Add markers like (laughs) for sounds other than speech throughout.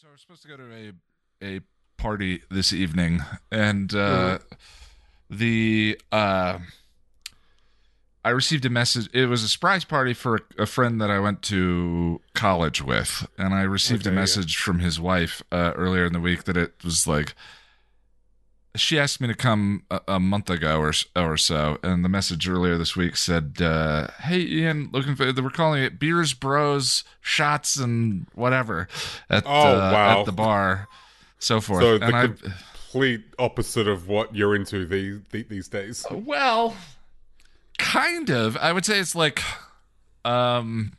so we're supposed to go to a a party this evening, and uh, the uh, I received a message. It was a surprise party for a, a friend that I went to college with, and I received a Okay, yeah. message from his wife uh, earlier in the week that it was like she asked me to come a, a month ago or or so, and the message earlier this week said, uh, "Hey Ian, looking for they were calling it beers, bros, shots, and whatever at Oh, uh, wow. at the bar, so forth." So the and I, complete opposite of what you're into these these days. well, kind of. I would say it's like, um,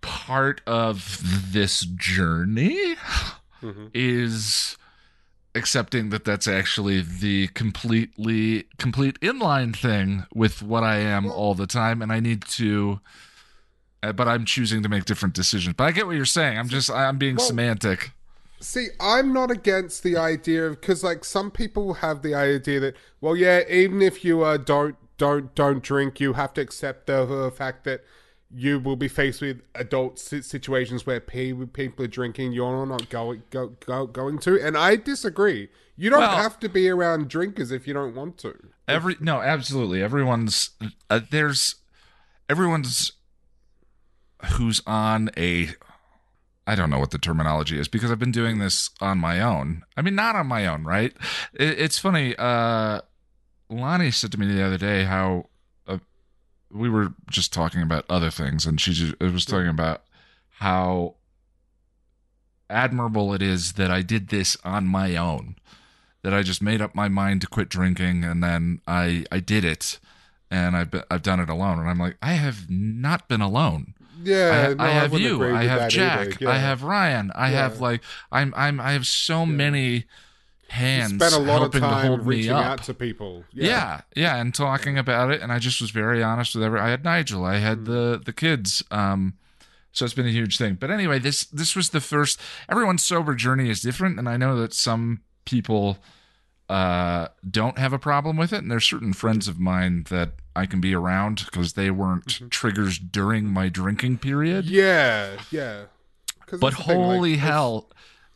part of this journey Mhm. is accepting that that's actually the completely complete inline thing with what I am all the time, and I need to. uh, But I'm choosing to make different decisions. But I get what you're saying. I'm just I'm being Well- semantic. See, I'm not against the idea of because like some people have the idea that well, yeah, even if you uh, don't don't don't drink, you have to accept the, the fact that you will be faced with adult situations where people are drinking. You're not going go, go, going to, and I disagree. You don't Well- have to be around drinkers if you don't want to. Every no, absolutely. Everyone's uh, there's everyone's who's on a I don't know what the terminology is because I've been doing this on my own. I mean, not on my own, right? It, it's funny. Uh, Lonnie said to me the other day how we were just talking about other things, and she just, was talking about how admirable it is that I did this on my own that I just made up my mind to quit drinking and then I I did it and I've been, I've done it alone and I'm like I have not been alone. Yeah, I, no, I have wouldn't you. I have Jack. Yeah. I have Ryan. I have like I'm I'm I have so many hands spent a lot of time reaching out to people. Yeah. yeah, and talking about it, and I just was very honest with everyone I had Nigel, I had the the kids, um, so it's been a huge thing. But anyway, this this was the first. Everyone's sober journey is different, and I know that some people uh don't have a problem with it, and there's certain friends of mine that I can be around because they weren't triggers during my drinking period. yeah, yeah But the thing, like, holy hell,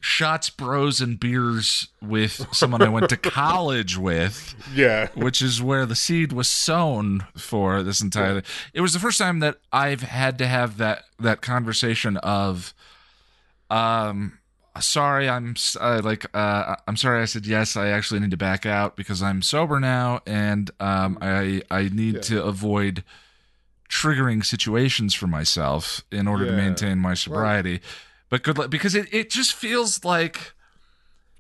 shots, bros, and beers with someone I went to college with. (laughs) Yeah, which is where the seed was sown for this entire it was the first time that i've had to have that that conversation of um sorry i'm uh, like uh i'm sorry i said yes. I actually need to back out because i'm sober now and um i i need Yeah. to avoid triggering situations for myself in order to maintain my sobriety but good luck because it, it just feels like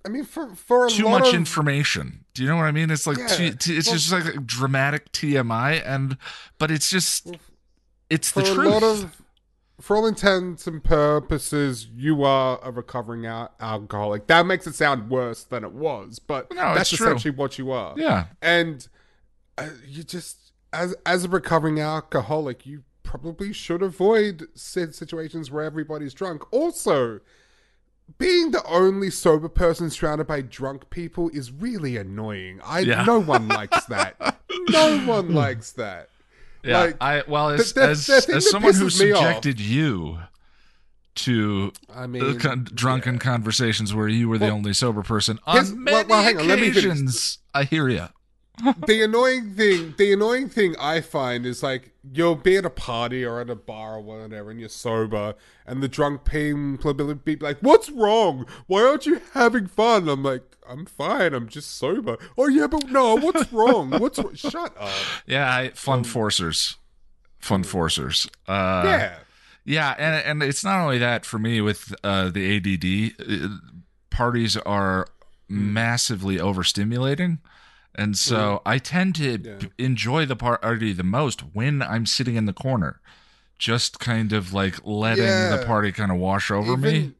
I mean, for for a too lot much of, information. Do you know what I mean? It's like Yeah. it's Well- just like a dramatic TMI, and but it's just it's the for truth. a lot of for all intents and purposes, you are a recovering al- alcoholic. That makes it sound worse than it was, but No, that's essentially what you are. yeah, And uh, you just, as as a recovering alcoholic, you probably should avoid said situations where everybody's drunk. Also, being the only sober person surrounded by drunk people is really annoying. I Yeah. no one likes that. (laughs) no one likes that. yeah. Like, I well as as, the thing as someone who me off- subjected you to I the mean, con- drunken conversations where you were the only sober person on well, many well, hang on, occasions. I hear you. the annoying thing the annoying thing I find is like you'll be at a party or at a bar or whatever and you're sober and the drunk people will be like, What's wrong? Why aren't you having fun? I'm like, I'm fine, I'm just sober. Oh yeah, but no, what's (laughs) wrong? What's wr- shut up. Yeah, I, fun forcers, fun forcers. Uh, yeah. Yeah, and and it's not only that for me with uh, the ADD, uh, parties are massively overstimulating, and so mm-hmm. I tend to Yeah. b- enjoy the party the most when I'm sitting in the corner, just kind of like letting the party kind of wash over me.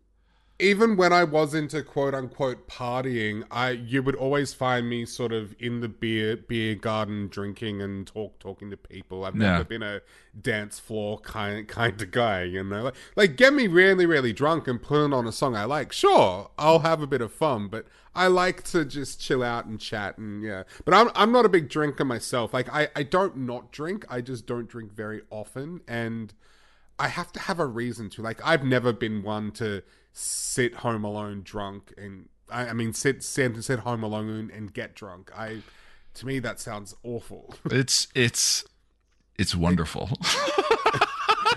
Even, when I was into quote unquote partying, I you would always find me sort of in the beer beer garden drinking and talk talking to people. I've never been a dance floor kind kind of guy, you know. Like, like get me really really drunk and put on a song I like. Sure, I'll have a bit of fun, but I like to just chill out and chat and yeah. But I'm I'm not a big drinker myself. Like I I don't not drink. I just don't drink very often and I have to have a reason to. Like, I've never been one to sit home alone drunk and I, I mean sit sit sit home alone and get drunk. I to me that sounds awful. (laughs) It's it's it's wonderful. (laughs)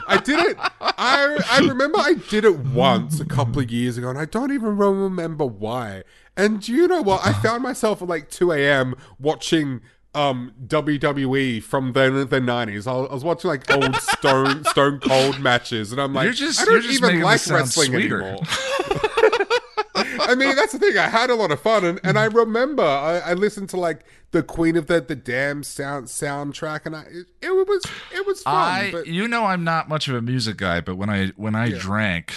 I did it. I I remember I did it once a couple of years ago, and I don't even remember why. And do you know what? I found myself at like two a.m. watching um WWE from the the nineties. I, I was watching like old Stone (laughs) Stone Cold matches, and I'm like, You're just- I don't you're just even making like wrestling sweeter. anymore. (laughs) I mean, that's the thing. I had a lot of fun, and, and I remember I, I listened to like the Queen of the the Damned sound soundtrack, and I it, it was it was fun. I but you know I'm not much of a music guy, but when I when I drank,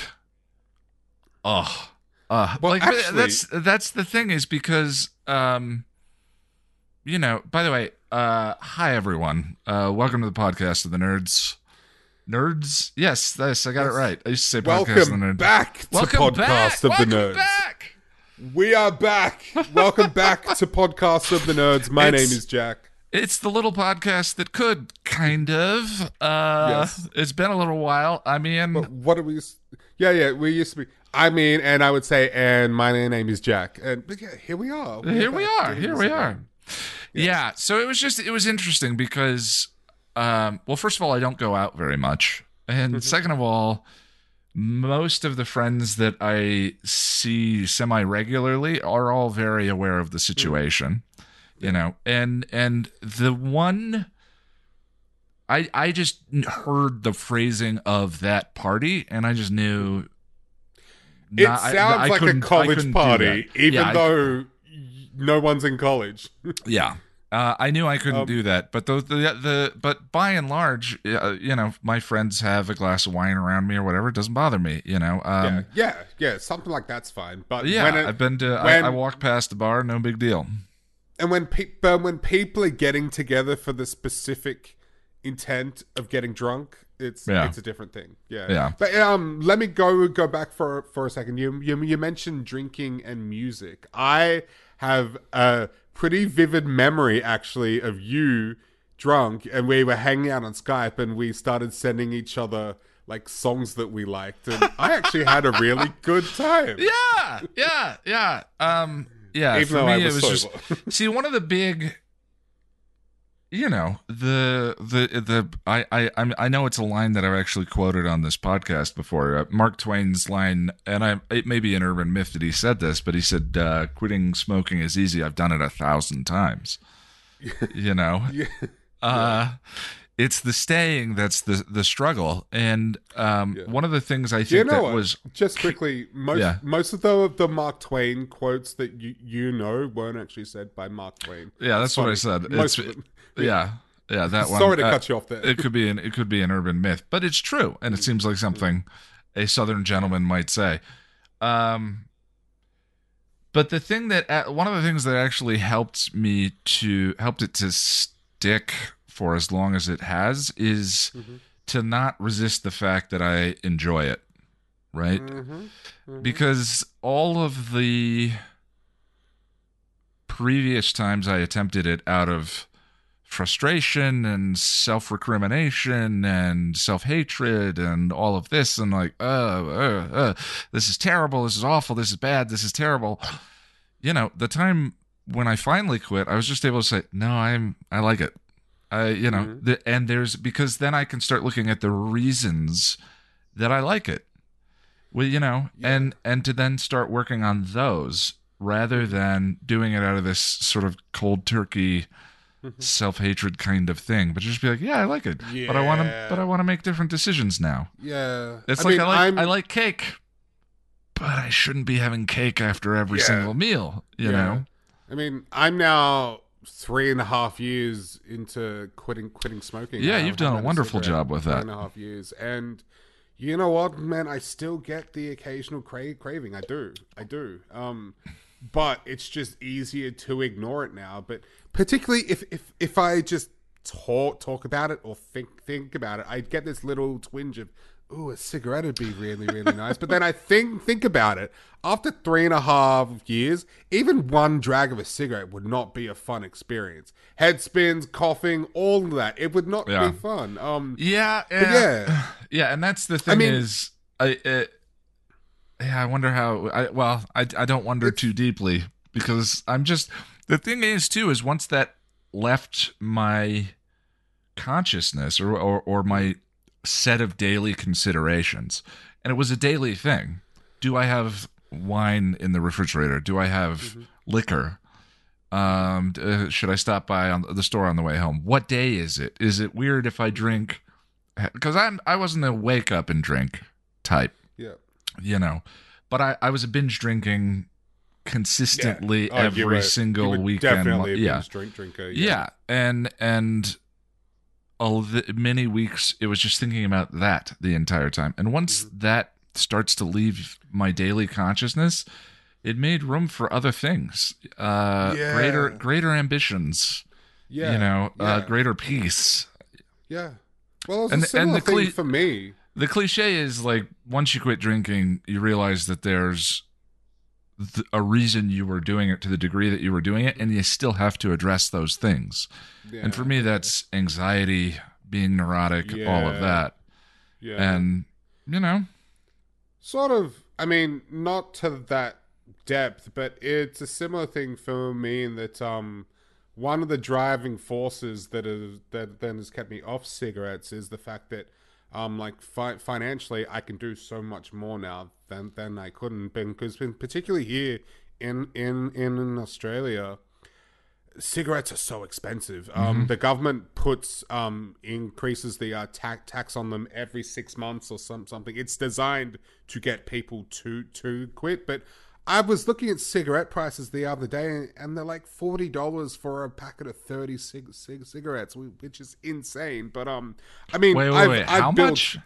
oh, uh, Well, like actually- that's that's the thing is because um, you know. By the way, uh, hi everyone, uh, welcome to the podcast of the nerds. Nerds, yes, this I got it right. I used to say podcast of the welcome nerds. back to Welcome podcast back. of the nerds. back. We are back. Welcome back to podcast of the nerds. My It's- name is Jack. It's the little podcast that could kind of. Uh, Yes. It's been a little while. I mean, but What are we? Yeah, yeah. We used to be. I mean, and I would say, and my name is Jack. And but yeah, here we are. We're here we are here we are yeah. So it was just it was interesting because um well first of all i don't go out very much. And Mm-hmm. second of all most of the friends that i see semi regularly are all very aware of the situation you know? And and the one i i just heard the phrasing of that party and i just knew It sounds I like a college party, even Yeah, I- though no one's in college. (laughs) Yeah. Uh, I knew I couldn't Um, do that, but the, the the but by and large, uh, you know, my friends have a glass of wine around me or whatever. It doesn't bother me, you know. yeah, Um, yeah, yeah. Something like that's fine. But yeah, when it, I've been to. when- I, I walk past the bar, no big deal. and when pe- but when people are getting together for the specific intent of getting drunk it's Yeah. it's a different thing yeah Yeah. but um let me go go back for for a second you you, you mentioned drinking and music i have a pretty vivid memory actually of you drunk and we were hanging out on skype and we started sending each other like songs that we liked and (laughs) i actually had a really good time Yeah, yeah, yeah. Um, yeah. Even for me, I it was just (laughs) see one of the big. You know the the the I I I'm, know it's a line that I've actually quoted on this podcast before. Uh, Mark Twain's line, and I it may be an urban myth that he said this, but he said, uh, "Quitting smoking is easy. I've done it a thousand times." (laughs) you know, yeah. uh, it's the staying that's the the struggle. And um, Yeah. one of the things I think you know that was just quickly most Yeah. most of the the Mark Twain quotes that you you know weren't actually said by Mark Twain. Yeah, that's what I said. Most It's. Yeah, yeah, that one. Sorry to uh, cut you off there. It could be an it could be an urban myth, but it's true, and it seems like something a Southern gentleman might say. Um, but the thing that uh, one of the things that actually helped me to helped it to stick for as long as it has is Mhm. to not resist the fact that I enjoy it, right? Mhm. because all of the previous times I attempted it out of frustration and self recrimination and self hatred and all of this, and like, uh, uh, uh, this is terrible, this is awful, this is bad, this is terrible. You know, the time when I finally quit, I was just able to say, no, I'm, I like it. I, you know, Mhm. the, and there's because then I can start looking at the reasons that I like it well you know Yeah. and and to then start working on those rather Mm-hmm. than doing it out of this sort of cold turkey Mhm. self-hatred kind of thing but just be like yeah i like it but i want to but i want to make different decisions now yeah, it's I like mean, i like I'm- i like cake but i shouldn't be having cake after every Yeah. single meal you Yeah. know I mean, I'm now three and a half years into quitting quitting smoking. Yeah, now. you've done a wonderful job with that. Three and a half years, and you know what, man? I still get the occasional cra- craving. I do, I do. Um, but it's just easier to ignore it now. But particularly if if if I just talk talk about it or think think about it, I'd get this little twinge of ooh, a cigarette would be really, really nice. But then I think think about it. After three and a half years, even one drag of a cigarette would not be a fun experience. Head spins, coughing, all of that. It would not Yeah. be fun. Um, Yeah, but yeah, yeah, (sighs) and that's the thing mean- is, I it, yeah, I wonder how. I well, I I don't wonder too deeply because I'm just the thing is too is once that left my consciousness or or, or my set of daily considerations, and it was a daily thing. Do I have wine in the refrigerator? Do I have liquor? Um, uh, should I stop by on the store on the way home? What day is it? Is it weird if I drink? Because I'm I wasn't a wake up and drink type, yeah. you know, but I I was a binge drinking consistently Oh, you every were- single weekend. Definitely yeah, drink drinker. yeah, and and all the many weeks it was just thinking about that the entire time. And once Mm-hmm. that starts to leave my daily consciousness, it made room for other things, uh, Yeah. greater greater ambitions. yeah. you know, uh, greater peace. Yeah. Well, it's And- a and the thing for me. The cliche is like once you quit drinking, you realize that there's th- a reason you were doing it to the degree that you were doing it, and you still have to address those things. Yeah. And for me, that's anxiety, being neurotic, all of that. yeah. And you know, sort of i mean not to that depth but it's a similar thing for me in that um one of the driving forces that is that then has kept me off cigarettes is the fact that um like fi- financially i can do so much more now than than i couldn't because particularly here in in in australia cigarettes are so expensive. Um, The government puts um, increases the uh, ta- tax on them every six months or some something. It's designed to get people to to quit. But I was looking at cigarette prices the other day, and they're like forty dollars for a packet of thirty cig- cig- cigarettes, which is insane. But um, I mean, wait, wait, I've, wait, I've how built- much?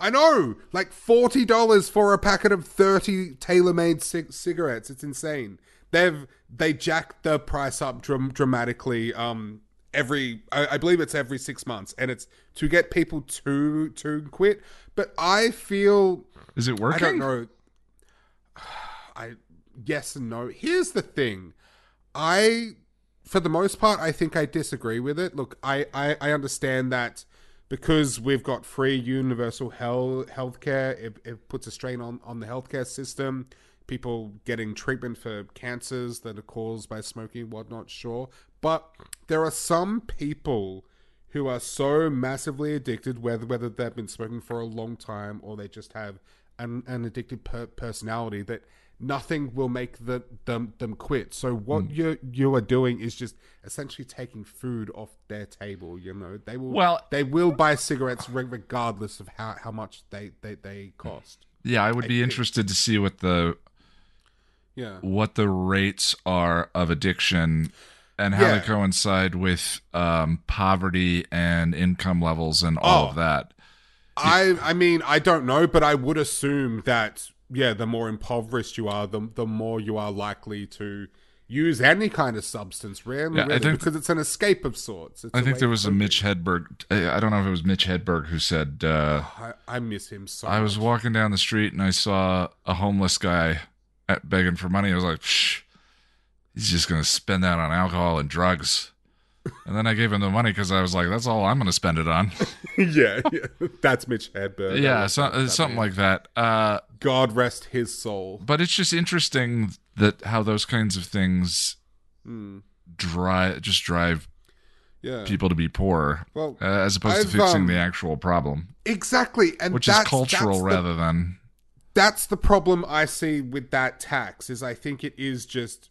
I know, like forty dollars for a packet of thirty tailor-made cig- cigarettes. It's insane. They've they jacked the price up dram- dramatically. Um, every I, I believe it's every six months, and it's to get people to to quit. But I feel Is it working? I don't know. I yes and no. Here's the thing. I for the most part I think I disagree with it. Look, I I, I understand that because we've got free universal health healthcare, it, it puts a strain on, on the healthcare system. People getting treatment for cancers that are caused by smoking, whatnot, sure. But there are some people who are so massively addicted, whether whether they've been smoking for a long time or they just have an, an addicted per- personality, that nothing will make the, them them quit. So what Hmm. you you are doing is just essentially taking food off their table. You know, they will Well- they will buy cigarettes regardless of how, how much they, they, they cost. Yeah, I would be interested to see what the Yeah. what the rates are of addiction and how Yeah. they coincide with um, poverty and income levels and all Oh. of that. I I mean I don't know, but I would assume that yeah, the more impoverished you are, the the more you are likely to use any kind of substance, really, Yeah, really, think- because it's an escape of sorts. It's I think there was a. Mitch Hedberg. I don't know if it was Mitch Hedberg who said, uh, I, I miss him so. I was walking down the street and I saw a homeless guy begging for money. I was like, Psh, he's just going to spend that on alcohol and drugs. And then I gave him the money because I was like, that's all I'm going to spend it on. (laughs) yeah, yeah, that's Mitch Hedberg. Yeah, so, something like that. Uh, God rest his soul. but it's just interesting that how those kinds of things Hmm. drive just drive Yeah, people to be poor well, uh, as opposed I've, to fixing um, the actual problem, exactly, and which is cultural that's the rather than that's the problem I see with that tax is I think it is just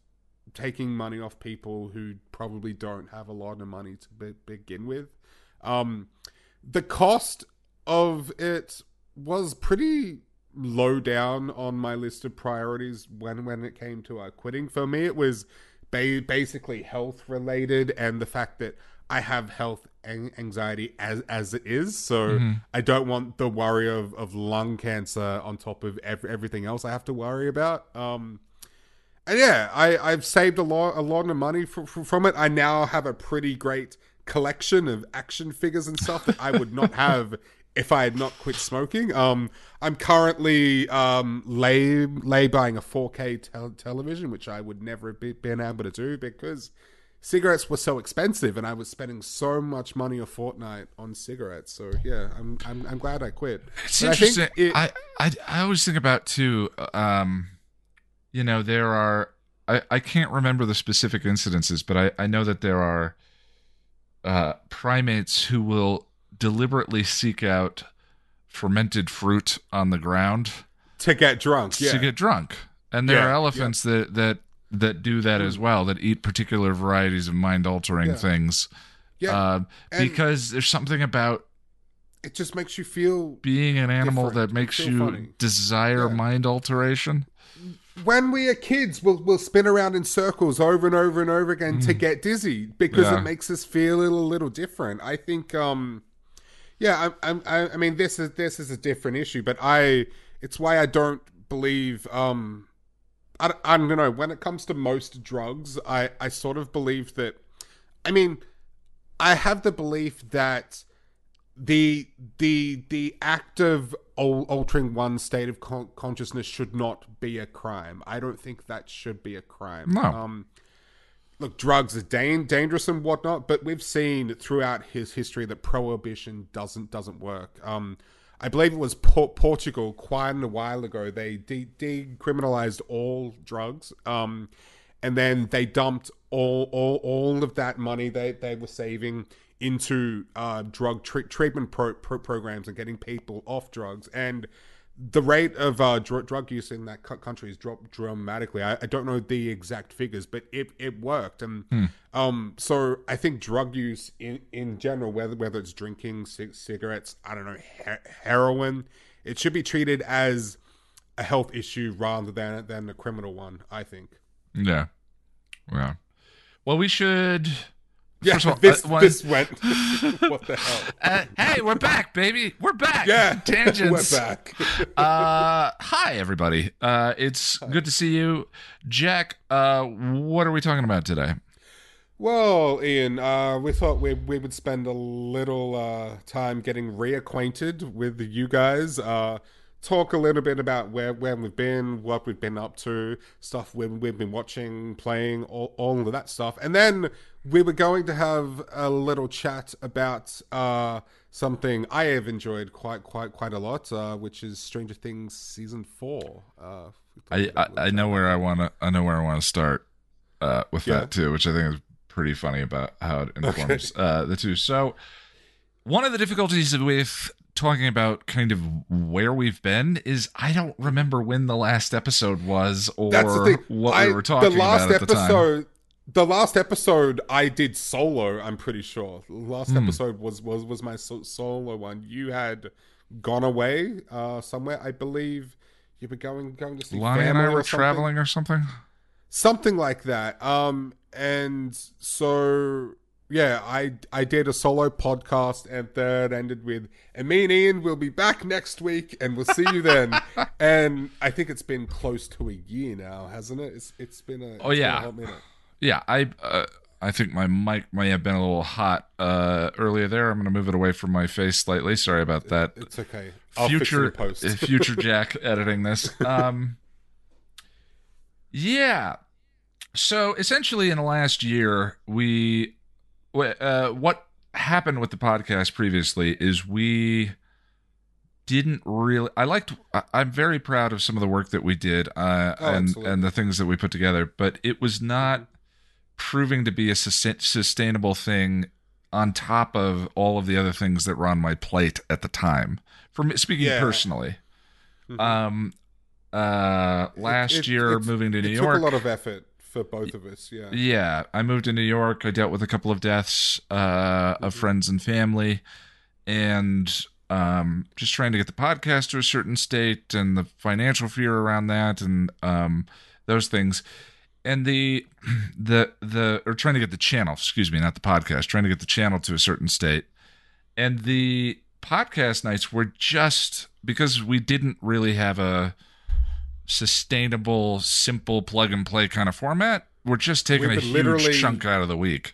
taking money off people who probably don't have a lot of money to be- begin with. Um, the cost of it was pretty low down on my list of priorities when when it came to uh, quitting. For me, it was ba- basically health related and the fact that I have health an- anxiety as as it is, so I don't want the worry of, of lung cancer on top of ev- everything else I have to worry about. Um, yeah, I I've saved a lot a lot of money fr- fr- from it. I now have a pretty great collection of action figures and stuff that I would not (laughs) have if I had not quit smoking. Um, I'm currently um, lay lay buying a 4K tel- television, which I would never have be- been able to do because cigarettes were so expensive, and I was spending so much money a fortnight on cigarettes. So yeah, I'm I'm, I'm glad I quit. It's But I interesting. it- I, I I always think about too. Um, you know, there are. I I can't remember the specific incidences, but I I know that there are uh, primates who will deliberately seek out fermented fruit on the ground to get drunk. Yeah, to get drunk, and there Yeah, are elephants that that that do that as well. That eat particular varieties of mind altering Yeah. things. yeah. And- because there's something about it just makes you feel being an animal Different. that makes you funny. desire Yeah. mind alteration. When we are kids, we'll, we'll spin around in circles over and over and over again to get dizzy because Mm. Yeah. it makes us feel a little, little different. I think, um, yeah, I, I, I- mean, this is this is a different issue, but I, it's why I don't believe, um, I, I don't know. When it comes to most drugs, I, I sort of believe that, I mean, I have the belief that the the the act of altering one state of con- consciousness should not be a crime. I don't think that should be a crime. No. Um, look, drugs are dan- dangerous and whatnot, but we've seen throughout his history that prohibition doesn't doesn't work. Um, I believe it was Por- Portugal quite a while ago. They de- decriminalized all drugs, um, and then they dumped all all, all of that money they, they were saving into uh, drug tre- treatment pro- pro- programs and getting people off drugs. And the rate of uh, dr- drug use in that co- country has dropped dramatically. I, I don't know the exact figures, but it, it worked. And um, so I think drug use in, in general, whether whether it's drinking, c- cigarettes, I don't know, he- heroin, it should be treated as a health issue rather than than a criminal one. I think. Yeah, yeah. Well, we should. Yeah, First of all, this uh, one- this went. (laughs) what the hell? Uh, hey, we're back, baby. We're back. Yeah, (laughs) tangents. We're back. (laughs) uh, hi, everybody. Uh, it's good to see you, Jack. Uh, what are we talking about today? Well, Ian, uh, we thought we we would spend a little uh, time getting reacquainted with you guys. Uh, talk a little bit about where where we've been, what we've been up to, stuff we've, we've been watching, playing, all, all of that stuff, and then we were going to have a little chat about uh, something I have enjoyed quite quite quite a lot, uh, which is Stranger Things season four. Uh, I I, I know where I want to. I know where I want to start uh, with Yeah. that too, which I think is pretty funny about how it informs uh, the two. So, one of the difficulties with talking about kind of where we've been is I don't remember when the last episode was or That's the thing. what I- we were talking the last about at the time. episode, the last episode I did solo. I'm pretty sure. The last Hmm. episode was was was my so- solo one. You had gone away uh, somewhere. I believe you were going going to see Lonnie and I were something. traveling or something. something like that. Um, and so yeah, I I did a solo podcast, and that ended with, and me and Ian will be back next week, and we'll see you then. (laughs) and I think it's been close to a year now, hasn't it? It's it's been a Oh, it's been a yeah. Yeah, I uh, I think my mic may have been a little hot uh, earlier there. I'm going to move it away from my face slightly. Sorry about that. It's okay. I'll future post. uh, future (laughs) Jack editing this. Um, yeah. So essentially, in the last year, we uh, what happened with the podcast previously is we didn't really. I liked. I- I'm very proud of some of the work that we did uh, Oh, and absolutely. and the things that we put together, but it was not proving to be a sustainable thing on top of all of the other things that were on my plate at the time. For me, speaking Yeah. personally, Mhm. um, uh, last It- year moving to it New took York. a lot of effort for both of us. Yeah. Yeah, I moved to New York. I dealt with a couple of deaths uh, of Mhm. friends and family, and um, just trying to get the podcast to a certain state, and the financial fear around that, and um, those things, and the (clears throat) the the or trying to get the channel. Excuse me, not the podcast. Trying to get the channel to a certain state, and the podcast nights were just because we didn't really have a sustainable, simple plug and play kind of format. We're just taking We a huge literally- chunk out of the week.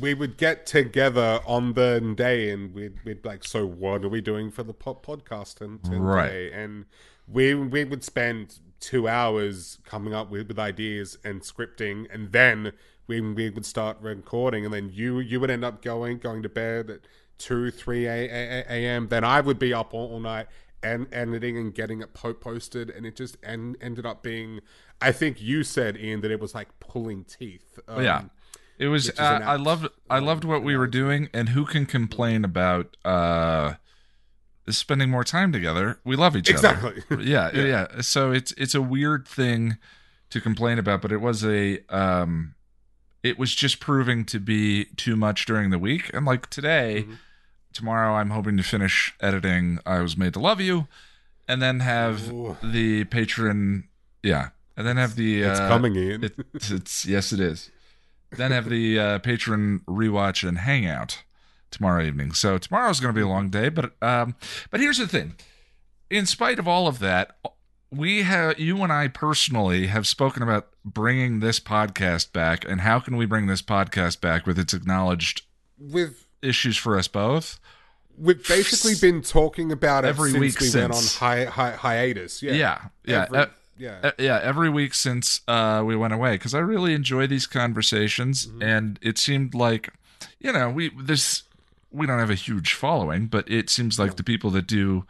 we would get together on the day and we'd, we'd like, so what are we doing for the po- podcast and today? Right. And we we would spend two hours coming up with, with ideas and scripting, and then we we would start recording, and then you you would end up going going to bed at two three a- a- a- a.m. Then I would be up all, all night and editing and getting it po- posted, and it just en- ended up being. I think you said Ian that it was like pulling teeth. Um, yeah. It was. Uh, I loved. I loved what we were doing, and who can complain about uh, spending more time together? We love each Exactly. (laughs) other. Yeah, yeah, So it's it's a weird thing to complain about, but it was a. Um, it was just proving to be too much during the week, and like today, Mhm. tomorrow, I'm hoping to finish editing. I was made to love you, and then have Ooh. the Patreon. Yeah, and then have the. It's uh, coming, in. it, it's yes, it is. Then have the uh, Patreon rewatch and hangout tomorrow evening. So tomorrow's going to be a long day, but um, but here's the thing. In spite of all of that, we have you and I personally have spoken about bringing this podcast back, and how can we bring this podcast back with its acknowledged with issues for us both? we've basically been talking about it Every since week we went on since. hi- hi- hiatus. Yeah, Yeah, yeah. Every- uh, yeah. Uh, yeah, every week since uh, we went away because I really enjoy these conversations, Mm-hmm. and it seemed like, you know, we this we don't have a huge following, but it seems like the people that do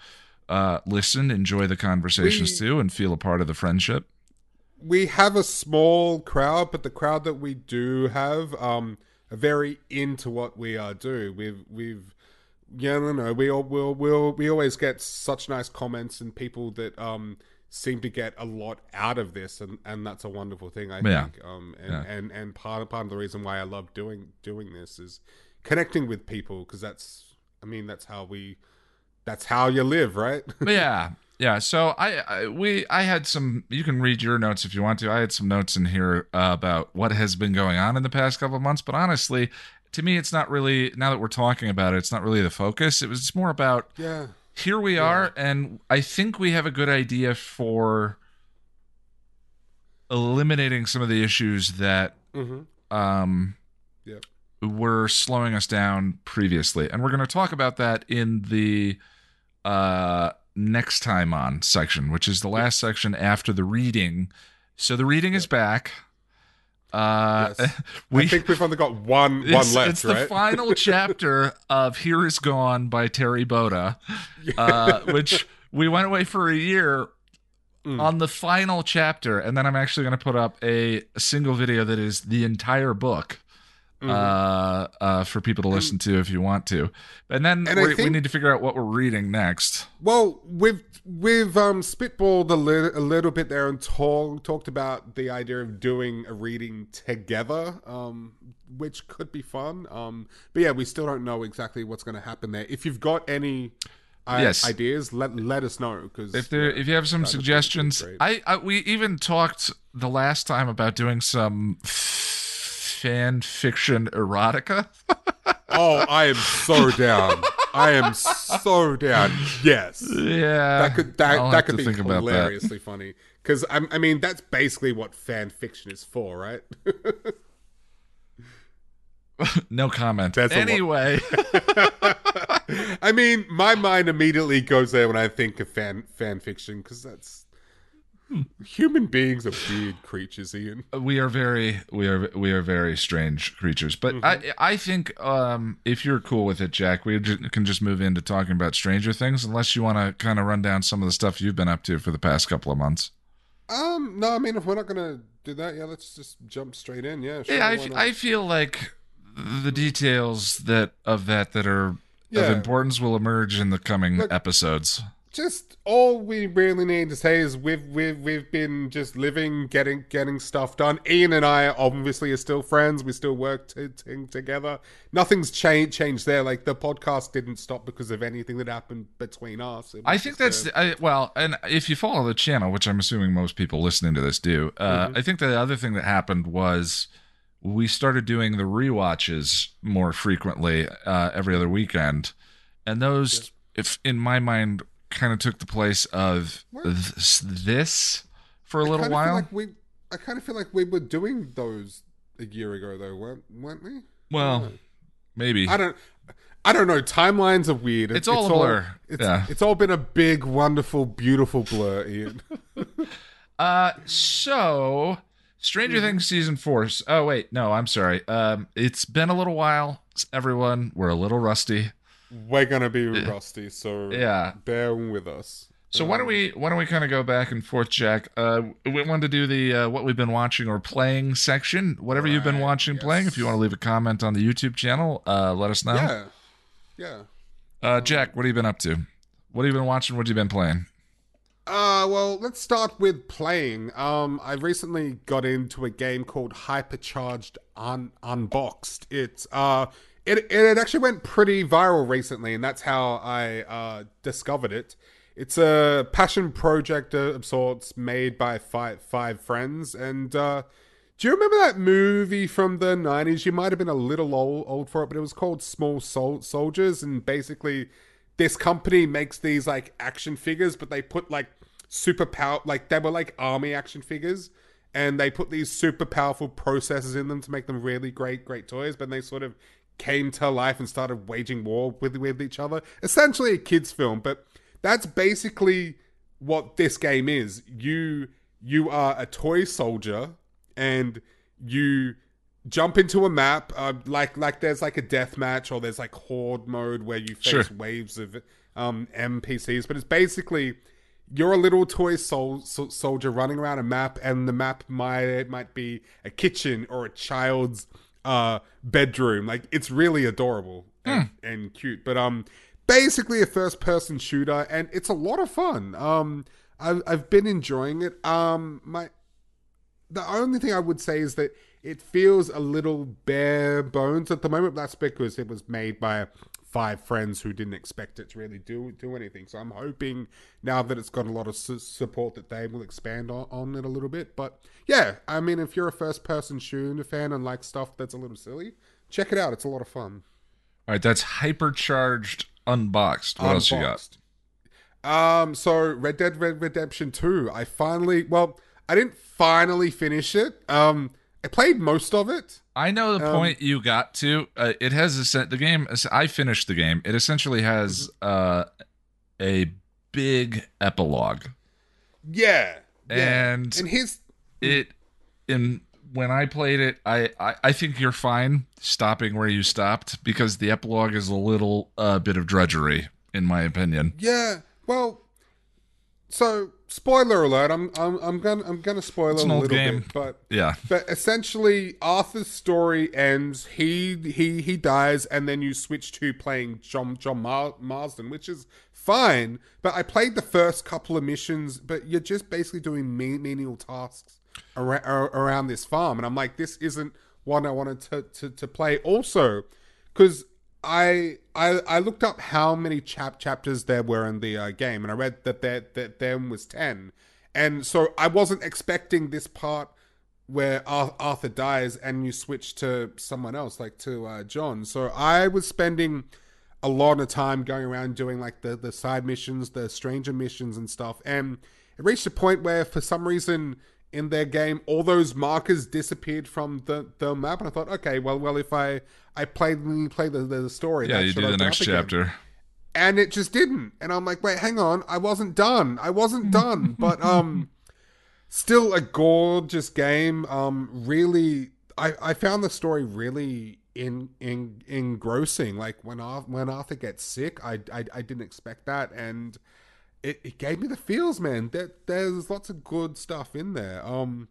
uh, listen enjoy the conversations We- too and feel a part of the friendship. we have a small crowd, but the crowd that we do have um are very into what we are doing. We've we've yeah, no, no. We all we'll, we'll, we always get such nice comments and people that um seem to get a lot out of this, and, and that's a wonderful thing. I Yeah. think. Um, and, Yeah. and and part of, part of the reason why I love doing doing this is connecting with people because that's I mean that's how we that's how you live, right? (laughs) Yeah, yeah. So I, I we I had some. You can read your notes if you want to. I had some notes in here uh, about what has been going on in the past couple of months. But honestly, to me, it's not really. Now that we're talking about it, it's not really the focus. It was more about yeah. here we are, and I think we have a good idea for eliminating some of the issues that hmm um. Were slowing us down previously. And we're going to talk about that in the uh, next time on section, which is the last section after the reading. So the reading is back. Uh, Yes. (laughs) we, I think we've only got one (laughs) one left, it's the final (laughs) chapter of Here Is Gone by Terri Botta, uh, which we went away for a year Mm. on the final chapter. And then I'm actually going to put up a single video that is the entire book. Mhm. Uh, uh, for people to listen to if you want to, and then And we, we need to figure out what we're reading next. Well, we've we've um, spitballed a, li- a little bit there and talk, talked about the idea of doing a reading together, um, which could be fun. Um, but yeah, we still don't know exactly what's going to happen there. If you've got any uh, Yes. ideas, let let us know because If there, if you have some suggestions. I, I we even talked the last time about doing some fan fiction erotica. (laughs) oh, I am so down. I am so down. Yes. yeah, that could that, I'll that could be about that. hilariously funny because I, I mean that's basically what fan fiction is for, right? (laughs) No comment. That's anyway, (laughs) I mean, my mind immediately goes there when I think of fan fan fiction because that's human beings are weird creatures, Ian. we are very we are we are very strange creatures. But Mm-hmm. I I think um, if you're cool with it, Jack, we can just move into talking about Stranger Things, unless you want to kind of run down some of the stuff you've been up to for the past couple of months. Um, no, I mean if we're not gonna do that, yeah, let's just jump straight in. Yeah, sure, yeah, I, f-? I feel like the details that of that that are of importance will emerge in the coming Look- episodes. Just all we really need to say is we've we've we've been just living, getting getting stuff done. Ian and I obviously are still friends. We still work t- t- together. Nothing's changed changed there. Like the podcast didn't stop because of anything that happened between us. I think that's a- I, well, and if you follow the channel, which I'm assuming most people listening to this do, uh, Mm-hmm. I think the other thing that happened was we started doing the rewatches more frequently uh, every other weekend, and those, if in my mind, kind of took the place of this, this for a I little while. Like we, I kind of feel like we were doing those a year ago, though, weren't, weren't we? Well, maybe. I don't. I don't know. Timelines are weird. It's all a blur. It's, Yeah. it's all been a big, wonderful, beautiful blur, Ian. (laughs) (laughs) Uh, so Stranger Mm-hmm. Things season four. Oh wait, no, I'm sorry. Um, it's been a little while. Everyone, we're a little rusty. We're gonna be rusty, so Yeah. bear with us. So why don't we why don't we kind of go back and forth, Jack? Uh, we wanted to do the uh, what we've been watching or playing section. Whatever you've been Right, watching, playing. If you want to leave a comment on the YouTube channel, uh, let us know. Yeah, yeah. Uh, Jack, what have you been up to? What have you been watching? What have you been playing? Uh, well, let's start with playing. Um, I recently got into a game called Hypercharged Un- Unboxed. It's uh, it it actually went pretty viral recently, and that's how I uh discovered it. It's a passion project of sorts made by five five friends, and uh, do you remember that movie from the nineties? You might have been a little old, old for it, but it was called Small Sol- Soldiers, and basically, this company makes these like action figures, but they put like super power, like they were like army action figures, and they put these super powerful processors in them to make them really great, great toys. But they sort of came to life and started waging war with with each other. Essentially, a kids' film, but that's basically what this game is. You you are a toy soldier and you jump into a map uh, like like there's like a death match or there's like horde mode where you face Sure. waves of um NPCs but it's basically you're a little toy sol- sol- soldier running around a map and the map might might be a kitchen or a child's uh bedroom. Like it's really adorable and, and cute. But um basically a first person shooter and it's a lot of fun. Um I've, I've been enjoying it. Um my the only thing I would say is that it feels a little bare bones at the moment. That's because it was made by five friends who didn't expect it to really do do anything. So I'm hoping now that it's got a lot of su- support that they will expand on, on it a little bit. But yeah, I mean, if you're a first person shooter fan and like stuff that's a little silly, check it out. It's a lot of fun. All right, that's hypercharged unboxed. What else you got? Um, so Red Dead Red Redemption 2, I finally well, I didn't finally finish it. Um, I played most of it. I know Um, the point you got to. Uh, it has a the game. I finished the game. It essentially has uh, a big epilogue, Yeah. yeah. and and his it in when I played it, I, I I think you're fine stopping where you stopped because the epilogue is a little uh, bit of drudgery, in my opinion. yeah, well, so spoiler alert. I'm I'm I'm gonna I'm gonna spoil It's a little game. bit, but Yeah, But essentially, Arthur's story ends. He he he dies, and then you switch to playing John John Mar- Marston, which is fine. But I played the first couple of missions, but you're just basically doing me- menial tasks around, around this farm, and I'm like, this isn't one I wanted to to, to play. Also, because I, I I looked up how many chap chapters there were in the uh, game, and I read that there that there was ten, and so I wasn't expecting this part where Ar- Arthur dies and you switch to someone else, like to uh, John. So I was spending a lot of time going around doing like the the side missions, the stranger missions and stuff, and it reached a point where for some reason in their game all those markers disappeared from the, the map and I thought okay well well if I I play play the, the story yeah. that You should do the next chapter. and it just didn't. And i'm like wait hang on i wasn't done. I wasn't (laughs) done. But um still a gorgeous game. Um really i i found the story really in in engrossing. Like when arthur, when arthur gets sick I, I i didn't expect that. And it, it gave me the feels man there, there's lots of good stuff in there um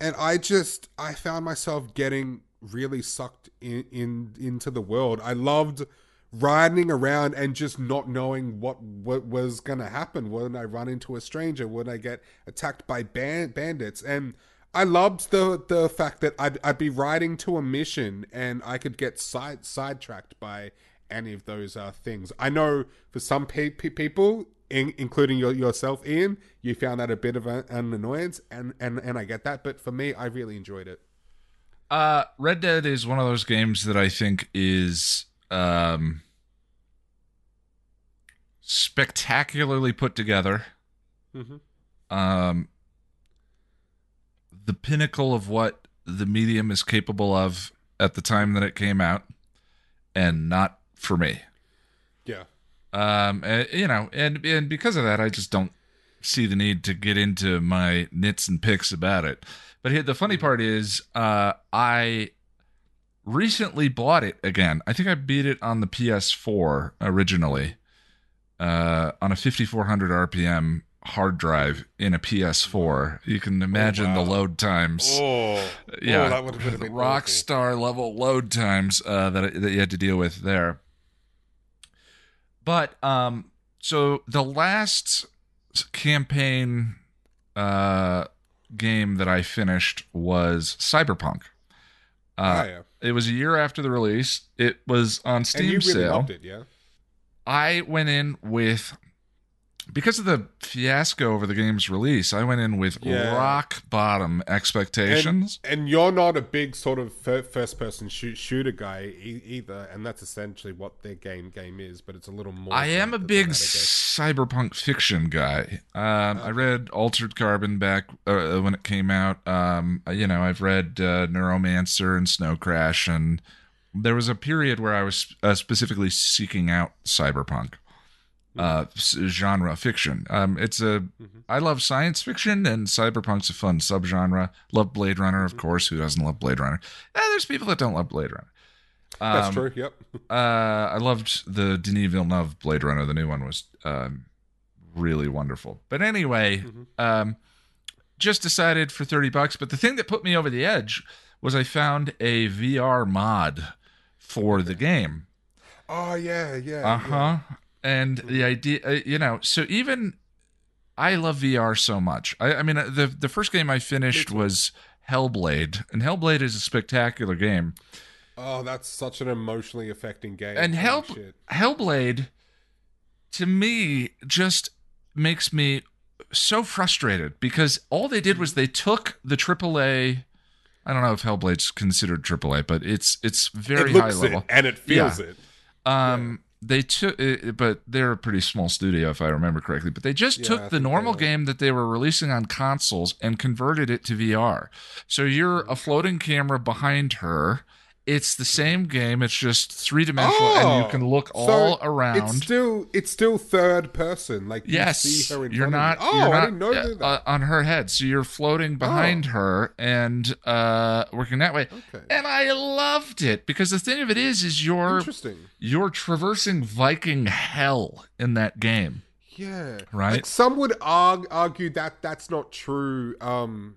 and I just I found myself getting really sucked in, in into the world. I loved riding around and just not knowing what what was gonna happen. Would I run into a stranger? Would I get attacked by band, bandits? And I loved the the fact that I'd I'd be riding to a mission and I could get side sidetracked by any of those uh, things. I know for some pe- pe- people, in, including your, yourself, Ian, you found that a bit of a, an annoyance, and, and and I get that. But for me, I really enjoyed it. Uh, Red Dead is one of those games that I think is um, spectacularly put together. Mm-hmm. Um, the pinnacle of what the medium is capable of at the time that it came out, and not for me. Yeah. Um, uh, you know, and and because of that, I just don't see the need to get into my nits and picks about it. But here, the funny part is, uh, I recently bought it again. I think I beat it on the PS4 originally, uh, on a 5400 RPM hard drive in a PS4. You can imagine the wow. load times. Oh, yeah, oh, that would have been rock awful. star level load times uh, that that you had to deal with there. But um, so the last campaign uh game that I finished was Cyberpunk. Oh, Uh, yeah. It was a year after the release. It was on And Steam you really sale. loved it, yeah? I went in with because of the fiasco over the game's release. I went in with Yeah. rock bottom expectations. And you're not a big sort of first-person shoot- shooter guy e- either, and that's essentially what their game game is. But it's a little more. I am a big that, cyberpunk fiction guy. Um, I read Altered Carbon back uh, when it came out. Um, you know, I've read uh, Neuromancer and Snow Crash, and there was a period where I was uh, specifically seeking out cyberpunk uh, genre fiction. Um, it's a I love science fiction, and cyberpunk's a fun subgenre. Love Blade Runner, of course. Who doesn't love Blade Runner? Eh, there's people that don't love Blade Runner. That's Um, true. Yep. (laughs) uh, I loved the Denis Villeneuve Blade Runner. The new one was um, really wonderful. But anyway, um, just decided for thirty bucks. But the thing that put me over the edge was I found a VR mod for the game. Oh yeah, yeah. Uh huh. And the idea, uh, you know, so even I love VR so much. I, I mean, uh, the the first game I finished was Hellblade, and Hellblade is a spectacular game. Oh, that's such an emotionally affecting game. and Hell shit. Hellblade to me just makes me so frustrated because all they did was they took the AAA I don't know if Hellblade's considered AAA but it's it's very it high level. it and it feels it. Um they took uh, but they're a pretty small studio if I remember correctly but they just Yeah, took the normal game that they were releasing on consoles and converted it to VR. So you're a floating camera behind her. It's the same game. It's just three dimensional, and you can look Oh, so all around. It's still it's still third person. Like you Yes, see her in you're not. Oh, you're I not didn't know uh, that. uh, on her head, so you're floating behind Oh. her and uh, working that way. Okay. And I loved it because the thing of it is, is you're Interesting. you're traversing Viking hell in that game. Yeah. Right. Like some would arg- argue that that's not true. Um,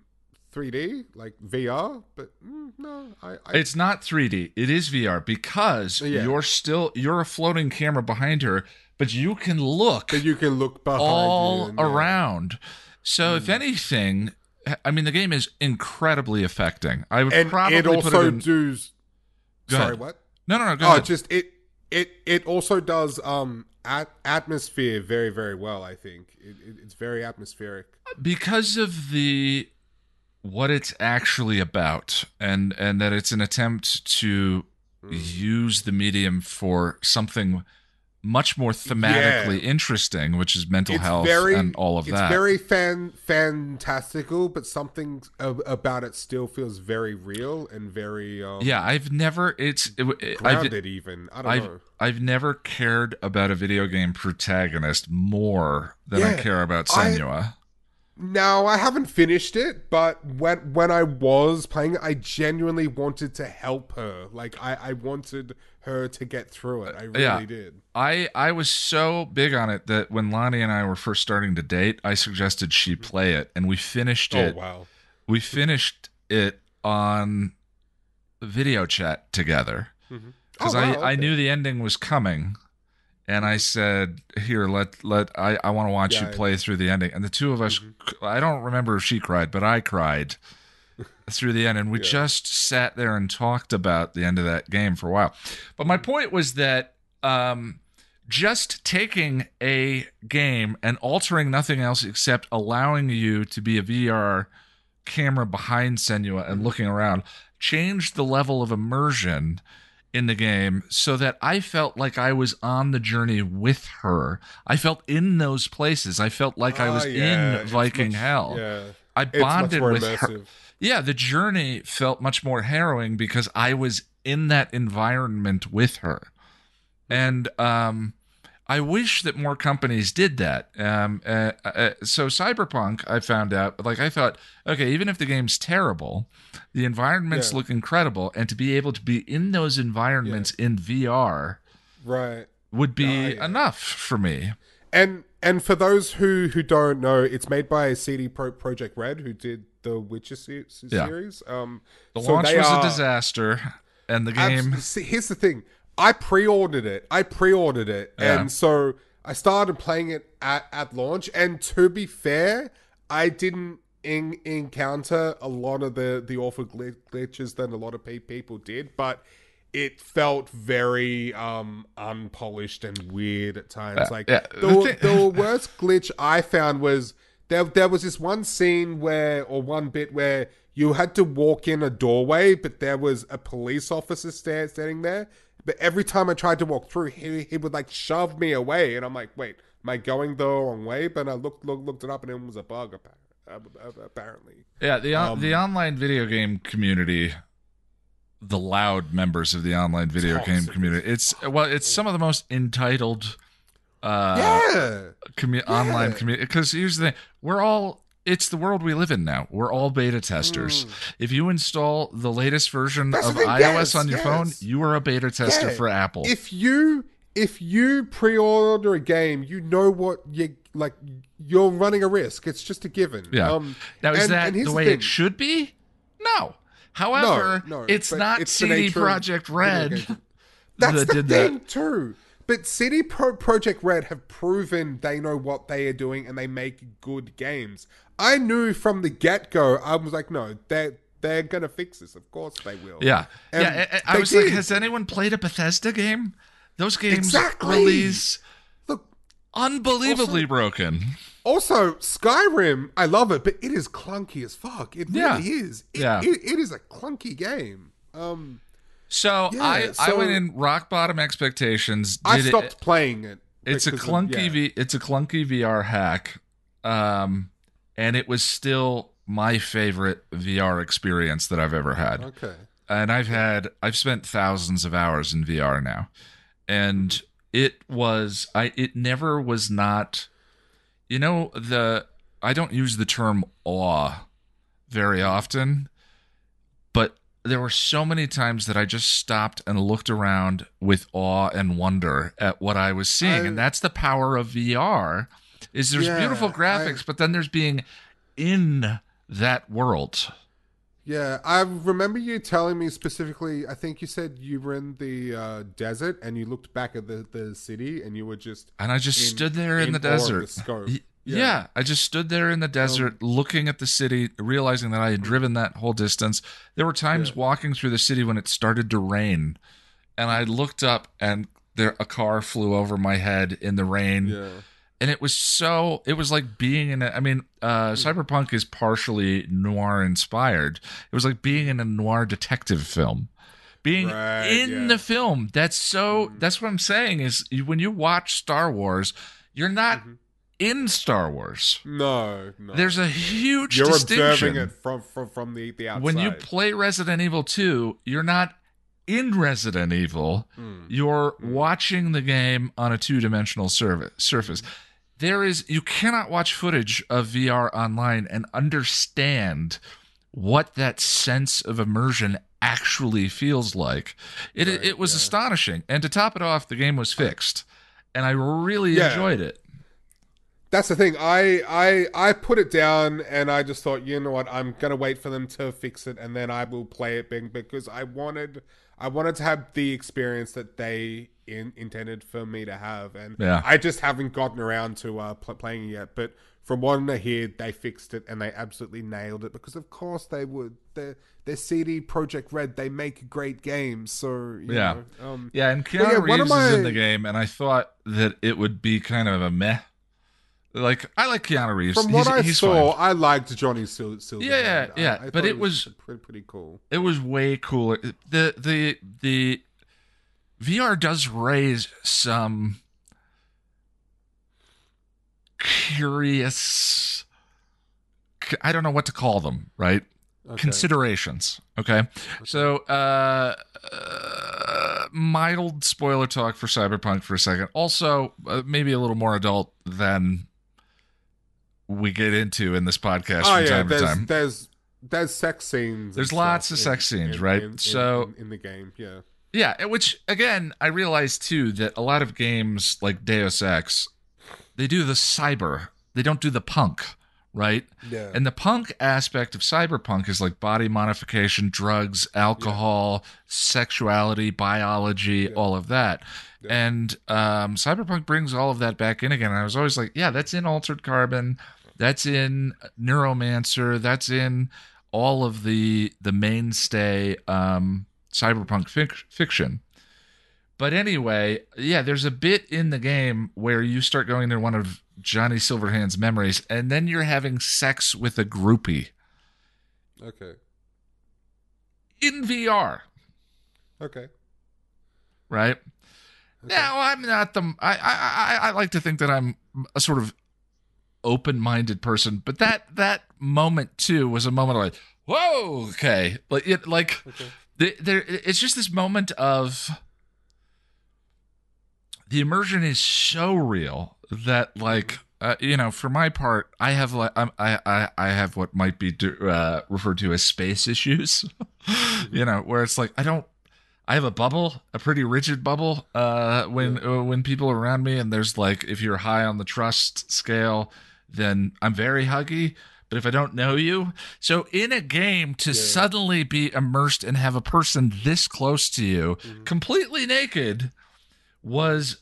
3D like VR, but mm, no, I, I It's not 3D. It is VR because Yeah. you're still you're a floating camera behind her, but you can look but you can look behind all and, around. So if anything, I mean the game is incredibly affecting. I would and probably it put also it in. does. Sorry, what? No, no, no. Go Oh, ahead. just it it it also does um at- atmosphere very very well. I think it, it, it's very atmospheric. because of the what it's actually about, and and that it's an attempt to Hmm. use the medium for something much more thematically interesting, which is mental It's health very and all of it's that. It's very fan fantastical, but something ab- about it still feels very real and very um, yeah, I've never. It's. It, it- I've, grounded. even I don't I've know. I've never cared about a video game protagonist more than I care about I- Now I haven't finished it, but when when I was playing it, I genuinely wanted to help her. Like I, I wanted her to get through it. I really yeah. did. I I was so big on it that when Lonnie and I were first starting to date, I suggested she play it, and we finished oh, it. Oh wow! We finished it on video chat together mm-hmm. because Oh, wow, I I knew the ending was coming, and I said, "Here, let let I I want to watch Yeah, you play through the ending." And the two of us, mm-hmm. I don't remember if she cried, but I cried (laughs) through the end, and we just sat there and talked about the end of that game for a while. But my mm-hmm. point was that. um just taking a game and altering nothing else except allowing you to be a VR camera behind Senua and mm-hmm. looking around changed the level of immersion in the game so that I felt like I was on the journey with her. I felt in those places. I felt like I Ah, was yeah, in Viking much- hell. Yeah, I bonded with her. yeah, the journey felt much more harrowing because I was in that environment with her. And um I wish that more companies did that. Um, uh, uh, so Cyberpunk, I found out, like I thought, okay, even if the game's terrible, the environments Yeah. look incredible, and to be able to be in those environments in VR Right. would be yeah. enough for me. And and for those who who don't know, it's made by CD Pro- Projekt Red, who did the Witcher se- se- Yeah. series. Um, The so launch was are- a disaster, and the game. Abs- here's the thing. I pre-ordered it. I pre-ordered it, Yeah. and so I started playing it at, at launch. And to be fair, I didn't in, encounter a lot of the the awful glitches that a lot of pe- people did, but it felt very um unpolished and weird at times. Yeah, like yeah, the, the worst glitch I found was there. There was this one scene where, or one bit where you had to walk in a doorway, but there was a police officer sta- standing there. But every time I tried to walk through, he he would like shove me away, and I'm like, wait, am I going the wrong way? But I looked looked, looked it up, and it was a bug apparently. Yeah, the on Um, the online video game community, the loud members of the online video game community. It's well, it's some of the most entitled uh yeah, commu- online community because here's the thing. We're all it's the world we live in now. We're all beta testers. If you install the latest version Mm. That's of iOS yes, on your phone, you are a beta tester Yeah. for Apple. if you if you pre-order a game, you know what you like. You're running a risk. It's just a given. yeah. Um, now is and- that and the the way thing. it should be? No. However, no, it's not it's CD Projekt Red. (laughs) That's that the did thing that. too. But CD Pro- Projekt Red have proven they know what they are doing and they make good games. I knew from the get go. I was like, no, they they're gonna fix this. Of course they will. Yeah, And yeah. I- I, was like, has anyone played a Bethesda game? Those games Exactly. release Look, unbelievably broken. Also, Skyrim, I love it, but it is clunky as fuck. It Yeah. really is. It, Yeah. it, it is a clunky game. Um, So Yeah, I, I went in rock bottom expectations. I did it- stopped playing it. it's a because of- clunky yeah. v, it's a clunky VR hack, um, and it was still my favorite VR experience that I've ever had. Okay. and I've had I've spent thousands of hours in VR now, and it was I it never was not, you know the I don't use the term awe very often, but there were so many times that I just stopped and looked around with awe and wonder at what I was seeing, I- and that's the power of VR. Is there's Yeah, beautiful I- graphics, but then there's being in that world. Yeah, I remember you telling me specifically. I think you said you were in the uh, desert and you looked back at the, the city and you were just And I just in- stood there in, in the desert. the Yeah. Yeah. I just stood there in the desert looking at the city, realizing that I had driven that whole distance. There were times Yeah. walking through the city when it started to rain, and I looked up and there a car flew over my head in the rain. yeah. And it was so it was like being in a I mean, uh Cyberpunk is partially noir inspired. It was like being in a noir detective film. Being Right, in yeah. Mm-hmm. the film. That's so that's what I'm saying is when you watch Star Wars, you're not Mm-hmm. in Star Wars. No, no. There's a huge You're distinction. observing it from from, from the the outside. when you play Resident Evil 2, you're not in Resident Evil. Mm. You're watching the game on a two-dimensional surface. surface. There is you cannot watch footage of VR online and understand what that sense of immersion actually feels like. It Right, it was yeah. astonishing. And to top it off, the game was fixed. And I really Yeah. enjoyed it. That's the thing. I I I put it down and I just thought, you know what? I'm gonna wait for them to fix it and then I will play it big because I wanted I wanted to have the experience that they in, intended for me to have, and Yeah. I just haven't gotten around to uh, pl- playing it yet. But from what I hear, they fixed it and they absolutely nailed it because, of course, they would. They're, they're CD Projekt Red. They make great games, so you Yeah. know, um, Yeah, and Keanu yeah, Reeves is in the game, and I thought that it would be kind of a meh. Like I like Keanu Reeves. From what I he's saw, fine. I liked Johnny Sil- Silver. Yeah, yeah, I, I but it was- pretty, pretty cool. it was way cooler. The the the VR does raise some curious. I don't know what to call them. Right? considerations. Okay, so uh, uh, mild spoiler talk for Cyberpunk for a second. Also, uh, maybe a little more adult than we get into in this podcast Oh from yeah, time to time. there's there's sex scenes. There's lots of sex scenes, in- right? in- in- So- in, in the game, yeah. Yeah, which again, I realized too that a lot of games like Deus Ex, they do the cyber, they don't do the punk, right? Yeah. And the punk aspect of cyberpunk is like body modification, drugs, alcohol, sexuality, biology, all of that. Yeah. And um, cyberpunk brings all of that back in again. And I was always like, yeah, that's in Altered Carbon, that's in Neuromancer, that's in all of the the mainstay um, cyberpunk fic- fiction. But anyway, yeah, there's a bit in the game where you start going into one of Johnny Silverhand's memories, and then you're having sex with a groupie Okay. in VR, Okay. right? Okay. Now, I'm not the. I, I I I like to think that I'm a sort of open-minded person, but that that moment too was a moment of like, whoa, okay, like it like Okay. The, there. It's just this moment of the immersion is so real that like uh, you know for my part i have like I'm, i i i have what might be uh, referred to as space issues (laughs) you know where it's like i don't i have a bubble a pretty rigid bubble uh when uh, when people are around me and there's like if you're high on the trust scale then i'm very huggy but if i don't know you so in a game to suddenly be immersed and have a person this close to you completely naked was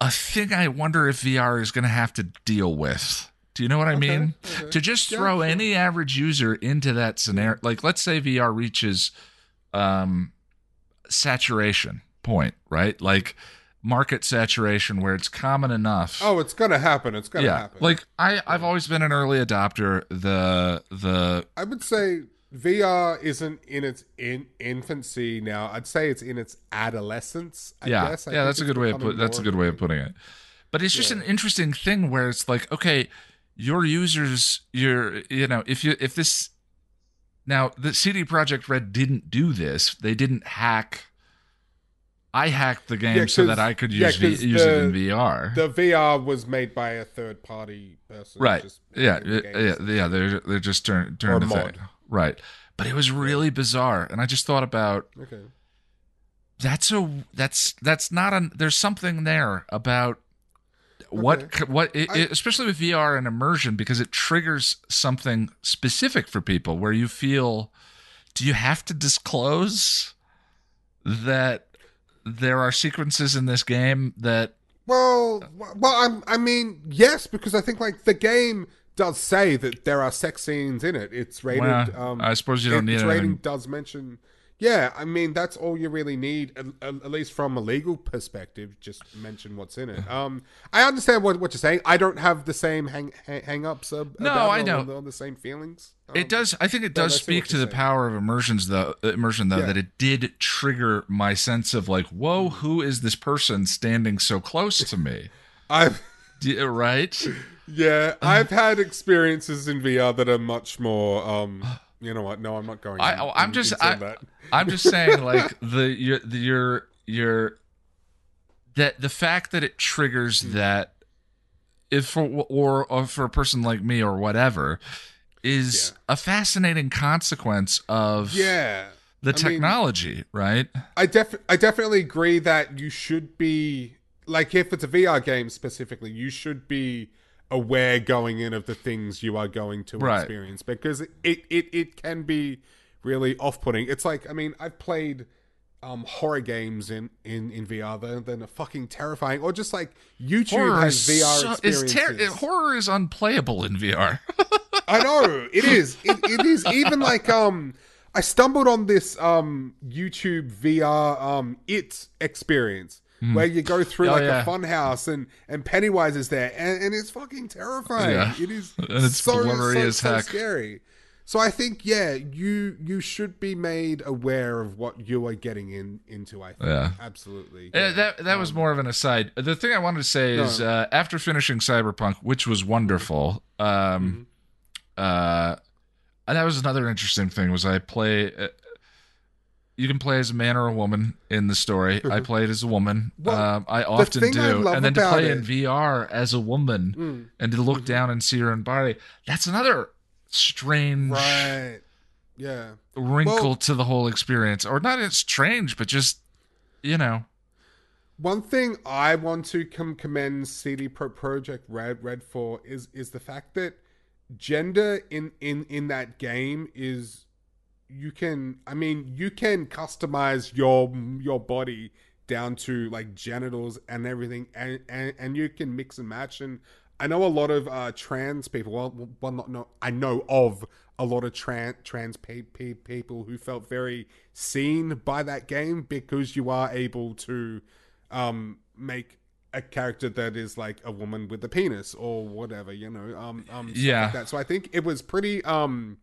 a thing I wonder if VR is going to have to deal with. Do you know what I Okay, mean? okay. To just Yeah, throw sure. any average user into that scenario, like let's say VR reaches um, saturation point, right? Like market saturation where it's common enough. Oh, it's gonna happen. It's gonna yeah, happen. like I, I've always been an early adopter. The the I would say VR isn't in its in infancy now. I'd say it's in its adolescence. I yeah, guess. I yeah, that's a good way of put. That's a good way of putting it. But it's just an interesting thing where it's like, okay, your users, your, you know, if you if this now the CD Projekt Red didn't do this, they didn't hack. I hacked the game Yeah, so that I could yeah, use v, 'cause use it in VR. The VR was made by a third party person. right? Yeah, yeah, yeah, yeah. They're they're just turn turn Or the mod. thing. Right. But it was really bizarre, and I just thought about Okay. that's a that's that's not a there's something there about what Okay. what it, I- it- especially with VR and immersion because it triggers something specific for people where you feel do you have to disclose that there are sequences in this game that Well, well, I'm, I mean, yes, because I think like the game does say that there are sex scenes in it. It's rated. well, um, I suppose you don't it- need its it rating in- does mention. Yeah, I mean that's all you really need, at, at least from a legal perspective. Just mention what's in it. (laughs) Um, I understand what, what you're saying. I don't have the same hang hang, ups. Uh, No, I know. or the, the same feelings. Um, It does. I think it does speak to the saying. power of immersions, though. Immersion, though, Yeah. that it did trigger my sense of like, whoa, who is this person standing so close to me? (laughs) I've right? (laughs) yeah, I've had experiences in VR that are much more. Um, (gasps) (sighs) you know what? No, I'm not going. I, I'm just, I, that. I'm just saying, (laughs) like the your the, your your that the fact that it triggers Hmm. that if for or, or for a person like me or whatever is a fascinating consequence of Yeah, the I mean- technology, right? I def I definitely agree that you should be like if it's a VR game specifically, you should be aware going in of the things you are going to Right. experience because it, it it can be really off putting. It's like I mean I've played um horror games in in in VR they're, they're fucking terrifying or just like YouTube Horror has is, VR so, is experiences. ter- horror is unplayable in VR. I know it is. It, it is even like um. I stumbled on this um YouTube VR um it experience where you go through Oh, like yeah. a fun house and and Pennywise is there and, and it's fucking terrifying. Yeah. It is (laughs) And it's so, blurry so, as so heck. scary. So I think yeah, you you should be made aware of what you are getting in into. I think Yeah. absolutely. Uh, that that was more of an aside. The thing I wanted to say is, uh, after finishing Cyberpunk, which was wonderful, um, uh, and that was another interesting thing was I play. You can play as a man or a woman in the story. I played as a woman. Mm-hmm. Well, um, I often I do, love and then to play it- in VR as a woman Mm. and to look down and see her own body. That's another strange Right. Yeah. wrinkle Well- to the whole experience, or not. It's strange, but just you know. One thing I want to com- commend CD Pro Projekt Red Red for is is the fact that gender in in in that game is you can I mean you can customize your your body down to like genitals and everything and and, and you can mix and match and I know a lot of uh, trans people. Well, well, not no. I know of a lot of trans trans pe- pe- people who felt very seen by that game because you are able to um, make a character that is like a woman with a penis or whatever. You know, um, um, Yeah. like that. So I think it was pretty um,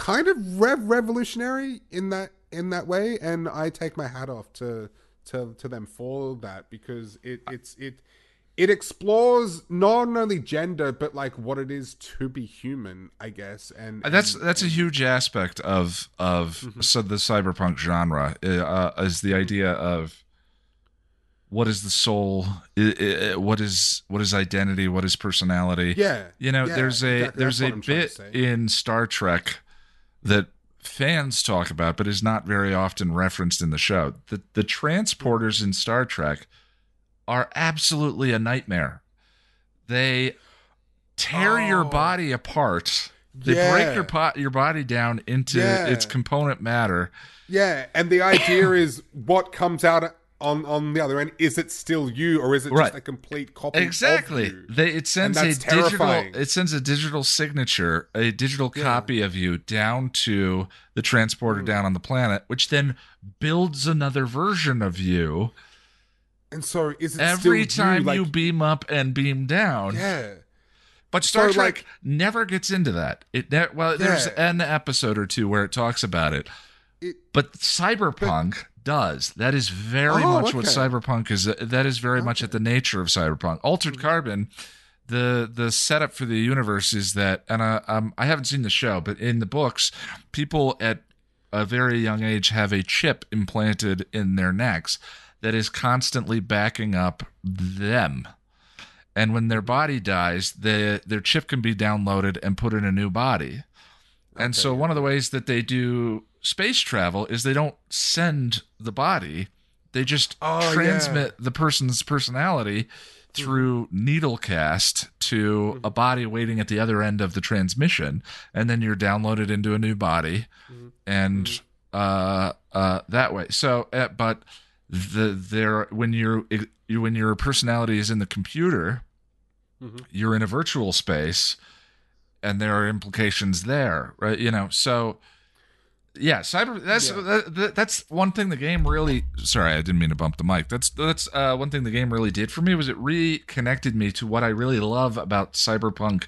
kind of rev- revolutionary in that in that way, and I take my hat off to to to them for that because it it's it it explores not only gender but like what it is to be human, I guess. And, That's and- that's a huge aspect of of Mm-hmm. so the cyberpunk genre uh, is the idea of what is the soul, what is what is identity, what is personality. yeah, You know, yeah, there's a exactly. there's a what I'm trying to bit in Star Trek that fans talk about, but is not very often referenced in the show. The the transporters in Star Trek are absolutely a nightmare. They tear oh. your Oh. body apart. They break your pot your body down into Yeah. its component matter. Yeah, and the idea is what comes out on on the other end. Is it still you, or is it Right. just a complete copy? Exactly. Of you? They it sends a that's digital it sends a digital signature, a digital copy of you down to the transporter hmm. down on the planet, which then builds another version of you And so is it every still time you? Like, you beam up and beam down. yeah, But Star So, Trek like- never gets into that. It ne- well, there's an episode or two where it talks about it, It- but Cyberpunk does. That is very Oh, much what. Cyberpunk is. That is very much at the nature of Cyberpunk. Altered Mm-hmm. Carbon. The the setup for the universe is that, and I, um, I haven't seen the show, but in the books, people at a very young age have a chip implanted in their necks that is constantly backing up them and when their body dies, the their chip can be downloaded and put in a new body. And so one of the ways that they do space travel is they don't send the body; they just Oh, transmit the person's personality through needle cast to a body waiting at the other end of the transmission, and then you're downloaded into a new body, and uh, uh, that way. So, uh, but the there when you're you, when your personality is in the computer, Mhm. you're in a virtual space, and there are implications there, right? You know, so yeah, cyber. That's Yeah. that, that- that's one thing the game really. Sorry, I didn't mean to bump the mic. That's that's uh, one thing the game really did for me was it reconnected me to what I really love about cyberpunk,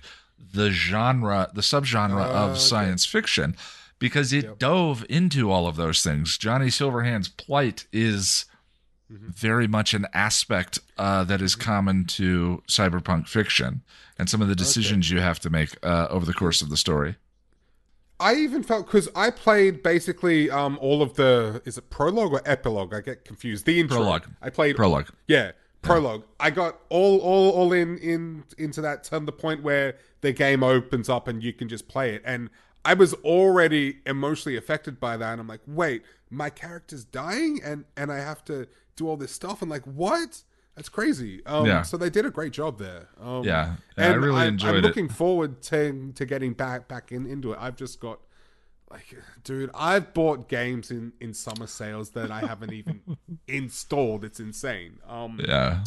the genre, the subgenre Uh, of okay. science fiction, because it Yep. dove into all of those things. Johnny Silverhand's plight is Mm-hmm. very much an aspect uh, that is common to cyberpunk fiction and some of the decisions you have to make uh, over the course of the story. I even felt because I played basically um all of the is it prologue or epilogue? I get confused. The intro. Prologue. I played Prologue. Yeah, prologue. I got all all all in in into that to the point where the game opens up and you can just play it. And I was already emotionally affected by that. And I'm like, wait, my character's dying, and and I have to do all this stuff. And like, what? That's crazy. Um, Yeah. So they did a great job there. Um, Yeah. Yeah, I really I'm, enjoyed I'm it. looking forward to to getting back back in into it. I've just got like, dude, I've bought games in in summer sales that I haven't even (laughs) installed. It's insane. Um, Yeah.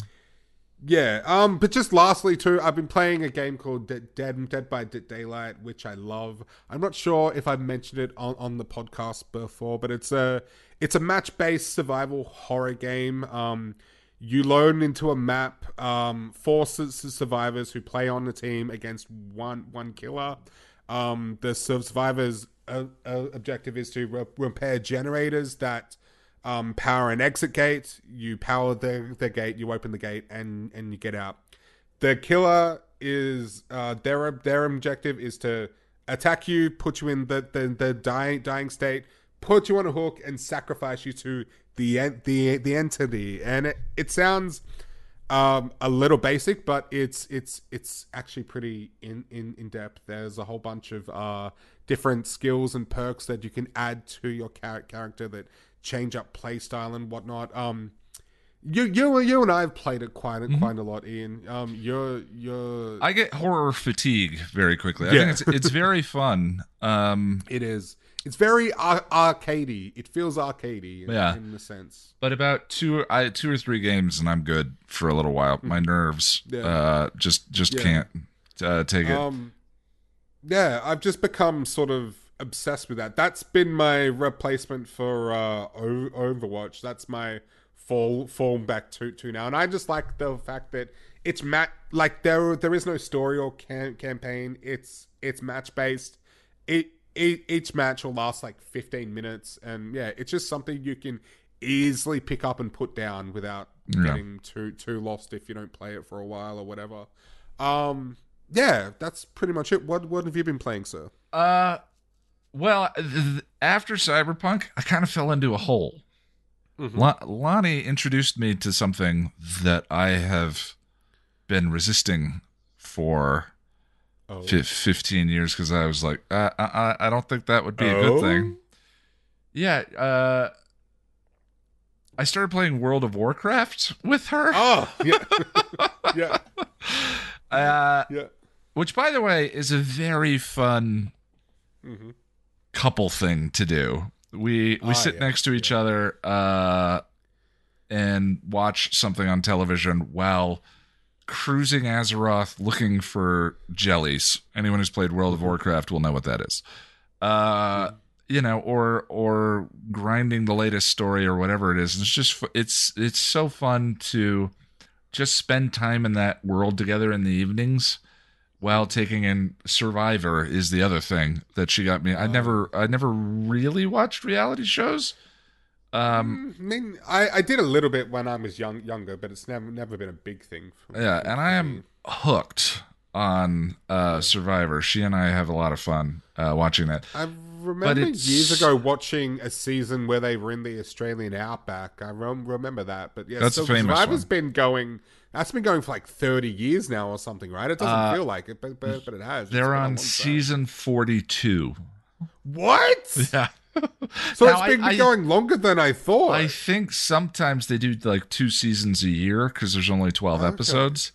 yeah. Um. But just lastly, too, I've been playing a game called Dead Dead, Dead by Daylight, which I love. I'm not sure if I've mentioned it on, on the podcast before, but it's a it's a match based survival horror game. Um. You load into a map, um, four su- su- survivors who play on the team against one one killer. Um, the survivors' uh, uh, objective is to re- repair generators that um, power an exit gate. You power the, the gate, you open the gate, and and you get out. The killer is uh, their their objective is to attack you, put you in the, the, the dying dying state, put you on a hook, and sacrifice you to the the the entity. And it, it sounds um, a little basic, but it's it's it's actually pretty in, in, in depth. There's a whole bunch of uh, different skills and perks that you can add to your char- character that change up playstyle and whatnot. Um, you you you and I have played it quite a, quite a lot, Ian. Um, you're you're I get horror fatigue very quickly. I Yeah. think it's it's very fun. Um, (laughs) it is it's very ar- arcadey. It feels arcadey, in, Yeah. in a sense. but about two I two or three games and I'm good for a little while. My nerves Yeah. uh just just Yeah. can't uh, take it. Um, yeah, I've just become sort of obsessed with that. That's been my replacement for uh, o- Overwatch. That's my fall fall back to to now, and I just like the fact that it's mat like there there is no story or cam- campaign. It's it's match based. It, it each match will last like fifteen minutes, and yeah, it's just something you can easily pick up and put down without Yeah. getting too too lost if you don't play it for a while or whatever. Um, yeah, that's pretty much it. What what have you been playing, sir? Uh, well, th- after Cyberpunk, I kind of fell into a hole. Mhm. La- Lonnie introduced me to something that I have been resisting for Oh, fi 15 years because I was like, I, I, I don't think that would be a Oh? good thing. Yeah. Uh, I started playing World of Warcraft with her. Oh, (laughs) yeah, yeah, Uh, yeah. which, by the way, is a very fun hmm couple thing to do. We we Ah, sit yeah, next to each other uh, and watch something on television while cruising Azeroth looking for jellies. Anyone who's played World of Mm-hmm. Warcraft will know what that is. Uh, you know, or or grinding the latest story or whatever it is. It's just it's it's so fun to just spend time in that world together in the evenings while taking in Survivor is the other thing that she got me. I never I never really watched reality shows. Um I mean, I, I did a little bit when I was young younger, but it's never never been a big thing. For, me. yeah, and I am hooked on uh Survivor. She and I have a lot of fun uh watching that. I remember years ago watching a season where they were in the Australian outback. I rem- remember that, but yeah, That's so famous Survivor's one. been going. That's been going for like thirty years now or something, right? It doesn't Uh, feel like it, but but, but it has. They're been a long on season 42. What? (laughs) Yeah. So Now, it's been I- I- going longer than I thought. I think sometimes they do like two seasons a year because there's only 12 Okay. episodes.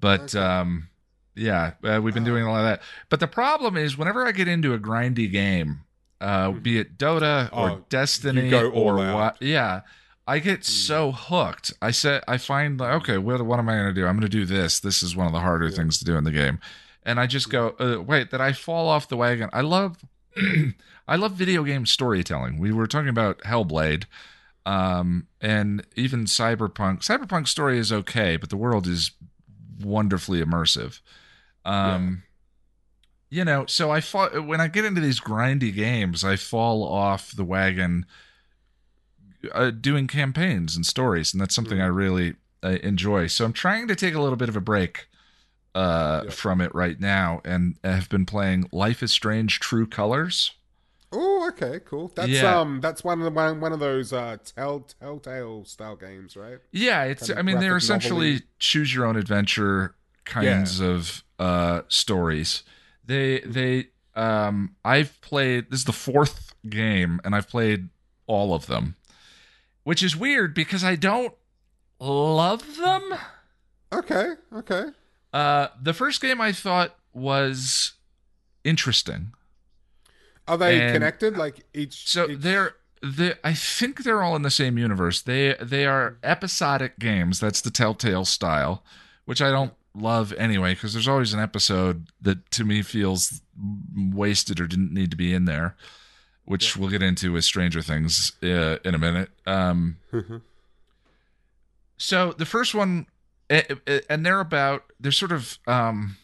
But Okay. um, yeah, uh, we've been doing a lot of that. But the problem is, whenever I get into a grindy game, uh, be it Dota or Oh, Destiny you go all or out. what, yeah, I get so hooked. I said, I find like, okay, what what am I going to do? I'm going to do this. This is one of the harder things to do in the game, and I just go, uh, wait, that I fall off the wagon. I love, (clears throat) I love video game storytelling. We were talking about Hellblade um, and even cyberpunk. Cyberpunk story is okay but the world is wonderfully immersive. Um you know so i fall when i get into these grindy games i fall off the wagon uh, doing campaigns and stories and that's something i really uh, enjoy. So i'm trying to take a little bit of a break uh Yeah. from it right now and have been playing life is strange true colors Oh, okay, cool. That's Yeah. um, that's one of the one, one of those uh, tell telltale style games, right? Yeah, it's. kind of I mean, they're essentially choose your own adventure kinds of uh, stories. They they. Um, I've played. This is the fourth game, and I've played all of them, which is weird because I don't love them. Okay, okay. Uh, the first game I thought was interesting. Are they And- connected? Like each? So each- they're they I think they're all in the same universe. They they are episodic games. That's the Telltale style, which I don't love anyway because there's always an episode that to me feels wasted or didn't need to be in there, which we'll get into with Stranger Things uh, in a minute. Um, so the first one, eh, eh, and they're about they're sort of um,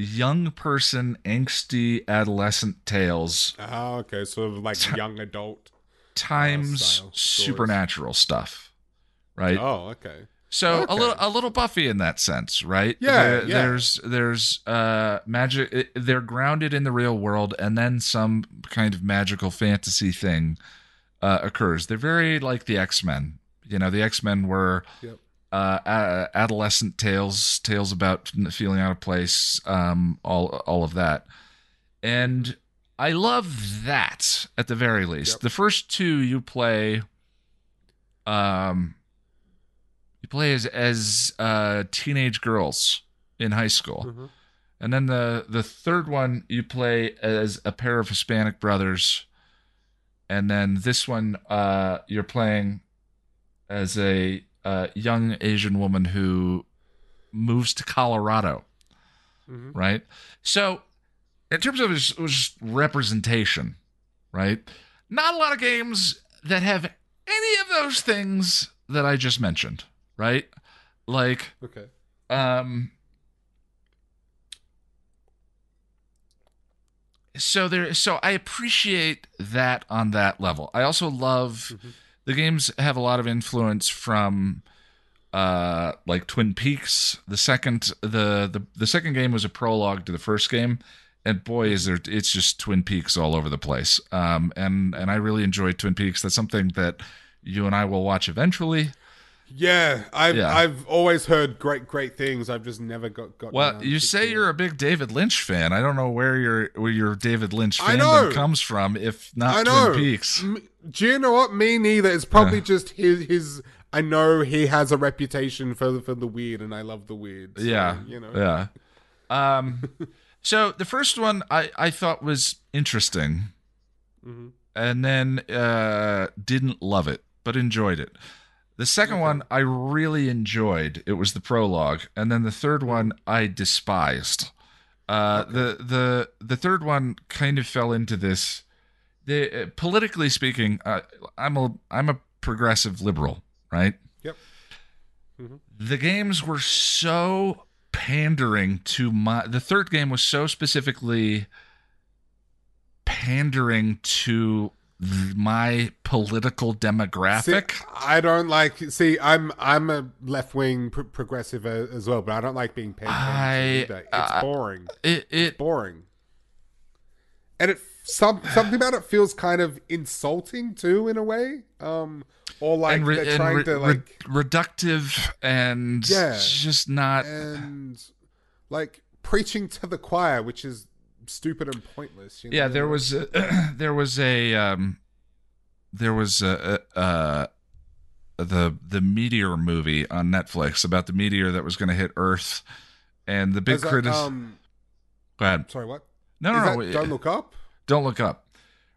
young person, angsty adolescent tales Ah, okay. Sort of like young adult. times style stories. supernatural stuff, right? Oh, okay. So Okay. a little a little Buffy in that sense, right? Yeah, There- yeah. There's there's uh magic. They're grounded in the real world, and then some kind of magical fantasy thing uh, occurs. They're very like the X Men. You know, the X Men were Yep. Uh, adolescent tales, tales about feeling out of place, um, all all of that, and I love that at the very least. Yep. The first two you play, um, you play as as uh, teenage girls in high school, Mhm. and then the the third one you play as a pair of Hispanic brothers, and then this one uh, you're playing as a uh, young Asian woman who moves to Colorado, Mhm. right? So, in terms of his, just representation, right? Not a lot of games that have any of those things that I just mentioned, right? Like, Okay. um, so there, so I appreciate that on that level. I also love Mhm. The games have a lot of influence from uh like Twin Peaks. The second the the the second game was a prologue to the first game and boy is there it's just Twin Peaks all over the place. Um and and I really enjoy Twin Peaks. That's something that you and I will watch eventually. Yeah, I've Yeah. I've always heard great great things. I've just never got got. Well, you say you're a big David Lynch fan. I don't know where your where your David Lynch fandom comes from, if not I know. Twin Peaks. M- Do you know what? Me neither. It's probably Yeah. just his his. I know he has a reputation for for the weird, and I love the weird. so, yeah, you know. yeah. (laughs) Um, so the first one I I thought was interesting, Mhm. and then uh, didn't love it, but enjoyed it. The second Okay. one I really enjoyed. It was the prologue, and then the third one I despised. Uh, The the the third one kind of fell into this. The uh, politically speaking, uh, I'm a I'm a progressive liberal, right? Yep. Mhm. The games were so pandering to my. The third game was so specifically pandering to my political See, demographic. I don't like. See, I'm I'm a left wing pr- progressive uh, as well, but I don't like being paid. I- It's I- boring. it it boring. And it some something about it feels kind of insulting too, in a way. Um, or like re- they're trying re- to re- like reductive and Yeah. just not. and like preaching to the choir, which is stupid and pointless. You know? yeah, there was a, (clears throat) there was a um, there was a, a, uh the the meteor movie on Netflix about the meteor that was going to hit Earth, and the big criticism. um, Go ahead. sorry, what? No, no, no. Don't look up. Don't look up.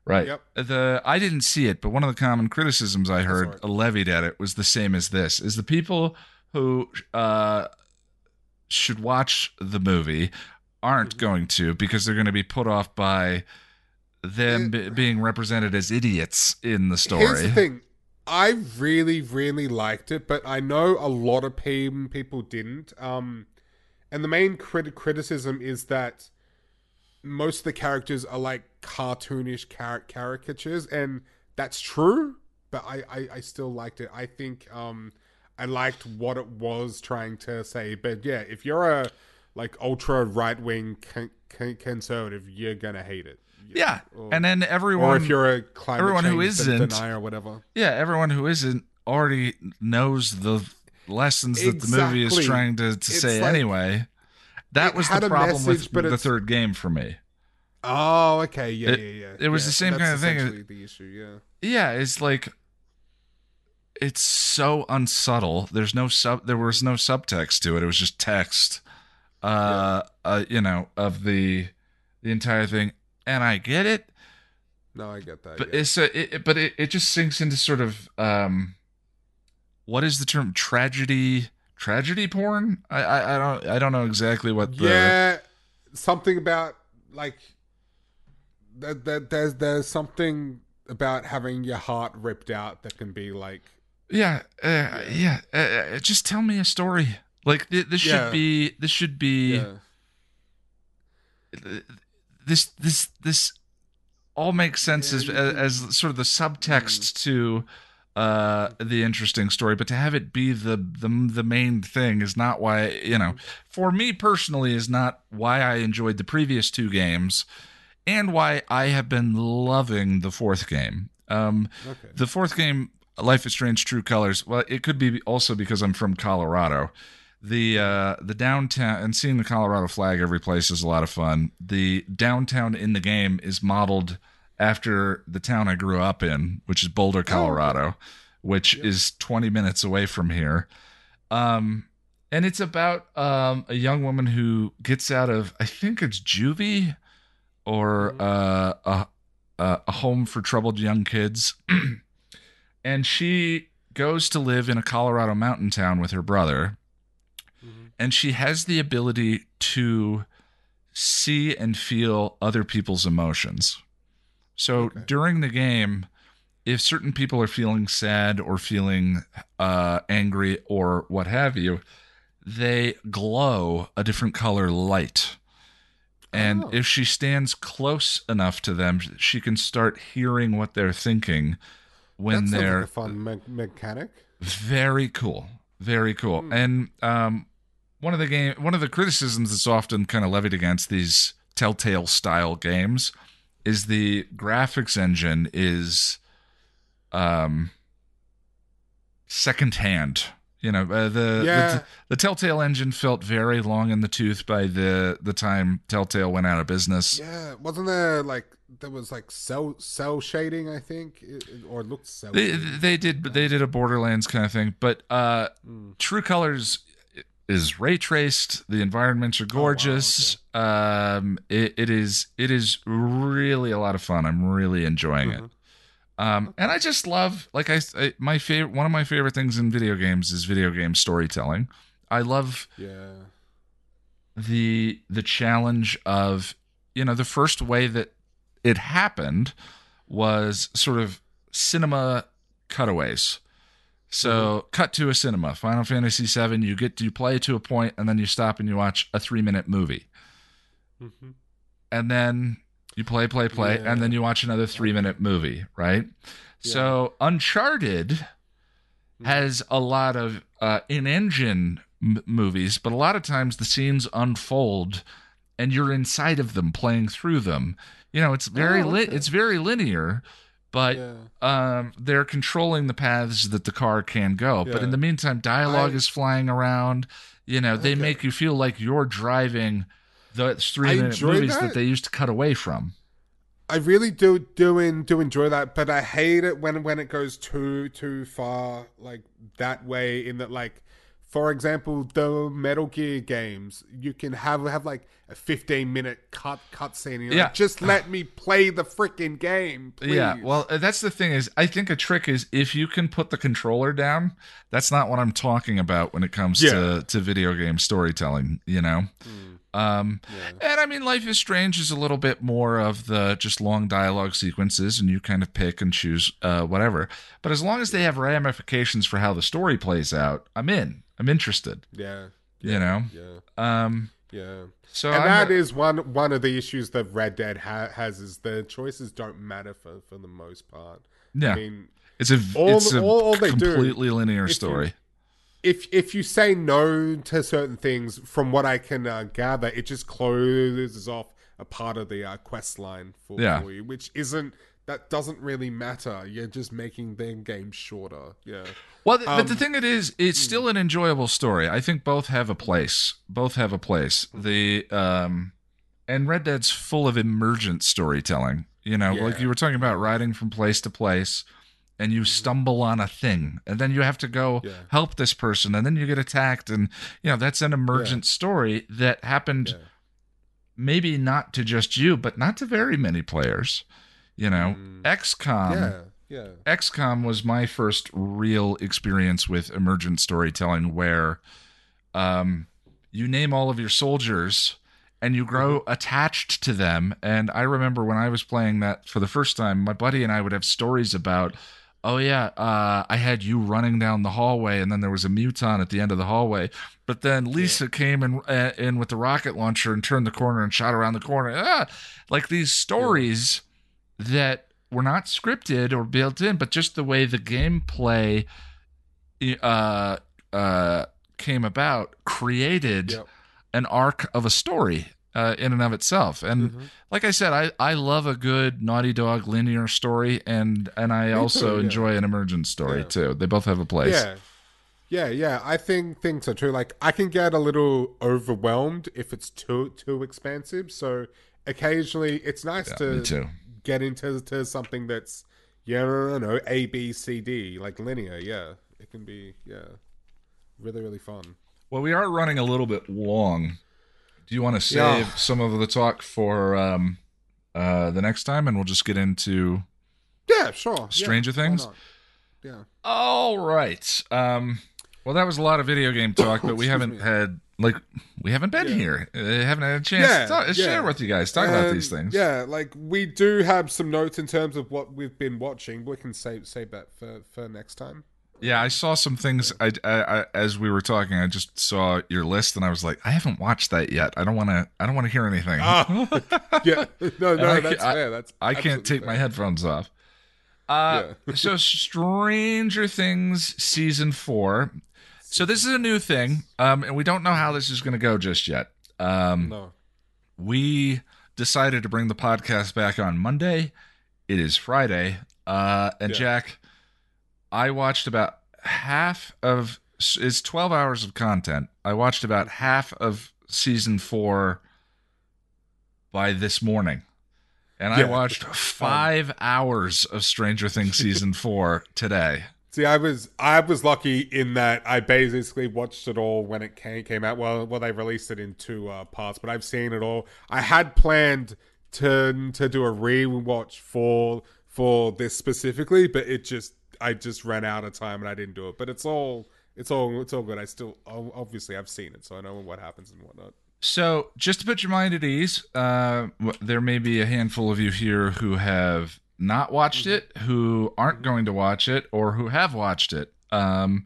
Right. Yep. The I didn't see it, but one of the common criticisms I heard levied at it was the same as this: is the people who uh, should watch the movie aren't going to because they're going to be put off by them be- being represented as idiots in the story. Here's the thing. I really, really liked it, but I know a lot of pe- people didn't. Um, and the main crit- criticism is that most of the characters are like cartoonish car- caricatures, and that's true. But I, I, I still liked it. I think um, I liked what it was trying to say. But yeah, if you're a like ultra right wing con- con- conservative, you're gonna hate it. Yeah, Or- and then everyone, or if you're a climate everyone who isn't- denier or whatever. yeah, everyone who isn't already knows the lessons that the movie is trying to, to say like- anyway. That was the problem message, with the third game for me. Oh, okay, yeah, It- yeah, yeah. it was Yeah, the same kind of thing. The issue, yeah. Yeah, it's like it's so unsubtle. There's no sub. There was no subtext to it. It was just text. Uh, uh, you know, of the the entire thing, and I get it, No, I get that. but yeah. it's a. It, it- but it, it just sinks into sort of um, what is the term? Tragedy. Tragedy porn. I, I I don't I don't know exactly what the yeah, something about like that. That there's there's something about having your heart ripped out that can be like Yeah, uh, yeah. Uh, uh, just tell me a story. Like th- this should be. This should be. yeah, This this this all makes sense as Yeah, as, as sort of the subtext to uh the interesting story but to have it be the the the main thing is not why you know for me personally is not why I enjoyed the previous two games and why I have been loving the fourth game um Okay. the fourth game Life is Strange True Colors well it could be also because I'm from Colorado the uh the downtown and seeing the Colorado flag every place is a lot of fun the downtown in the game is modeled after the town I grew up in, which is Boulder, Colorado, which is 20 minutes away from here. Um, and it's about um, a young woman who gets out of, I think it's juvie or uh, a, a, a home for troubled young kids. (clears throat) and she goes to live in a Colorado mountain town with her brother. And she has the ability to see and feel other people's emotions. So Okay. during the game, if certain people are feeling sad or feeling uh, angry or what have you, they glow a different color light. And Oh. if she stands close enough to them, she can start hearing what they're thinking when they're like a fun me- mechanic. very cool very cool Hmm. and um one of the game one of the criticisms that's often kind of levied against these telltale style games is the graphics engine is um secondhand you know uh, the, Yeah. the the telltale engine felt very long in the tooth by the the time telltale went out of business Yeah, wasn't there like there was like cel cel shading? I think, or it looked cel. they, shading. they did they did a borderlands kind of thing but uh Mm. True Colors is ray traced. The environments Oh, are gorgeous. Um, it, it is it is really a lot of fun. I'm really enjoying Mhm. it. Um, and I just love like I, I my favorite one of my favorite things in video games is video game storytelling. I love Yeah. the the challenge of you know the first way that it happened was sort of cinema cutaways so cut to a cinema. Final fantasy VII. you get to you play to a point and then you stop and you watch a 3 minute movie. Hmm and then you play play play Yeah. and then you watch another 3 minute movie right? So uncharted has a lot of uh, in-engine m- movies, but a lot of times the scenes unfold, and you're inside of them, playing through them. You know, it's very Oh, li- it's very linear, but yeah. um, they're controlling the paths that the car can go. But in the meantime, dialogue I- is flying around. You know, they Okay. make you feel like you're driving the three minute movies that. that. they used to cut away from. I really do do in, do enjoy that, but I hate it when when it goes too too far like that way. In that, like, for example, the Metal Gear games, you can have have like a fifteen minute cut cut scene. You're Yeah. like, just let me play the freaking game, please. Yeah, well, uh, that's the thing is, I think a trick is if you can put the controller down. That's not what I'm talking about when it comes Yeah. to to video game storytelling. You know, Mm, um, yeah. and I mean, Life is Strange is a little bit more of the just long dialogue sequences, and you kind of pick and choose uh, whatever. But as long as they have ramifications for how the story plays out, I'm in. I'm interested. yeah, You know, yeah, um, yeah. so and I'm- that is one one of the issues that Red Dead ha- has is the choices don't matter for for the most part. yeah, I mean, it's a all- it's a all- all they do completely linear if you- story. if if you say no to certain things, from what I can uh, gather, it just closes off a part of the uh, quest line for, Yeah. for you, which isn't that doesn't really matter. You're just making the game shorter. Yeah, Well, th- but the Um, thing it is, it's still an enjoyable story. I think both have a place. Both have a place. The um, and Red Dead's full of emergent storytelling. You know, like you were talking about riding from place to place, and you stumble on a thing, and then you have to go Yeah. help this person, and then you get attacked, and you know that's an emergent story that happened yeah. maybe not to just you, but not to very many players. You know, Mm. XCOM. yeah, yeah. XCOM was my first real experience with emergent storytelling where um, you name all of your soldiers and you grow Mm-hmm. attached to them. And I remember when I was playing that for the first time, my buddy and I would have stories about, oh, yeah, uh, I had you running down the hallway and then there was a muton at the end of the hallway. But then Lisa came in, uh, in with the rocket launcher and turned the corner and shot around the corner. Ah, like these stories that were not scripted or built in, but just the way the gameplay uh, uh, came about created Yep. an arc of a story uh, in and of itself. And Mhm. like I said, I, I love a good Naughty Dog linear story, and and I Me also too, yeah. enjoy an emergent story Yeah. too. They both have a place. Yeah. Yeah, yeah. I think things are true. Like I can get a little overwhelmed if it's too too expansive. So occasionally it's nice Yeah, to me too. Get into to something that's yeah, no, no, no, A, B, C, D, like linear. Yeah, it can be yeah, really, really fun. Well, we are running a little bit long. Do you want to save Yeah. some of the talk for um, uh, the next time, and we'll just get into Yeah, sure. Stranger why Things? Yeah. All right. Um, well, that was a lot of video game talk, but we haven't me. had like we haven't been Yeah. here. Uh, haven't had a chance Yeah, to talk, yeah. share with you guys, talk about these things. Yeah, like we do have some notes in terms of what we've been watching. We can save save that for for next time. Yeah, I saw some things. I, I, I as we were talking, I just saw your list, and I was like, I haven't watched that yet. I don't want to. I don't want to hear anything. Ah. (laughs) (laughs) Yeah, no, no, I that's I- fair. That's I can't take my headphones off. Uh, so (laughs) Stranger Things season four. So this is a new thing, um, and we don't know how this is going to go just yet. Um, No, we decided to bring the podcast back on Monday. It is Friday, uh, and Yeah. Jack, I watched about half of. It's twelve hours of content. I watched about half of season four by this morning. And I watched (laughs) five hours of Stranger Things season four today. See, I was I was lucky in that I basically watched it all when it came came out. Well, well, they released it in two uh, parts, but I've seen it all. I had planned to to do a rewatch for for this specifically, but it just I just ran out of time and I didn't do it. But it's all it's all it's all good. I still obviously I've seen it, so I know what happens and whatnot. So, just to put your mind at ease, uh, there may be a handful of you here who have not watched it, who aren't going to watch it, or who have watched it. Um,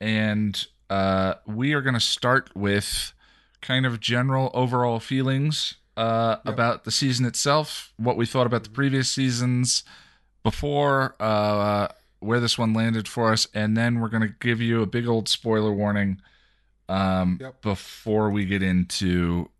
and uh, we are going to start with kind of general overall feelings uh, about the season itself, what we thought about the previous seasons before, uh, where this one landed for us, and then we're going to give you a big old spoiler warning um, Yep. before we get into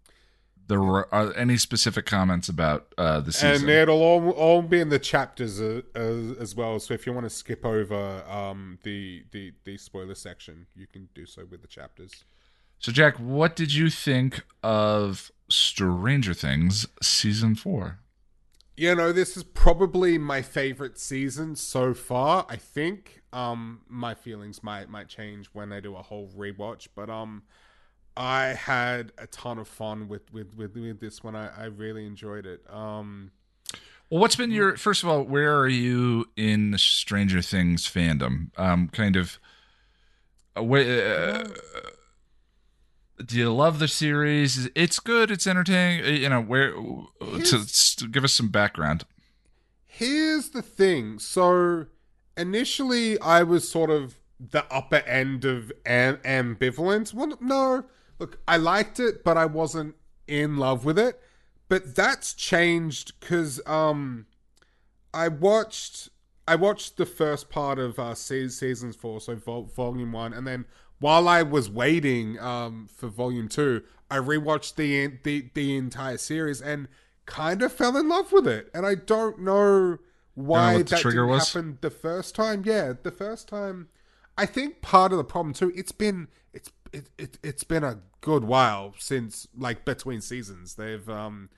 the uh, any specific comments about uh, the season. And it'll all, all be in the chapters uh, as, as well. So if you want to skip over um, the, the the spoiler section, you can do so with the chapters. so, Jack, what did you think of Stranger Things season four? You know, this is probably my favorite season so far. I think um, my feelings might might change when I do a whole rewatch, but um, I had a ton of fun with with with, with this one. I, I really enjoyed it. Um, Well, what's been your first of all? Where are you in the Stranger Things fandom? Um, kind of. Uh, uh, do you love the series? It's good. It's entertaining. uh, You know where to, to give us some background. Here's the thing. So initially, I was sort of the upper end of am- ambivalence. Well, no, look, I liked it, but I wasn't in love with it. But that's changed because um, I watched I watched the first part of uh, se- seasons four, so vol- volume one, and then while I was waiting um, for volume two, I rewatched the the the entire series and kind of fell in love with it. And I don't know why what the that didn't was? happen the first time. Yeah, the first time. I think part of the problem too. It's been it's it, it it's been a good while since like between seasons. They've um,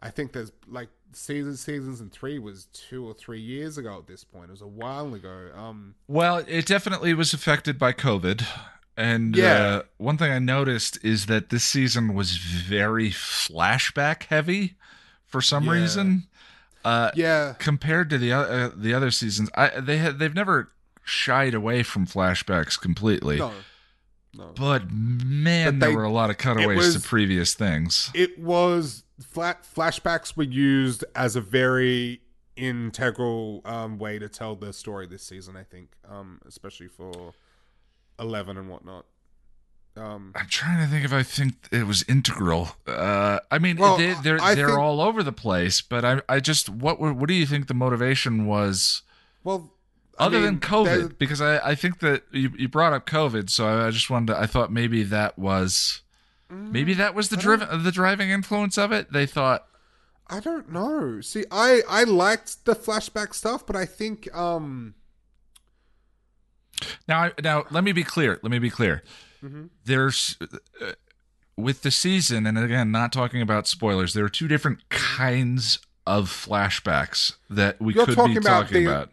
I think there's like seasons seasons and three was two or three years ago at this point. It was a while ago. Um, Well, it definitely was affected by COVID. And Yeah. uh, one thing I noticed is that this season was very flashback heavy for some Yeah. reason. Uh, yeah, compared to the uh, the other seasons, I they had they've never shied away from flashbacks completely. no, no. But man, But there were a lot of cutaways was- to previous things. it was flat flashbacks were used as a very integral um, way to tell the story this season. I think, um, especially for Eleven and whatnot. Um, I'm trying to think if I think it was integral. Uh, I mean, Well, they, they're I they're think- all over the place, but I I just what what do you think the motivation was well, Other than COVID? there- Because I I think that you you brought up COVID, so I, I just wanted to, I thought maybe that was maybe that was the driven the driving influence of it. They thought I don't know. See, I I liked the flashback stuff, but I think um Now, now let me be clear. Let me be clear. Mm-hmm. There's uh, with the season, and again, not talking about spoilers. There are two different kinds of flashbacks that we You're could talking be about talking the- about.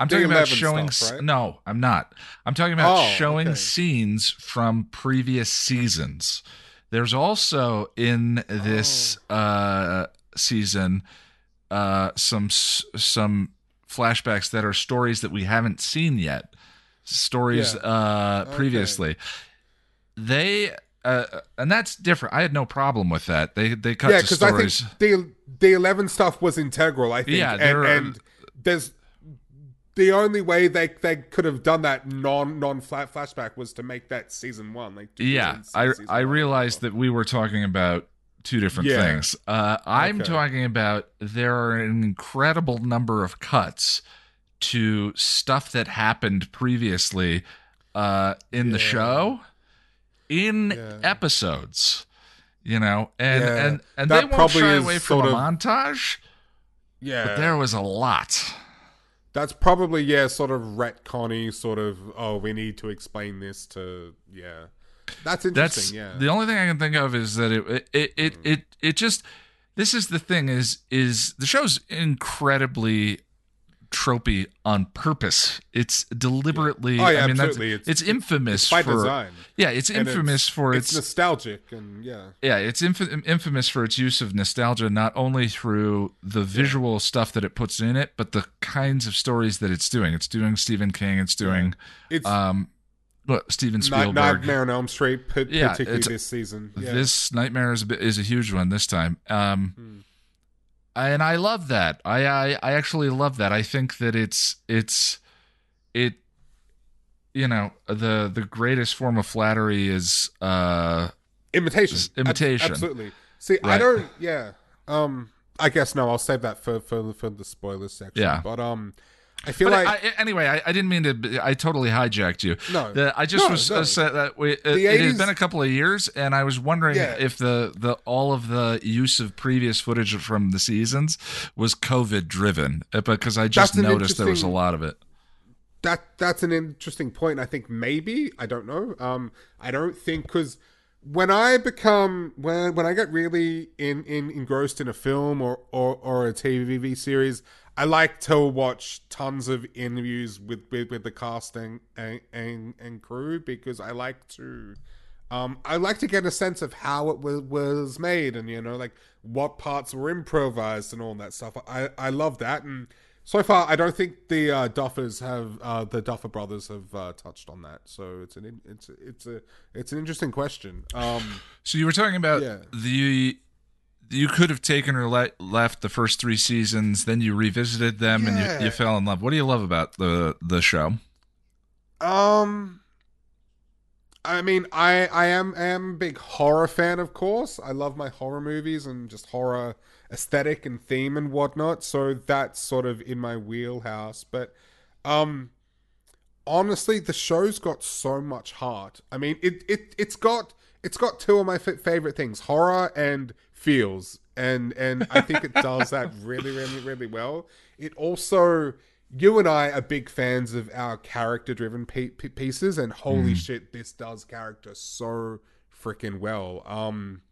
I'm talking about showing. stuff, right? No, I'm not. I'm talking about Oh, showing okay. scenes from previous seasons. There's also in this Oh. uh, season uh, some some flashbacks that are stories that we haven't seen yet stories Yeah. uh Okay. previously they uh and that's different i had no problem with that they they cut yeah, because I think the the eleven stuff was integral. I think, Yeah, and, are- and there's the only way they they could have done that non non flat flashback was to make that season one. Like yeah i i realized that we were talking about two different Yeah. things uh i'm Okay. talking about there are an incredible number of cuts to stuff that happened previously uh in the show in Yeah. episodes you know and Yeah. and and That they won't shy away from a of- montage yeah. but there was a lot That's probably yeah, sort of retconny, sort of. Oh, we need to explain this to yeah. That's interesting. that's yeah, the only thing i can think of is that it it it it, hmm. it just this is the thing is is the show's incredibly tropey on purpose it's deliberately Oh, yeah, i mean absolutely. that's It's- it's, infamous by for design. yeah it's infamous for it's its, nostalgic and yeah. yeah it's inf- infamous for its use of nostalgia not only through the visual stuff that it puts in it but the kinds of stories that it's doing it's doing stephen king it's doing It's um what steven spielberg Nightmare on Elm Street, p- Yeah, particularly this season. Yeah. This nightmare is a, bit, is a huge one this time. Um, Hmm. And I love that. I, I I actually love that. I think that it's it's it. You know the the greatest form of flattery is uh imitation, Just imitation. Ab- absolutely. See, I don't. Yeah. Um. I guess no. I'll save that for for for the spoilers section. Yeah. But um, I feel But like I, anyway, I, I didn't mean to. I totally hijacked you. No. The- I just No, was no. uh, said that we, it, The it has been a couple of years, and I was wondering Yeah. if the, the all of the use of previous footage from the seasons was COVID driven, uh, because I just noticed there was a lot of it. that that's an interesting point. I think maybe I don't know. Um, I don't think because when I become when when I get really in, in engrossed in a film or, or or a TV series, I like to watch tons of interviews with with, with the casting and, and and crew because I like to. Um, I like to get a sense of how it was, was made, and you know, like what parts were improvised and all that stuff. I I love that, and so far, I don't think the uh, Duffers have uh, the Duffer brothers have uh, touched on that. So it's an it's it's a it's an interesting question. Um, (laughs) So you were talking about Yeah. the you could have taken or le- left the first three seasons, then you revisited them and you, you fell in love. What do you love about the the show? um, I mean, I I am I am a big horror fan, of course. I love my horror movies and just horror aesthetic and theme and whatnot. So that's sort of in my wheelhouse. But um, honestly, the show's got so much heart. I mean, it it it's got it's got two of my f- favorite things: horror and feels. And and I think it does that really really really well. It also you and I are big fans of our character driven pe- pe- pieces, and holy shit, this does character so freaking well. Um,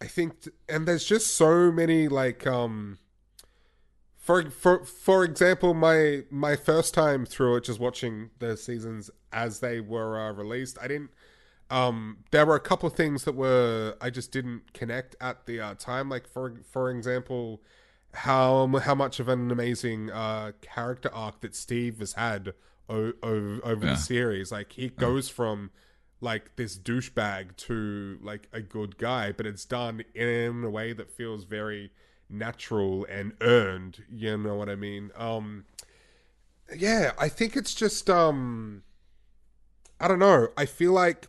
I think, t- and there's just so many like um. For, for for example, my my first time through it, just watching the seasons as they were uh, released, I didn't. Um, there were a couple of things that were I just didn't connect at the uh, time. Like for for example, how how much of an amazing uh, character arc that Steve has had o- o- over Yeah. the series. Like he goes from like this douchebag to like a good guy, but it's done in a way that feels very natural and earned. You know what I mean? Um, yeah, I think it's just um, I don't know. I feel like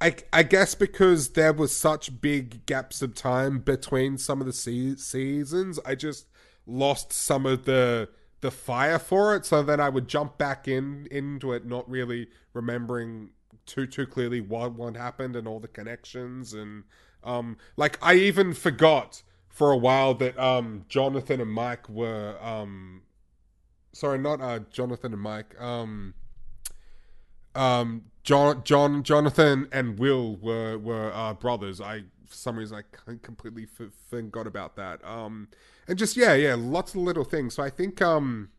I, I guess because there was such big gaps of time between some of the se- seasons, I just lost some of the the fire for it. So then I would jump back in into it, not really remembering too too clearly what what happened and all the connections and um like I even forgot for a while that um Jonathan and Mike were um sorry not uh Jonathan and Mike um um John John Jonathan and Will were were uh, brothers. I for some reason I completely f- forgot about that. Um and just yeah yeah lots of little things. So I think um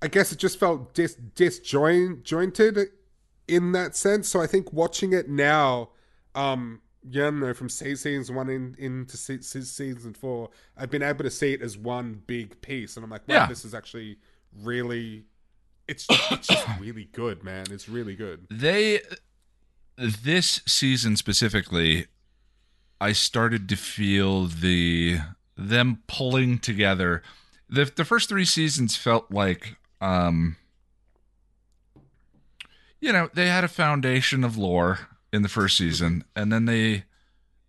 I guess it just felt dis disjointed in that sense. So I think watching it now, um, yeah, no, from seasons one in, into se- season four, I've been able to see it as one big piece, and I'm like, wow, Yeah. this is actually really, it's (coughs) it's just really good, man. It's really good. They this season specifically, I started to feel the them pulling together. The the first three seasons felt like um you know, they had a foundation of lore in the first season and then they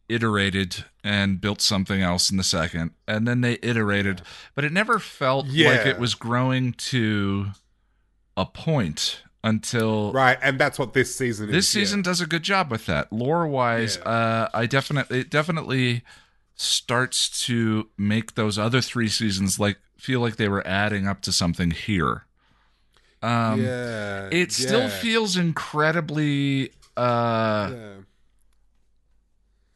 iterated and built something else in the second and then they iterated but it never felt like it was growing to a point until Right, and that's what this season is. this yeah. season does a good job with that. Lore wise, Yeah. uh, I definitely it definitely starts to make those other three seasons like feel like they were adding up to something here. Um, yeah, it still feels incredibly. Uh, yeah.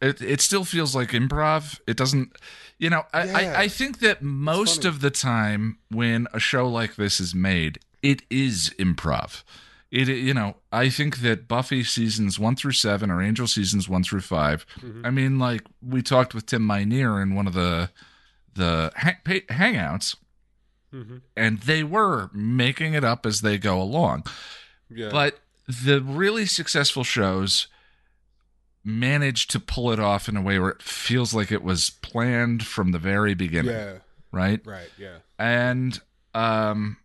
it it still feels like improv. It doesn't. You know, I, Yeah. I, I think that most of the time when a show like this is made, it is improv. It you know, I think that Buffy seasons one through seven or Angel seasons one through 5 Mm-hmm. I mean, like we talked with Tim Minear in one of the the hang- hangouts, Mhm. and they were making it up as they go along. yeah. But the really successful shows managed to pull it off in a way where it feels like it was planned from the very beginning, yeah, right? right, yeah, And um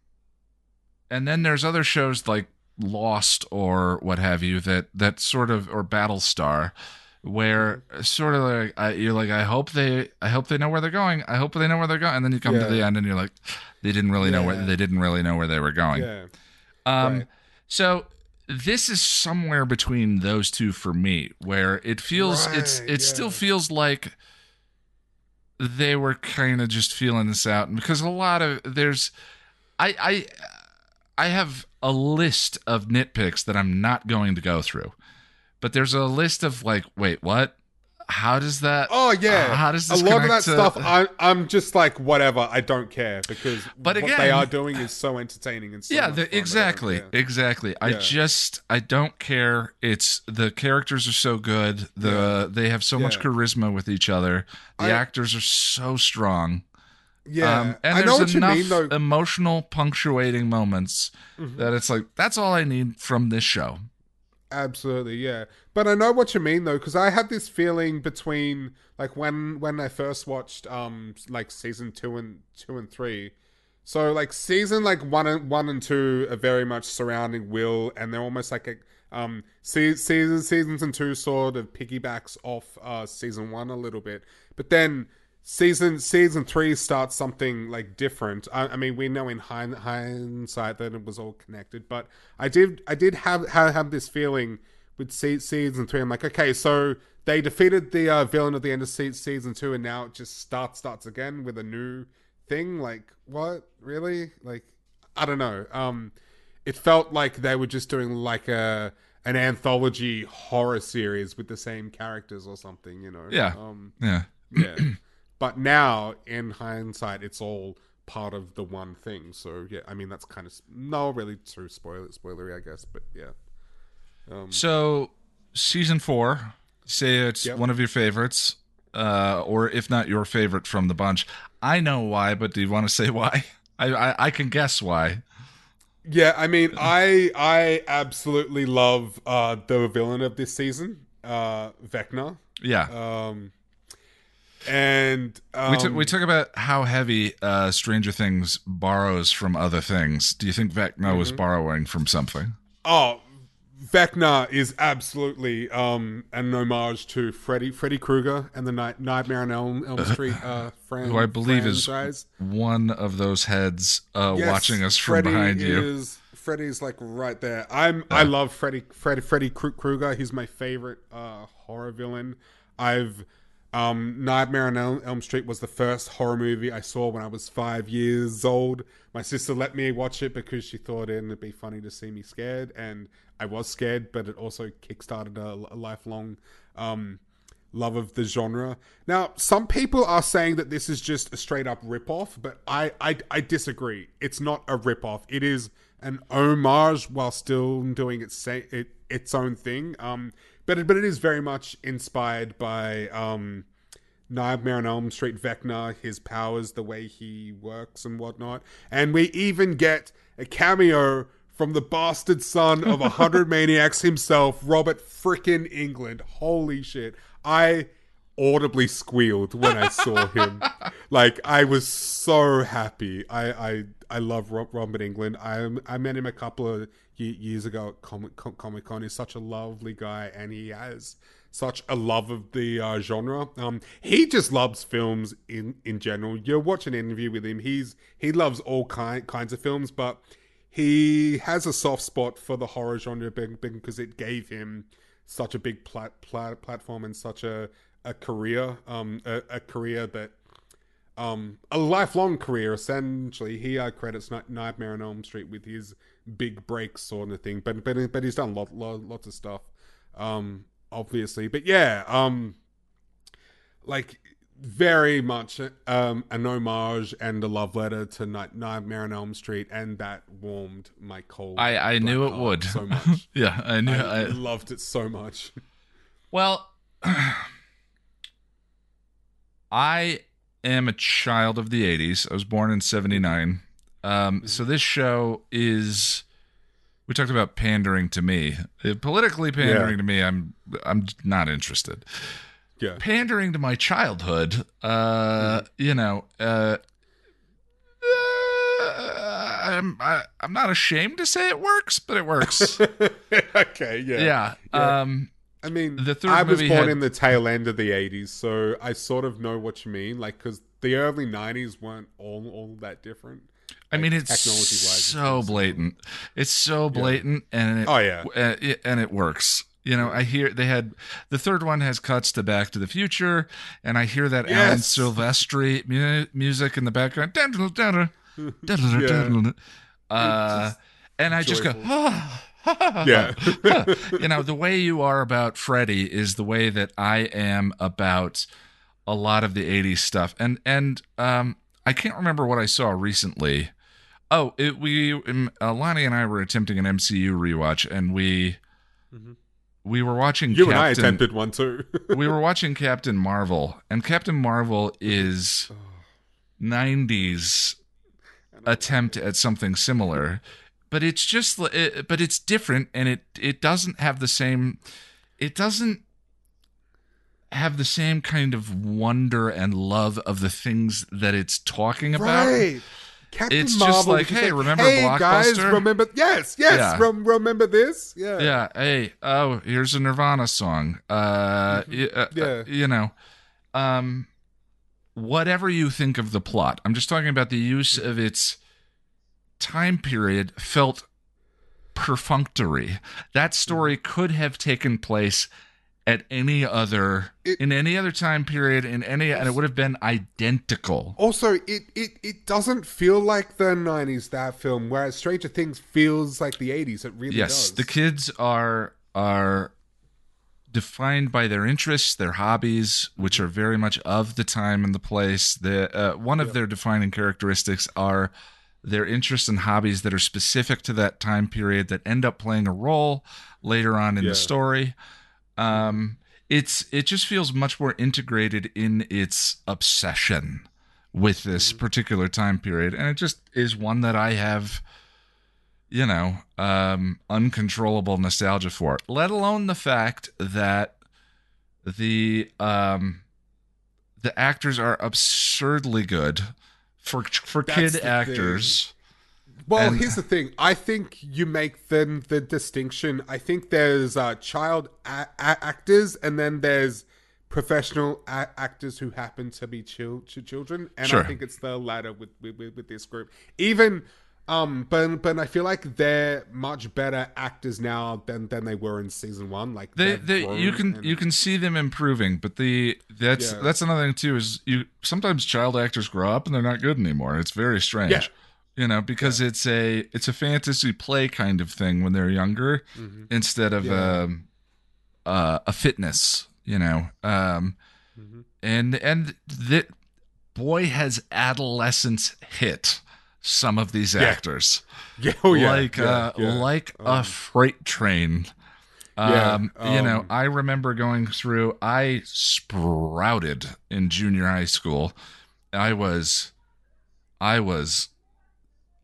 and then there's other shows like Lost or what have you that that sort of or Battlestar where sort of like I, you're like I hope they I hope they know where they're going. I hope they know where they're going and then you come to the end and you're like they didn't really know where they didn't really know where they were going. yeah. Um, Right. so this is somewhere between those two for me, where it feels it's Right, it still feels like they were kind of just feeling this out, and because a lot of there's, I I I have a list of nitpicks that I'm not going to go through, but there's a list of like, wait, what? How does that? Oh yeah, Uh, how does a lot of that to- stuff? I, I'm just like whatever. I don't care because But what again- they are doing is so entertaining and so yeah, the, exactly, care. exactly. I Yeah. just I don't care. It's the characters are so good. The they have so much charisma with each other. The I- actors are so strong. Yeah, Um, and I know what there's you enough mean though. Mm-hmm. emotional punctuating moments that it's like that's all I need from this show. Absolutely, yeah. But I know what you mean though, because I had this feeling between like when when I first watched um like season two and two and three. So like season like one and one and two are very much surrounding Will, and they're almost like a um se- season seasons and two sort of piggybacks off uh season one a little bit, but then season season three starts something like different. I, I mean, we know in hind, hindsight that it was all connected, but I did I did have have, have this feeling with se- season three. I'm like, okay, so they defeated the uh, villain at the end of se- season two, and now it just starts starts again with a new thing. Like, what really? Like, I don't know. Um, it felt like they were just doing like a an anthology horror series with the same characters or something. You know? Yeah. Um, Yeah. yeah. (clears throat) but now, in hindsight, it's all part of the one thing. So yeah, I mean that's kind of no really too spoiler spoilery, I guess. But yeah, um, So season four, say it's Yep. one of your favorites, uh, or if not your favorite from the bunch. I know why, but do you want to say why? (laughs) I I, I can guess why. yeah. I mean, I I absolutely love uh, the villain of this season, uh, Vecna. Yeah. Um, and um, we, took we talk about how heavy uh, Stranger Things borrows from other things. Do you think Vecna was Mm-hmm. borrowing from something? Oh, Vecna is absolutely um, an homage to Freddy Freddy Krueger and the Night, Nightmare on Elm, Elm Street uh, fran- Who I believe is one of those heads uh, Yes, watching us from Freddy behind you. is, Freddy's like right there. I'm I love Freddy Freddy Freddy Krueger. He's my favorite uh, horror villain. I've um, Nightmare on Elm, Street was the first horror movie I saw when I was five years old. My sister let me watch it because she thought it'd be funny to see me scared, and I was scared. But it also kickstarted a, a lifelong um, love of the genre. Now, some people are saying that this is just a straight up ripoff, but I, I, I disagree. It's not a ripoff. It is an homage while still doing its its own thing. Um, but it, but it is very much inspired by um, Nightmare on Elm Street, Vecna, his powers, the way he works and whatnot. And we even get a cameo from the bastard son of a hundred (laughs) maniacs himself, Robert frickin' Englund. Holy shit. I audibly squealed when I saw him. (laughs) like I was so happy. I I, I love Rob, Robert Englund. I I met him a couple of years ago at Comic Comic Con. He's such a lovely guy, and he has such a love of the uh, genre. Um, he just loves films in in general. You'll watch an interview with him. He's he loves all kind kinds of films, but he has a soft spot for the horror genre because it gave him such a big plat, plat, platform and such a a career, um, a, a career that, um, a lifelong career essentially. He uh, credits Nightmare on Elm Street with his big breaks sort of thing, but but but he's done lot, lot lots of stuff, um, obviously. But yeah, um, like very much um an homage and a love letter to Night- Nightmare on Elm Street, and that warmed my cold. I, I knew it would. so (laughs) much. yeah, I knew. I I, loved it so much. well, (clears throat) I am a child of the 80s. I was born in 79. Um, so this show is we talked about pandering to me. Uh, Politically pandering Yeah. to me, I'm I'm not interested. Yeah. Pandering to my childhood, uh, you know, uh, uh, I'm I, I'm not ashamed to say it works, but it works. (laughs) okay, yeah. yeah. Um I mean, The third I was born had- in the tail end of the 80s, so I sort of know what you mean. Like, because the early 90s weren't all all that different. I mean, like, it's it's so blatant. It's so blatant, and it, Oh, yeah. uh, it- and it works. You know, I hear they had the third one has cuts to Back to the Future, and I hear that Alan Silvestri mu- music in the background. (laughs) Dun. Uh, and I just go, joyful. ah, (laughs) Yeah. you know, the way you are about Freddy is the way that I am about a lot of the 80s stuff. And and um I can't remember what I saw recently. Oh, it, we um, uh, Lonnie and I were attempting an MCU rewatch and we we were watching you and I attempted one too. (laughs) we were watching Captain Marvel and Captain Marvel is 90s attempt at something similar but it's just it, but it's different and it it doesn't have the same it doesn't have the same kind of wonder and love of the things that it's talking about right. Captain It's just Marvel like, was hey, remember hey, guys, remember? Yes, yes, Yeah. rem- remember this? Yeah. yeah hey oh here's a nirvana song uh, y- uh, Yeah. uh, you know um whatever you think of the plot i'm just talking about the use of its time period felt perfunctory. That story could have taken place at any other It- in any other time period in any and it would have been identical. Also, it, it, it doesn't feel like the 90s, that film, whereas Stranger Things feels like the 80s. It really yes does. the kids are are defined by their interests their hobbies which are very much of the time and the place. The uh, one of their defining characteristics are their interests and hobbies that are specific to that time period that end up playing a role later on in Yeah. the story um it's it just feels much more integrated in its obsession with this particular time period and it just is one that i have you know, um, uncontrollable nostalgia for. Let alone the fact that the um, the actors are absurdly good for for That's kid actors. Well, And- here's the thing. I think you make the the distinction. I think there's uh, child a- a- actors, and then there's professional a- actors who happen to be chil- ch- children, and Sure. I think it's the latter with, with, with this group. Even, um, but but I feel like they're much better actors now than than they were in season one. Like they, they've you can and- you can see them improving but the that's Yeah. that's another thing too is you sometimes child actors grow up and they're not good anymore it's very strange Yeah. you know because it's a it's a fantasy play kind of thing when they're younger Mhm. instead of Yeah. um uh, a fitness you know um Mhm. and and that boy has adolescence hit some of these Yeah. actors. (laughs) Yeah, oh, yeah, like yeah, uh like a Um, freight train. Yeah, um, you know um, i remember going through i sprouted in junior high school. I was i was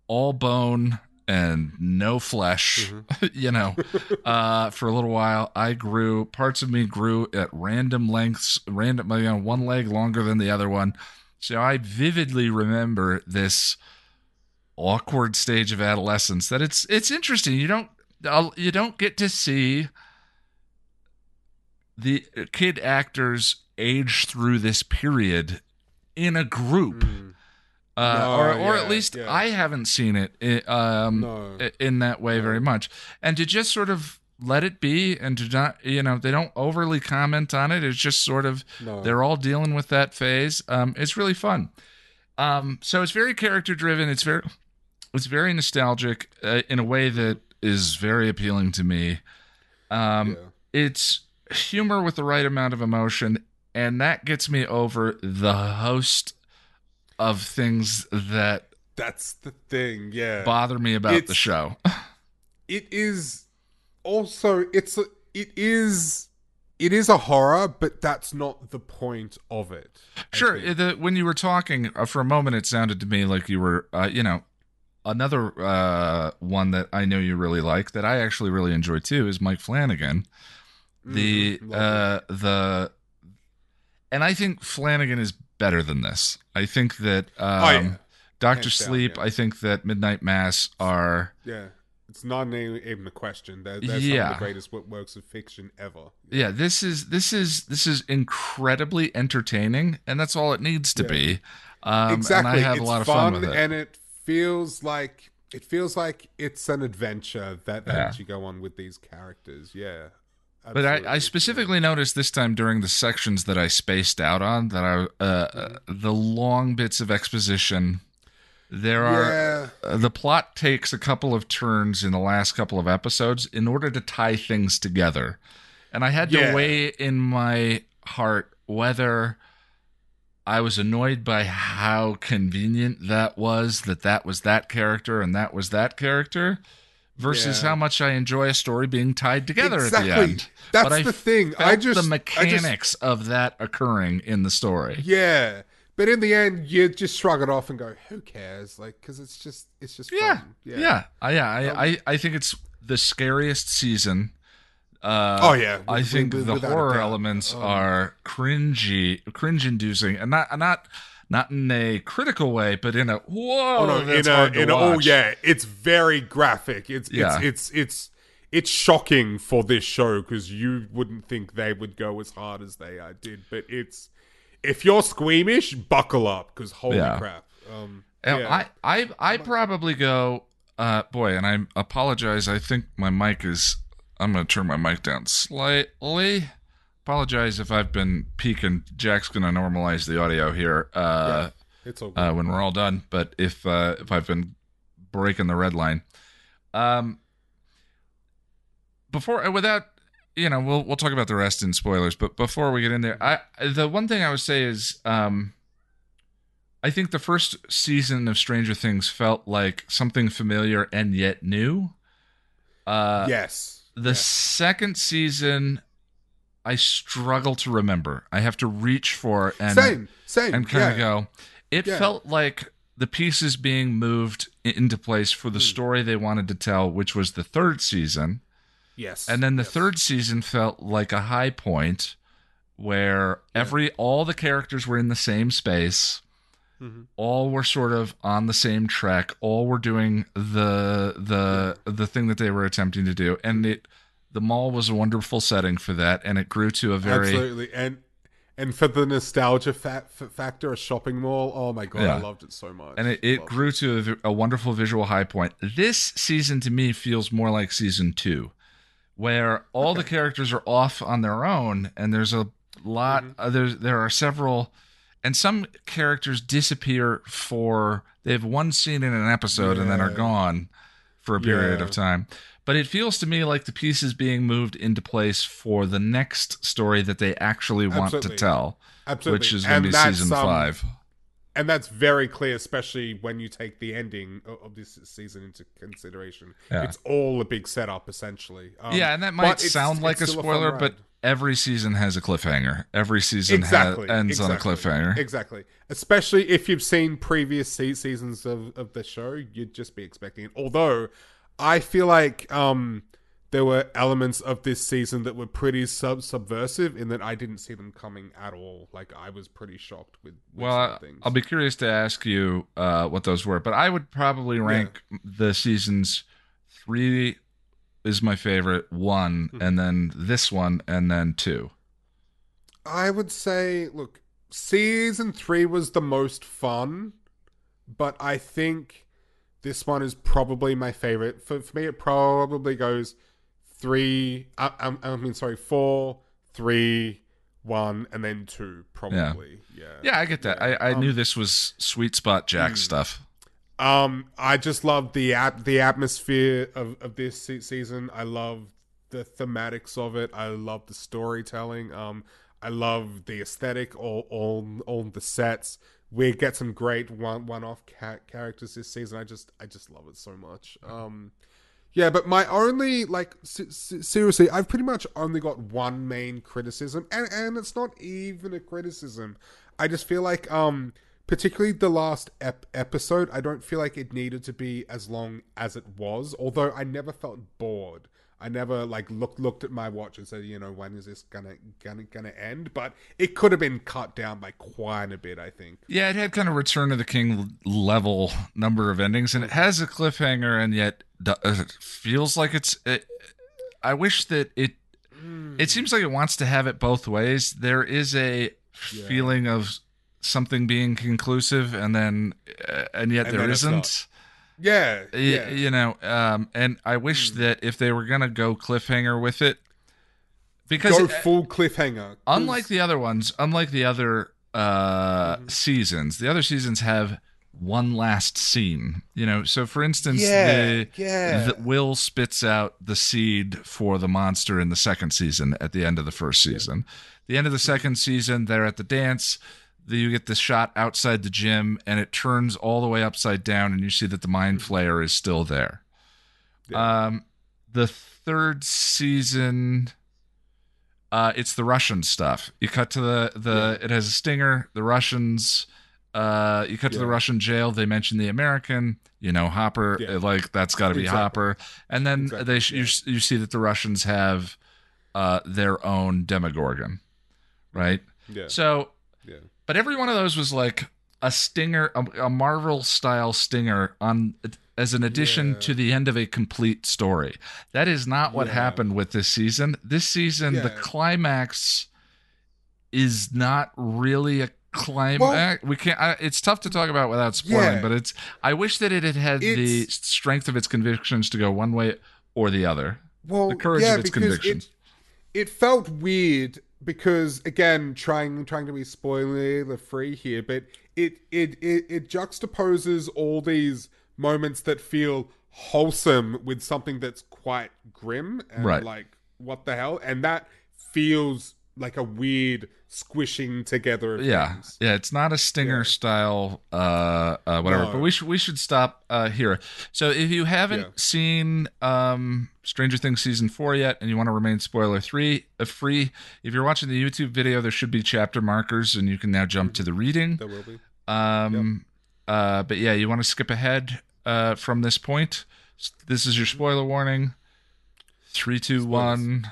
all bone and no flesh Mm-hmm. (laughs) you know. (laughs) Uh for a little while i grew parts of me grew at random lengths random you know one leg longer than the other one. So i vividly remember this awkward stage of adolescence that it's it's interesting. You don't you don't get to see the kid actors age through this period in a group. Mm, uh, No, or or yeah, at least yeah. I haven't seen it um no. in that way very much. And to just sort of let it be and to not you know they don't overly comment on it. It's just sort of no. they're all dealing with that phase. Um it's really fun. Um so it's very character driven. It's very it's very nostalgic uh, in a way that is very appealing to me um yeah. it's humor with the right amount of emotion and that gets me over the host of things that That's the thing. Yeah. bother me about It's- the show (laughs) it is also it's a, it is it is a horror but that's not the point of it I Sure. The, when you were talking uh, for a moment, it sounded to me like you were, uh, you know, another uh, one that I know you really like that I actually really enjoy too is Mike Flanagan. The love uh, the, and I think Flanagan is better than this. I think that um, Oh, yeah. Doctor Hands down, Sleep. yeah. I think that Midnight Mass are. yeah it's not even a question they're, they're of Yeah. the greatest works of fiction ever Yeah, this is this is this is incredibly entertaining, and that's all it needs to Yeah. be. Um, exactly and I have it's a lot of fun, with it. and it feels like it feels like it's an adventure that, that Yeah. you go on with these characters yeah But I, I specifically noticed this time during the sections that I spaced out on that I uh, uh, the long bits of exposition. There are yeah uh, the plot takes a couple of turns in the last couple of episodes in order to tie things together, and I had to Yeah. weigh in my heart whether I was annoyed by how convenient that was that that was that character and that was that character. Versus Yeah. how much I enjoy a story being tied together exactly at the end that's but I the thing felt i just the I just- mechanics of that occurring in the story. Yeah, but in the end, you just shrug it off and go, "Who cares?" Like, because it's just, it's just Yeah, fun. yeah, I, yeah. I, Um, I, I think it's the scariest season. Uh, Oh yeah, I think with- the horror elements Um, are cringy, cringe-inducing, and not not not in a critical way, but in a whoa. Oh no, in a, in a, oh yeah, it's very graphic. It's Yeah. it's it's it's it's shocking for this show because you wouldn't think they would go as hard as they uh, did, but it's if you're squeamish, buckle up because holy Yeah. crap. Um, yeah. I, I, I probably go, uh, boy, and I apologize. I think my mic is. I'm going to turn my mic down slightly. Apologize if I've been peaking. Jack's going to normalize the audio here uh, it's all good. uh, when we're all done. But if uh, if I've been breaking the red line, um, before uh, without you know, we'll we'll talk about the rest in spoilers. But before we get in there, I the one thing I would say is, um, I think the first season of Stranger Things felt like something familiar and yet new. Uh, yes, the yes. second season, I struggle to remember. I have to reach for and same, same, and kind of yeah. go. It Yeah. felt like the pieces being moved into place for the Hmm. story they wanted to tell, which was the third season. Yes, And then the yes. third season felt like a high point where every all the characters were in the same space. All were sort of on the same track. All were doing the the the thing that they were attempting to do, and it the mall was a wonderful setting for that, and it grew to a very Absolutely, and and for the nostalgia fa- factor, a shopping mall. Oh my god, Yeah. I loved it so much. and it, it grew to a wonderful visual high point. This season to me feels more like season two, where all the characters are off on their own, and there's a lot. Uh, there's there are several, and some characters disappear for they have one scene in an episode and then are gone for a period Yeah. of time. But it feels to me like the pieces being moved into place for the next story that they actually want Absolutely. to tell, Absolutely. which is going to be season um, five. and that's very clear, especially when you take the ending of this season into consideration. Yeah. It's all a big setup, essentially. Um, yeah, and that might sound like a spoiler, fun but. Every season has a cliffhanger. Every season ha- exactly ends on a cliffhanger. Exactly. Especially if you've seen previous se- seasons of, of the show, you'd just be expecting it. Although, I feel like um, there were elements of this season that were pretty sub subversive in that I didn't see them coming at all. Like I was pretty shocked with, with well, some I- things. I'll be curious to ask you uh, what those were, but I would probably rank the seasons three is my favorite, one, Hmm. and then this one, and then two. I would say, look, season three was the most fun, but I think this one is probably my favorite. For, for me, it probably goes three. I, I, I mean, sorry, four, three, one, and then two. Probably, yeah. Yeah, I get that. Yeah, I, I um, knew this was sweet spot Jack Hmm. stuff. Um, I just love the at the atmosphere of, of this se- season. I love the thematics of it. I love the storytelling. Um, I love the aesthetic. All all all the sets. We get some great one one off ca- characters this season. I just I just love it so much. Um, yeah, but my only like se- se- seriously, I've pretty much only got one main criticism, and and it's not even a criticism. I just feel like um particularly the last ep- episode, I don't feel like it needed to be as long as it was. Although I never felt bored. I never like looked looked at my watch and said, you know, when is this gonna gonna gonna end? But it could have been cut down by quite a bit. I think. Yeah, it had kind of Return of the King level number of endings, and it has a cliffhanger, and yet d- uh, feels like it's. It, I wish that it. It seems like it wants to have it both ways. There is a Yeah. feeling of something being conclusive, and then, uh, and yet And there isn't. Yeah, Y- yeah. You know, um, and I wish Hmm. that if they were gonna go cliffhanger with it, because Go full cliffhanger. unlike the other ones, unlike the other uh, Mm-hmm. seasons, the other seasons have one last scene. You know, so for instance, Yeah, the, yeah. the Will spits out the seed for the monster in the second season at the end of the first season. The end of the second season, they're at the dance. The- You get the shot outside the gym, and it turns all the way upside down, and you see that the mind flayer is still there. Yeah. Um, the third season, uh, it's the Russian stuff. You cut to the the it has a stinger. The Russians. Uh, you cut to the Russian jail. They mention the American. You know, Hopper. Yeah. Like that's got to be Exactly. Hopper. And then Exactly, they you yeah. you see that the Russians have uh, their own Demogorgon, right? yeah, So yeah. But every one of those was like a stinger, a, a Marvel style stinger on as an addition Yeah. to the end of a complete story. That is not what Yeah. happened with this season. This season, the climax is not really a climax. we can't. I, it's tough to talk about without spoiling, Yeah. but it's. I wish that it had had the strength of its convictions to go one way or the other. well, the courage yeah, of its convictions. It, it felt weird because again, trying trying to be spoiler free here, but it, it it it juxtaposes all these moments that feel wholesome with something that's quite grim and Right. like what the hell, and that feels like a weird squishing together. Yeah things. yeah it's not a stinger Yeah. style uh uh whatever No. but we should we should stop uh here so if you haven't Yeah. seen um stranger things season four yet and you want to remain spoiler three uh, free if you're watching the youtube video there should be chapter markers and you can now jump to the reading There will be. um uh but yeah you want to skip ahead uh from this point this is your spoiler warning three two one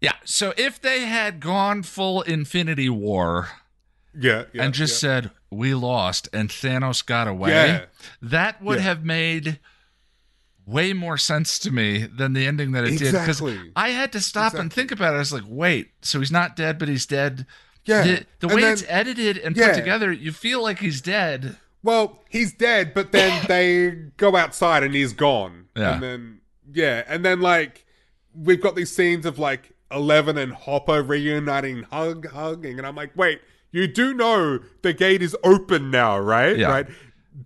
yeah so if they had gone full infinity war Yeah, yeah and just yeah. said we lost and Thanos got away, Yeah. that would have made way more sense to me than the ending that it did because I had to stop and think about it. I was like, wait, so he's not dead, but he's dead. Yeah. The, the way then- it's edited and put together, you feel like he's dead. Well, he's dead, but then (coughs) they go outside and he's gone. Yeah. And then yeah, and then like we've got these scenes of like Eleven and Hopper reuniting, hug, hugging, and I'm like, wait, you do know the gate is open now, right? Yeah. Right.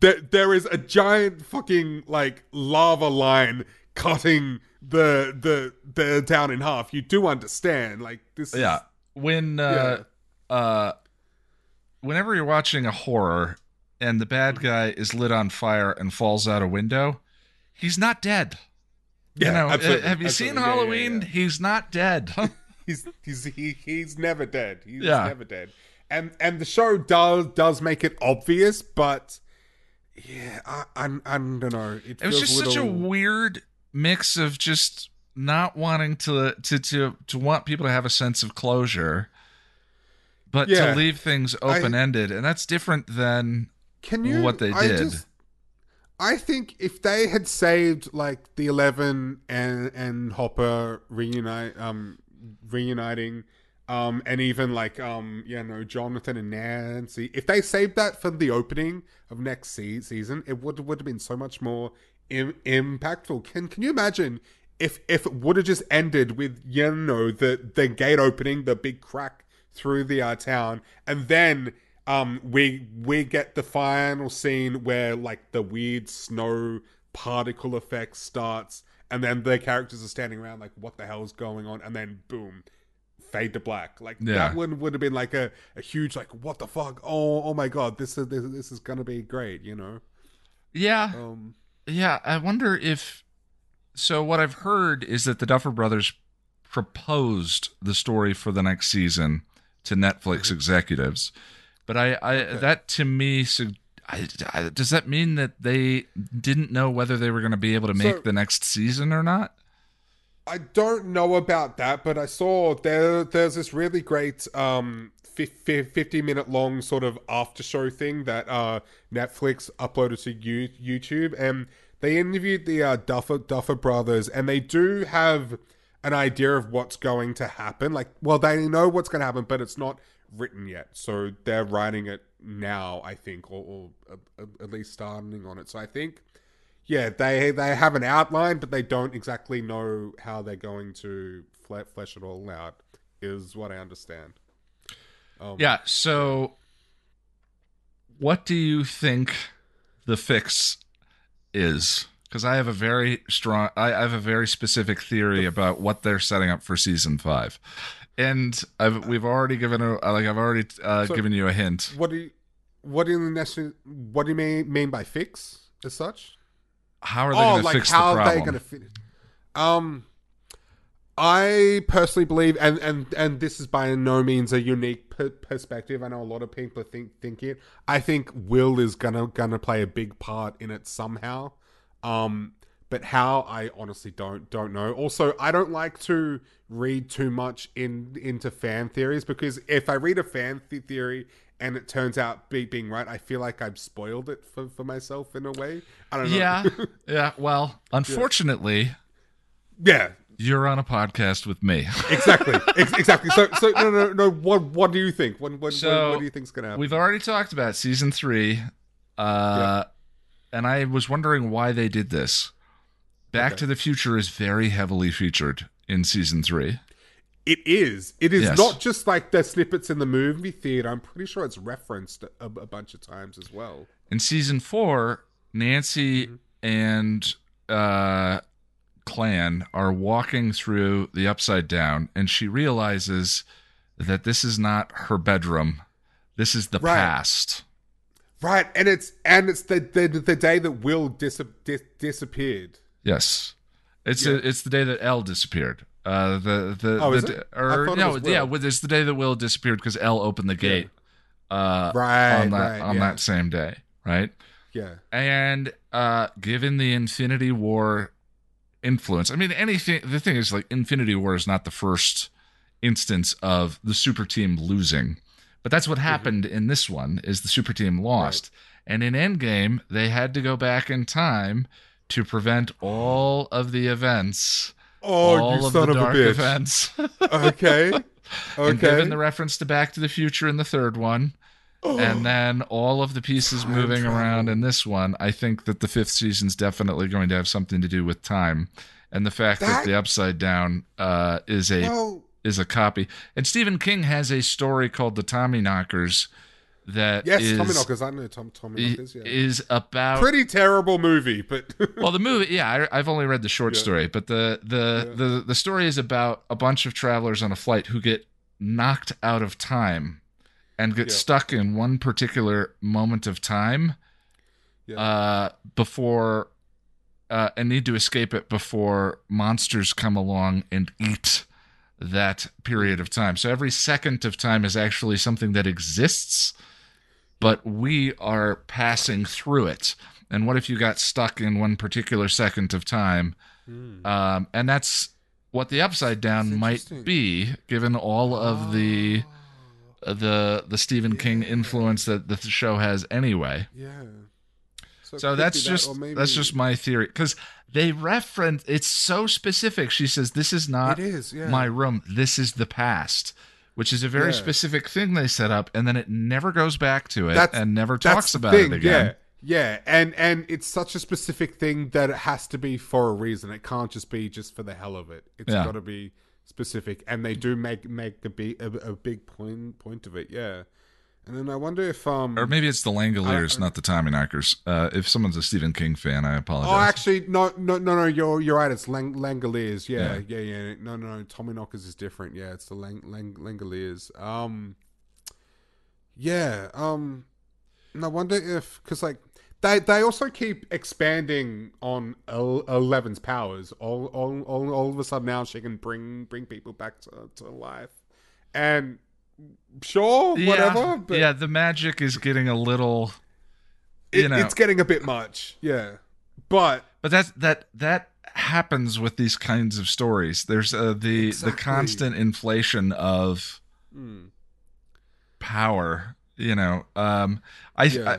There, there is a giant fucking like lava line cutting the the the town in half. You do understand, like this. is- Yeah. When uh uh whenever you're watching a horror and the bad guy is lit on fire and falls out a window, he's not dead. Yeah. you know, absolutely, uh, have you seen absolutely. Yeah, yeah, Halloween? yeah. He's not dead. (laughs) (laughs) he's he's he, he's never dead. He's Yeah. never dead. And and the show does does make it obvious, but yeah, I I, I don't know. It, it was just such a weird mix of just not wanting to to to to want people to have a sense of closure but Yeah. to leave things open ended and that's different than Can you what they I did. just- I think if they had saved like the Eleven and and Hopper reunite um reuniting um and even like um you know Jonathan and Nancy if they saved that for the opening of next se- season it would would have been so much more Im- impactful. Can can you imagine if if it would have just ended with you know the the gate opening the big crack through the uh, town and then um we we get the final scene where like the weird snow particle effect starts and then the characters are standing around like what the hell's going on? And then boom fade to black. Like Yeah. that one would have been like a, a huge like what the fuck? Oh oh my god this is this, this is gonna be great you know? Yeah. Um yeah i wonder if so what i've heard is that the duffer brothers proposed the story for the next season to netflix executives but i i that to me sug- I, I, does that mean that they didn't know whether they were going to be able to make So- the next season or not? I don't know about that, but I saw there there's this really great um fif- fif- 50 minute long sort of after show thing that uh Netflix uploaded to YouTube and they interviewed the uh, Duffer Duffer brothers and they do have an idea of what's going to happen. Like well they know what's going to happen but it's not written yet so they're writing it now I think or, or uh, at least starting on it so I think yeah, they they have an outline, but they don't exactly know how they're going to fle- flesh it all out. Is what I understand. Um, Yeah. So, what do you think the fix is? Because I have a very strong, I I have a very specific theory about what they're setting up for season five, and I've we've already given a like I've already uh, So- given you a hint. What do you what do you necessarily what do you mean mean by fix as such? How are they oh, going to like fix how the are they problem? going to fit? it? Um, I personally believe, and and and this is by no means a unique per- perspective. I know a lot of people think think it. I think Will is gonna gonna play a big part in it somehow. Um, but how I honestly don't don't know. Also, I don't like to read too much in into fan theories because if I read a fan the- theory and it turns out be, being right, I feel like I've spoiled it for, for myself in a way. I don't know. yeah, (laughs) yeah. Well, unfortunately, yeah, you're on a podcast with me. (laughs) exactly, Ex- exactly. So, so no, no, no. What, what do you think? What, what, So, what, what do you think's gonna happen? We've already talked about season three, uh, and I was wondering why they did this. Back Okay. to the Future is very heavily featured in season three. It is. It is Yes. not just like the snippets in the movie theater. I'm pretty sure it's referenced a, a bunch of times as well. In season four, Nancy and uh, Clan are walking through the Upside Down, and she realizes that this is not her bedroom. This is the Right. past. Right, and it's and it's the the, the day that Will dis, dis, disappeared. Yes, it's Yeah. it's the day that El disappeared. Uh, the the, Oh, the is it? I or no, was Will. yeah, well, it's the day that Will disappeared because El opened the gate. Uh, Right, on that right, on yeah. that same day, right? Yeah, And uh, given the Infinity War influence, I mean, anything. The thing is, like, Infinity War is not the first instance of the super team losing, But that's what happened in this one is the super team lost. And in Endgame, they had to go back in time to prevent all of the events, Oh, all you of son the of a dark bitch. events. (laughs) Okay. Okay. (laughs) And given the reference to Back to the Future in the third one, and then all of the pieces Time moving travel. around in this one, I think that the fifth season's definitely going to have something to do with time. And the fact that, That- the Upside Down uh, is a is a copy. And Stephen King has a story called The Tommyknockers that yes, is- Tommyknockers. I know Tom Tommyknockers. Yeah. is about Pretty terrible movie, but (laughs) well the movie yeah I, i've only read the short Yeah. story but the the, Yeah. the the story is about a bunch of travelers on a flight who get knocked out of time and get stuck in one particular moment of time uh before uh and need to escape it before monsters come along and eat that period of time so every second of time is actually something that exists but we are passing through it. And what if you got stuck in one particular second of time? Hmm. Um, and that's what the upside down That's might be, given all of the the the Stephen King influence that the show has anyway. yeah. it So that's be that, just maybe- that's just my theory because they reference it's so specific. She says this is not it is. Yeah. my room. This is the past, which is a very Yeah. specific thing they set up, and then it never goes back to it That's- and never talks about thing, it again. Yeah. Yeah, and and it's such a specific thing that it has to be for a reason. It can't just be just for the hell of it. It's Yeah. got to be specific, and they do make make a big a, a big point point of it. Yeah, and then I wonder if um Or maybe it's the Langoliers, I- not the Tommyknockers. Uh, if someone's a Stephen King fan, I apologize. Oh, actually, no, no, no, no. You're you're right. It's Lang- Langoliers. Yeah, Yeah. yeah, yeah, No, no, no. Tommyknockers is different. Yeah, it's the Lang- Lang- Langoliers. Um, yeah. Um, and I wonder if because like they they also keep expanding on El- Eleven's powers. All, all all all of a sudden now she can bring bring people back to, to life, and sure, yeah, whatever. But yeah, the magic is getting a little, it, know. it's getting a bit much. Yeah, but. but that that that happens with these kinds of stories. There's uh, the the constant inflation of hmm. power. You know, um, I, Yeah. I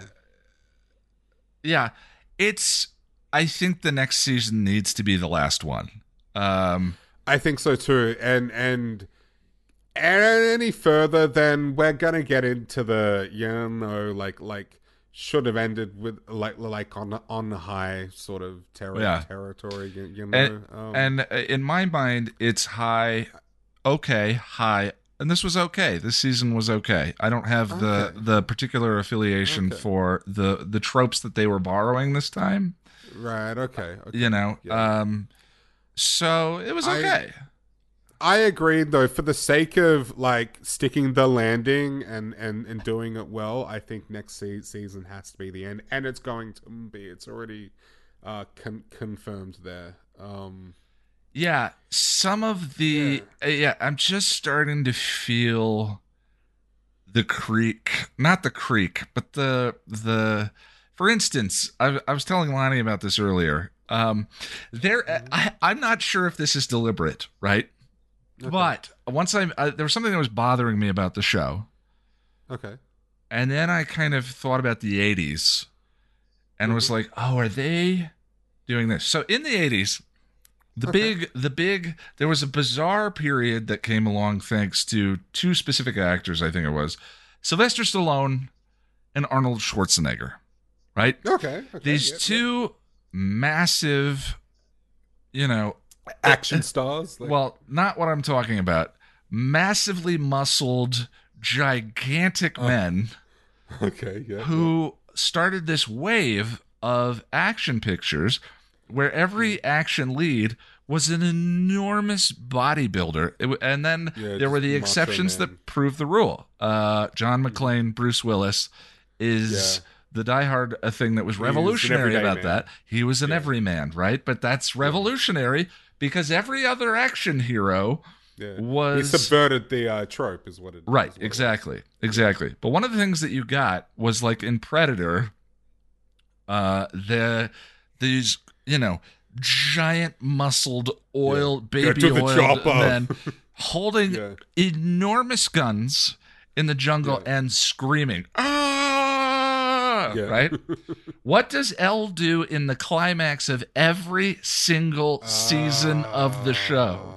yeah, it's. I think the next season needs to be the last one. Um, I think so too. And and any further, then we're gonna get into the you know like like should have ended with like like on on high sort of terror Yeah. territory. You, know, and, um, and uh, in my mind, it's high, okay, high, and this was okay. This season was okay. I don't have the Okay. the particular affiliation Okay. for the the tropes that they were borrowing this time. right, okay, okay. You know, Yeah. um, so it was okay. I agree though. For the sake of like sticking the landing and and and doing it well, I think next se- season has to be the end, and it's going to be. It's already uh con- confirmed there. Um. Yeah, some of the uh, yeah, I'm just starting to feel the creek, not the creek, but the the. For instance, I, I was telling Lonnie about this earlier. Um, there, I, I'm not sure if this is deliberate, right? Okay. But once I, I there was something that was bothering me about the show, Okay. and then I kind of thought about the 80s and was Mhm. like, "Oh, are they doing this?" So in the 80s, the Okay. big the big there was a bizarre period that came along thanks to two specific actors, I think it was. Sylvester Stallone and Arnold Schwarzenegger, right? Okay. okay These yep, two massive you know, yep. Action stars. Like, well, not what I'm talking about. Massively muscled, gigantic Oh. men (laughs) okay. Yeah. who started this wave of action pictures where every action lead was an enormous bodybuilder. W- and then Yeah, there were the exceptions man. that proved the rule. Uh, John McClane, Bruce Willis is the Die Hard uh, thing that was revolutionary about man. that. He was an Yeah. everyman, right? But that's revolutionary because every other action hero yeah. was he subverted the uh, trope, is what it. Right, is what it exactly. Exactly. But one of the things that you got was like in Predator, uh the these, you know, giant muscled oil Go baby oil men (laughs) holding Yeah. enormous guns in the jungle Yeah. and screaming, ah, Yeah. right? (laughs) what does El do in the climax of every single season of the show? Ah.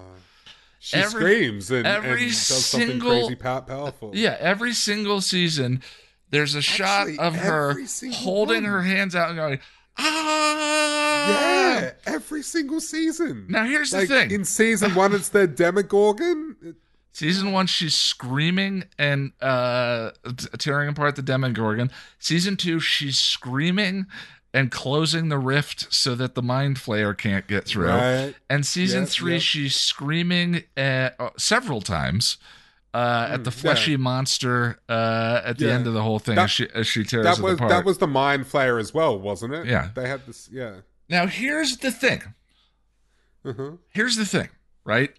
She Every- screams and, every and does something single- crazy powerful. Yeah, every single season, there's a shot of her holding one. her hands out and going, ah. Yeah, every single season. Now here's like the thing. in season one, it's the (laughs) Demogorgon. Season one, she's screaming and uh, tearing apart the Demogorgon. Season two, she's screaming and closing the rift so that the Mind Flayer can't get through. Right. And season Yep, three, yep. she's screaming at, uh, several times uh, at Mm, the yeah. fleshy monster uh, at the Yeah. end of the whole thing That- as she as she tears That it was apart. that was the Mind Flayer as well, wasn't it? Yeah. They had this. Yeah. now here's the thing. Uh-huh. Here's the thing, right?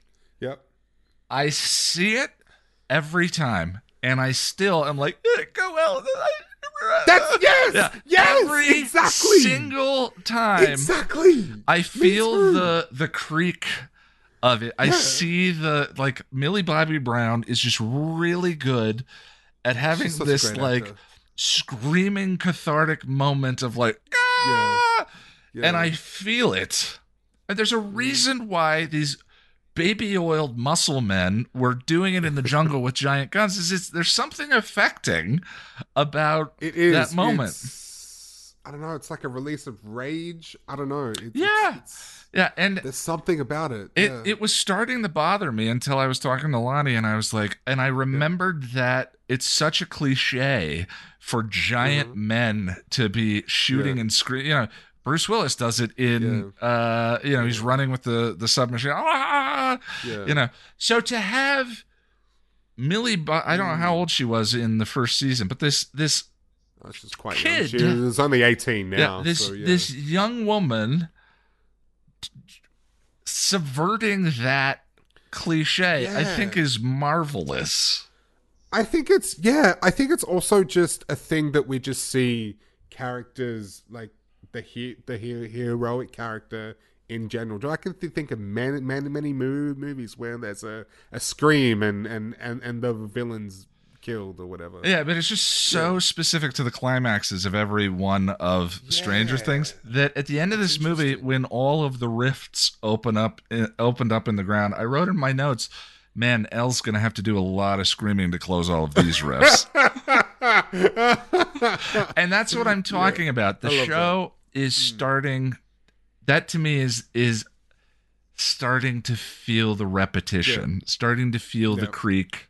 I see it every time, and I still am like, "Eh, go well. That's (laughs) yes. Yeah, Yes. every exactly. single time. Exactly. I feel the the creak of it. I see the like Millie Bobby Brown is just really good at having She's such a this like actor. screaming cathartic moment of like ah! Yeah. and I feel it. And there's a reason why these baby oiled muscle men were doing it in the jungle with giant guns. Is it's there's something affecting about It is that moment. I don't know. It's like a release of rage. I don't know. It's, Yeah. it's- yeah, and there's something about it. It yeah. it was starting to bother me until I was talking to Lonnie and I was like, and I remembered that it's such a cliche for giant men to be shooting Mm-hmm. Yeah. and screaming. You know, Bruce Willis does it in, uh, you know, he's running with the the submachine. Ah! yeah. You know, so to have Millie, Bo- I don't know how old she was in the first season, but this this Oh, she's quite Kid. young. She was only 18 now. yeah, this so, yeah. this young woman subverting that cliche i think is marvelous I think it's yeah. I think it's also just a thing that we just see characters like the he, the he, heroic character in general. I can th- think of many many many movies where there's a, a scream and, and, and, and the villain's killed or whatever. yeah but it's just so specific to the climaxes of every one of stranger things that at the end of this movie when all of the rifts open up eh, opened up in the ground i wrote in my notes man El's gonna have to do a lot of screaming to close all of these rifts (laughs) and that's what I'm talking about. The show is Hmm. starting. That to me is is starting to feel the repetition, starting to feel the creak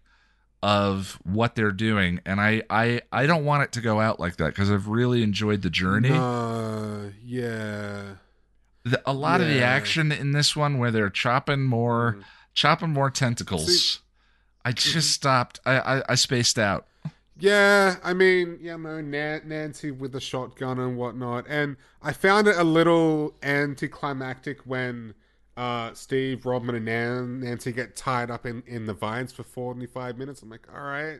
of what they're doing, and I I I don't want it to go out like that because I've really enjoyed the journey. No, yeah. The, a lot of the action in this one where they're chopping more Mm. chopping more tentacles. See- I just stopped. I, I I spaced out. Yeah, I mean, you know, Nancy with the shotgun and whatnot, and I found it a little anticlimactic when uh, Steve, Robin, and Nan- Nancy get tied up in, in the vines for forty five minutes. I'm like, all right,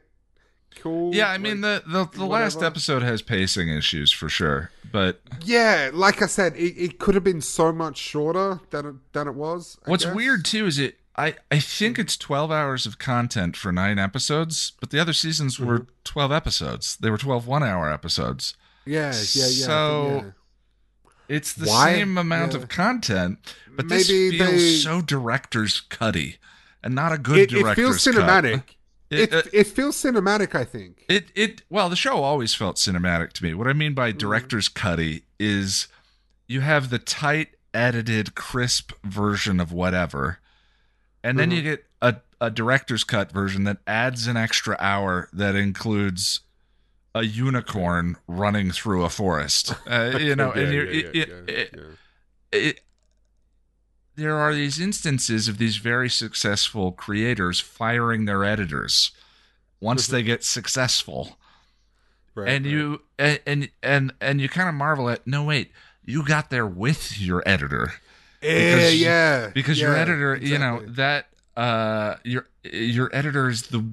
cool. Yeah, I mean the the, the last episode has pacing issues for sure, but yeah, like I said, it, it could have been so much shorter than it, than it was. I What's guess. weird too is it. I I think it's twelve hours of content for nine episodes, but the other seasons were Mm-hmm. twelve episodes. They were 12 one hour episodes. Yeah, yeah, yeah. Think, So, yeah. It's the Why? same amount Yeah. of content, but this feels they- so director's cutty, and not a good It, it director's feels cut. cinematic. It, It, uh, it feels cinematic. I think. It it well, the show always felt cinematic to me. What I mean by Mm-hmm. director's cutty is you have the tight, edited, crisp version of whatever, and then Mm-hmm. you get a, a director's cut version that adds an extra hour that includes a unicorn running through a forest. (laughs) Uh, you know, Yeah, and you yeah, it, yeah, it, yeah, it, it, there are these instances of these very successful creators firing their editors once they get successful Right, and right. you and and and, and you kind of marvel at no wait you got there with your editor Yeah, because- yeah. because your yeah, editor you know that uh your your editor is the,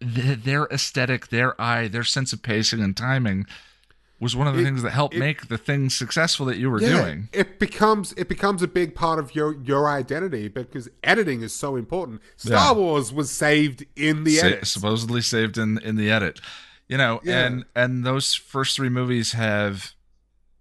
the their aesthetic their eye their sense of pacing and timing was one of the It- things that helped it- make the thing successful that you were yeah, doing. it becomes it becomes a big part of your your identity because editing is so important. Star Yeah. Wars was saved in the Sa- edit. supposedly saved in in the edit. You know, and and those first three movies have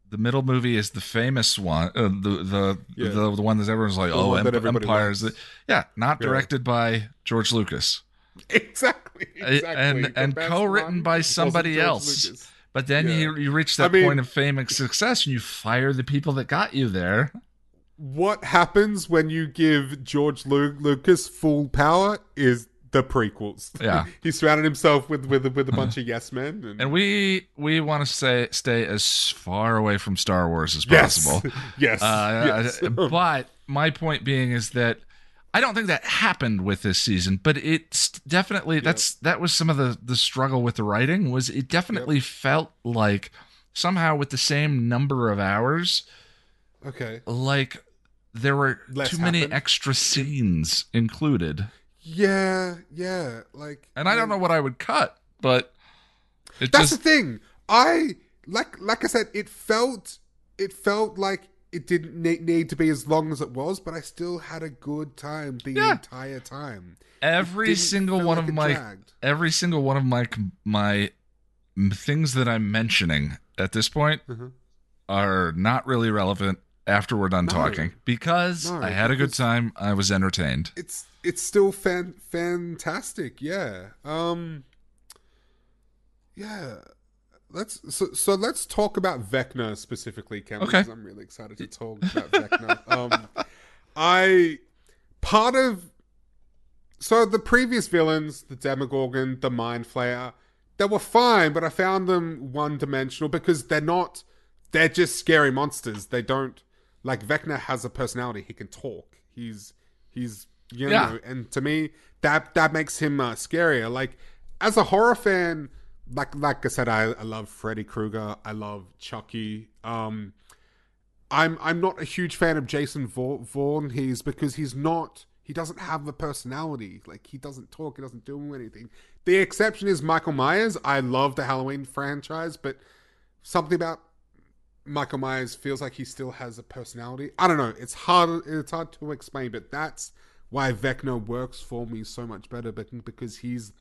the middle movie is the famous one, uh, the the, Yeah. the the one that everyone's like, The oh, one that Emp- everybody Empire's, the, yeah, not Yeah. directed by George Lucas, (laughs) exactly, exactly. and The and co-written by somebody else. Lucas. But then Yeah. you you reach I that mean- point of fame and success, and you fire the people that got you there. What happens when you give George Lu- Lucas full power is the prequels. Yeah. (laughs) he surrounded himself with with with a bunch of yes men. And, And we we want to stay stay as far away from Star Wars as yes, possible. (laughs) yes, Uh, yes. (laughs) but my point being is that I don't think that happened with this season, but it's definitely that's that was some of the the struggle with the writing was it definitely felt like somehow with the same number of hours okay. like there were Less too many extra scenes included. Yeah, yeah. Like, And I don't know what I would cut, but That's just the thing. I like like I said, it felt it felt like it didn't need to be as long as it was, but I still had a good time the Yeah. entire time. every single one like of my dragged. every single one of my my things that I'm mentioning at this point Mhm. are not really relevant after we're done No. talking because No, I had a good time. I was entertained. It's it's still fan fantastic. Yeah. Um. Yeah. Let's so so let's talk about Vecna specifically, Cam. Okay. Because I'm really excited to talk about Vecna. Um, (laughs) I part of so the previous villains, the Demogorgon, the Mind Flayer, they were fine, but I found them one dimensional because they're not. They're just scary monsters. They don't like Vecna has a personality. He can talk. He's he's you know, Yeah. and to me that that makes him uh, scarier. Like as a horror fan, like like I said, I, I love Freddy Krueger. I love Chucky. Um, I'm I'm not a huge fan of Jason Va- Vaughn. He's because he's not. He doesn't have a personality. Like he doesn't talk. He doesn't do anything. The exception is Michael Myers. I love the Halloween franchise, but something about Michael Myers feels like he still has a personality. I don't know. It's hard. It's hard to explain, but that's why Vecna works for me so much better. But because he's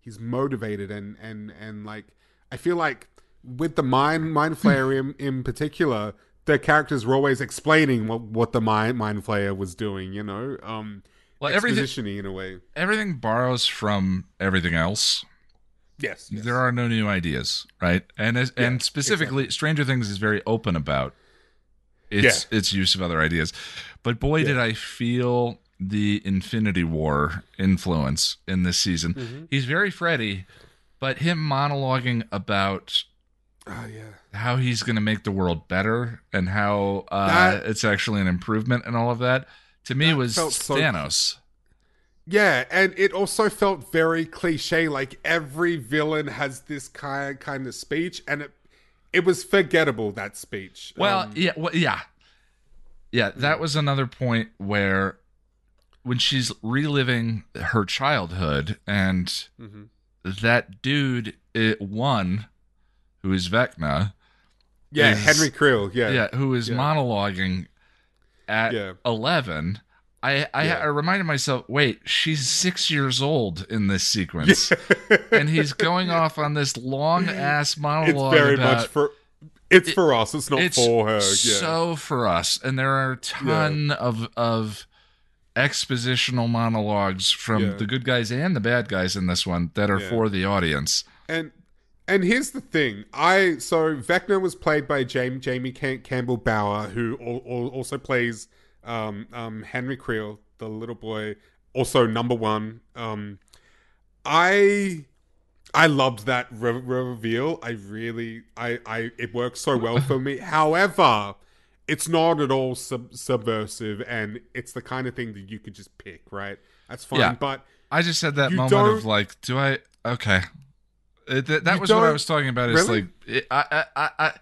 he's motivated and and and like I feel like with the mind mind flayer in (laughs) in particular, the characters were always explaining what what the mind mind flayer was doing. You know, um, Well, everything in a way. everything borrows from everything else. Yes, yes. There are no new ideas, right? And as, Yeah, and specifically, Stranger Things is very open about its its use of other ideas. But boy, did I feel the Infinity War influence in this season. Mm-hmm. He's very Freddy, but him monologuing about Oh yeah. how he's going to make the world better and how uh, That- it's actually an improvement and all of that to me That was felt so- Thanos. Yeah, and it also felt very cliche. Like every villain has this kind kind of speech, and it it was forgettable. That speech. Well, Um, yeah, well, yeah, yeah. That was another point where when she's reliving her childhood and mhm. that dude it won, who is Vecna, yeah, is- Henry Creel. Yeah, yeah, who is Yeah. monologuing at Yeah. eleven. I, I Yeah. I reminded myself, wait, she's six years old in this sequence, (laughs) and he's going off on this long ass it's monologue very about much for. It's It- for us. It's not it's for her. Yeah. so for us and there are a ton of of expositional monologues from Yeah. the good guys and the bad guys in this one that are Yeah. for the audience And and here's the thing. I so Vecna was played by Jamie Jamie Cam- Campbell Bower, who al- al- also plays um, um, Henry Creel, the little boy, also number one. Um, I I loved that re- reveal. I really I I it works so well for me. (laughs) However, it's not at all sub- subversive, and it's the kind of thing that you could just pick, right? That's fine, Yeah. but i just had that moment of like do i okay uh, It- that, that was what i was talking about is Really? like it, I, I i i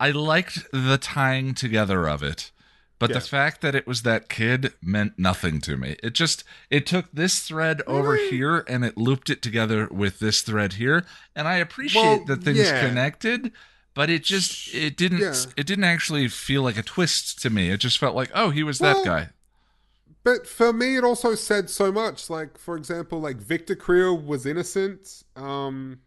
i liked the tying together of it but Yeah. the fact that it was that kid meant nothing to me. It just it took this thread over here and it looped it together with this thread here, and I appreciate Well, that things yeah. connected, but it just it didn't Yeah. it didn't actually feel like a twist to me. It just felt like oh he was that guy. But for me, it also said so much. Like, for example, like Victor Creel was innocent. Um,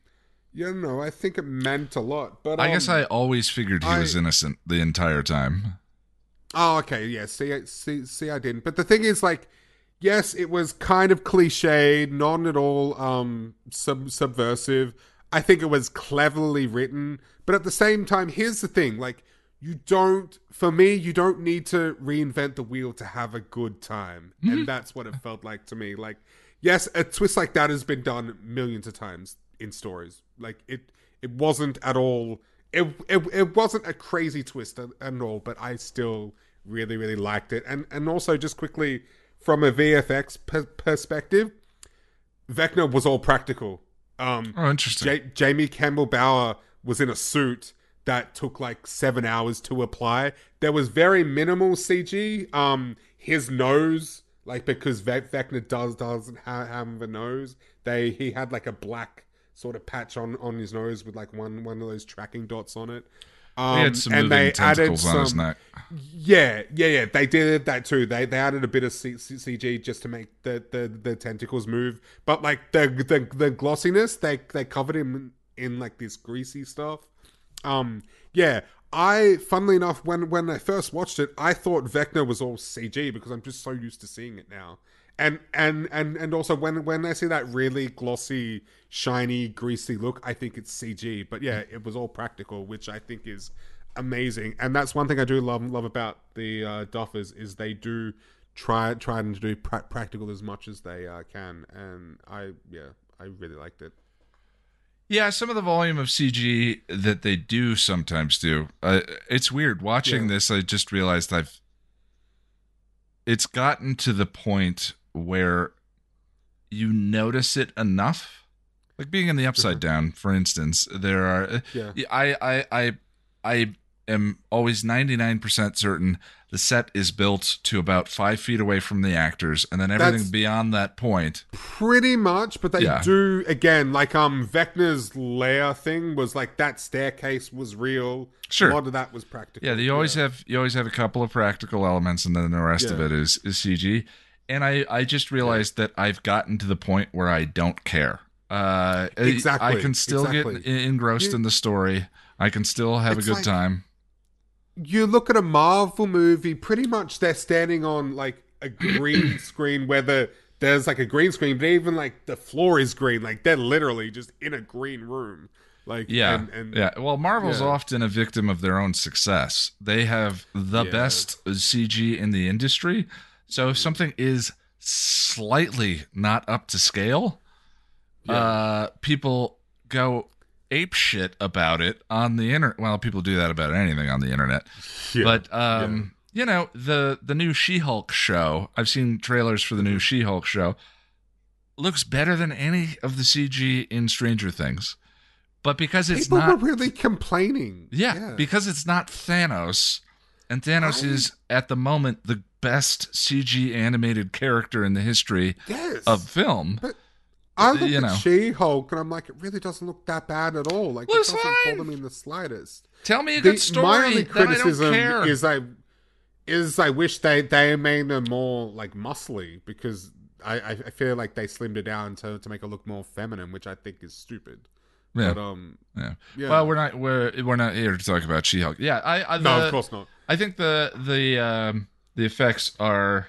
you know, I think it meant a lot. But I guess um, I always figured he was innocent the entire time. Oh, okay, yeah. See, see, see, I didn't. But the thing is, like, yes, it was kind of cliched, not at all um sub- subversive. I think it was cleverly written, but at the same time, here's the thing: like, you don't, for me, you don't need to reinvent the wheel to have a good time, and (laughs) that's what it felt like to me. Like, yes, a twist like that has been done millions of times in stories. Like, it, it wasn't at all. It, it, it wasn't a crazy twist at, at all, but I still really, really liked it. And and also, just quickly from a VFX per- perspective, Vecna was all practical. Um, Oh, interesting. Ja- Jamie Campbell Bower was in a suit that took like seven hours to apply. There was very minimal CG. Um, his nose, like because Ve- Vecna does doesn't ha- have a nose, they he had like a black sort of patch on on his nose with like one one of those tracking dots on it. Um, had some and they added tentacles on his some- neck. yeah, yeah, yeah. They did that too. They they added a bit of C- C- CG just to make the, the, the tentacles move, but like the the the glossiness, they they covered him in like this greasy stuff. Um, yeah. I, funnily enough, when when I first watched it, I thought Vecna was all CG because I'm just so used to seeing it now. And and and and also when when I see that really glossy, shiny, greasy look, I think it's CG. But yeah, it was all practical, which I think is amazing. And that's one thing I do love love about the uh, Duffers is they do try try to do pra- practical as much as they uh, can. And I yeah, I really liked it. Yeah, some of the volume of CG that they do sometimes do. Uh, it's weird watching Yeah. this. I just realized I've. It's gotten to the point where you notice it enough, like being in the Upside Down, for instance. There are. Yeah. I I I I am always ninety nine percent certain the set is built to about five feet away from the actors, and then everything That's- beyond that point. Pretty much, but they Yeah. do again like um Vecna's lair thing was like that staircase was real. Sure. a lot of that was practical. Yeah, you always have you always have a couple of practical elements, and then the rest of it is is CG. And I I just realized that I've gotten to the point where I don't care. Uh, I- Exactly, I can still exactly. get engrossed You- in the story. I can still have a good like- time. you look at a Marvel movie, pretty much they're standing on like a green (clears throat) screen where the there's like a green screen, but even like the floor is green. Like they're literally just in a green room. Like Yeah, and, and yeah. Well, Marvel's yeah. often a victim of their own success. They have the Yeah. best CG in the industry. So if something is slightly not up to scale, uh, people go ape shit about it on the internet. Well, people do that about anything on the internet. Yeah, But um, you know the the new She-Hulk show. I've seen trailers for the new She-Hulk show. Looks better than any of the CG in Stranger Things, but because it's people not were really complaining. yeah, because it's not Thanos, and Thanos I- is at the moment the best CG animated character in the history yes. of film. But I look you at know. She Hulk and I'm like, it really doesn't look that bad at all. Like it doesn't fine. bother me in the slightest. Tell me a The- good story. my only I criticism care. is I is I wish they they made her more like muscly because I, I I feel like they slimmed her down to to make her look more feminine, which I think is stupid. yeah. But um, yeah. yeah. Well, we're not we're we're not here to talk about She-Hulk. Yeah, I, I no, of course not. I think the the um, the effects are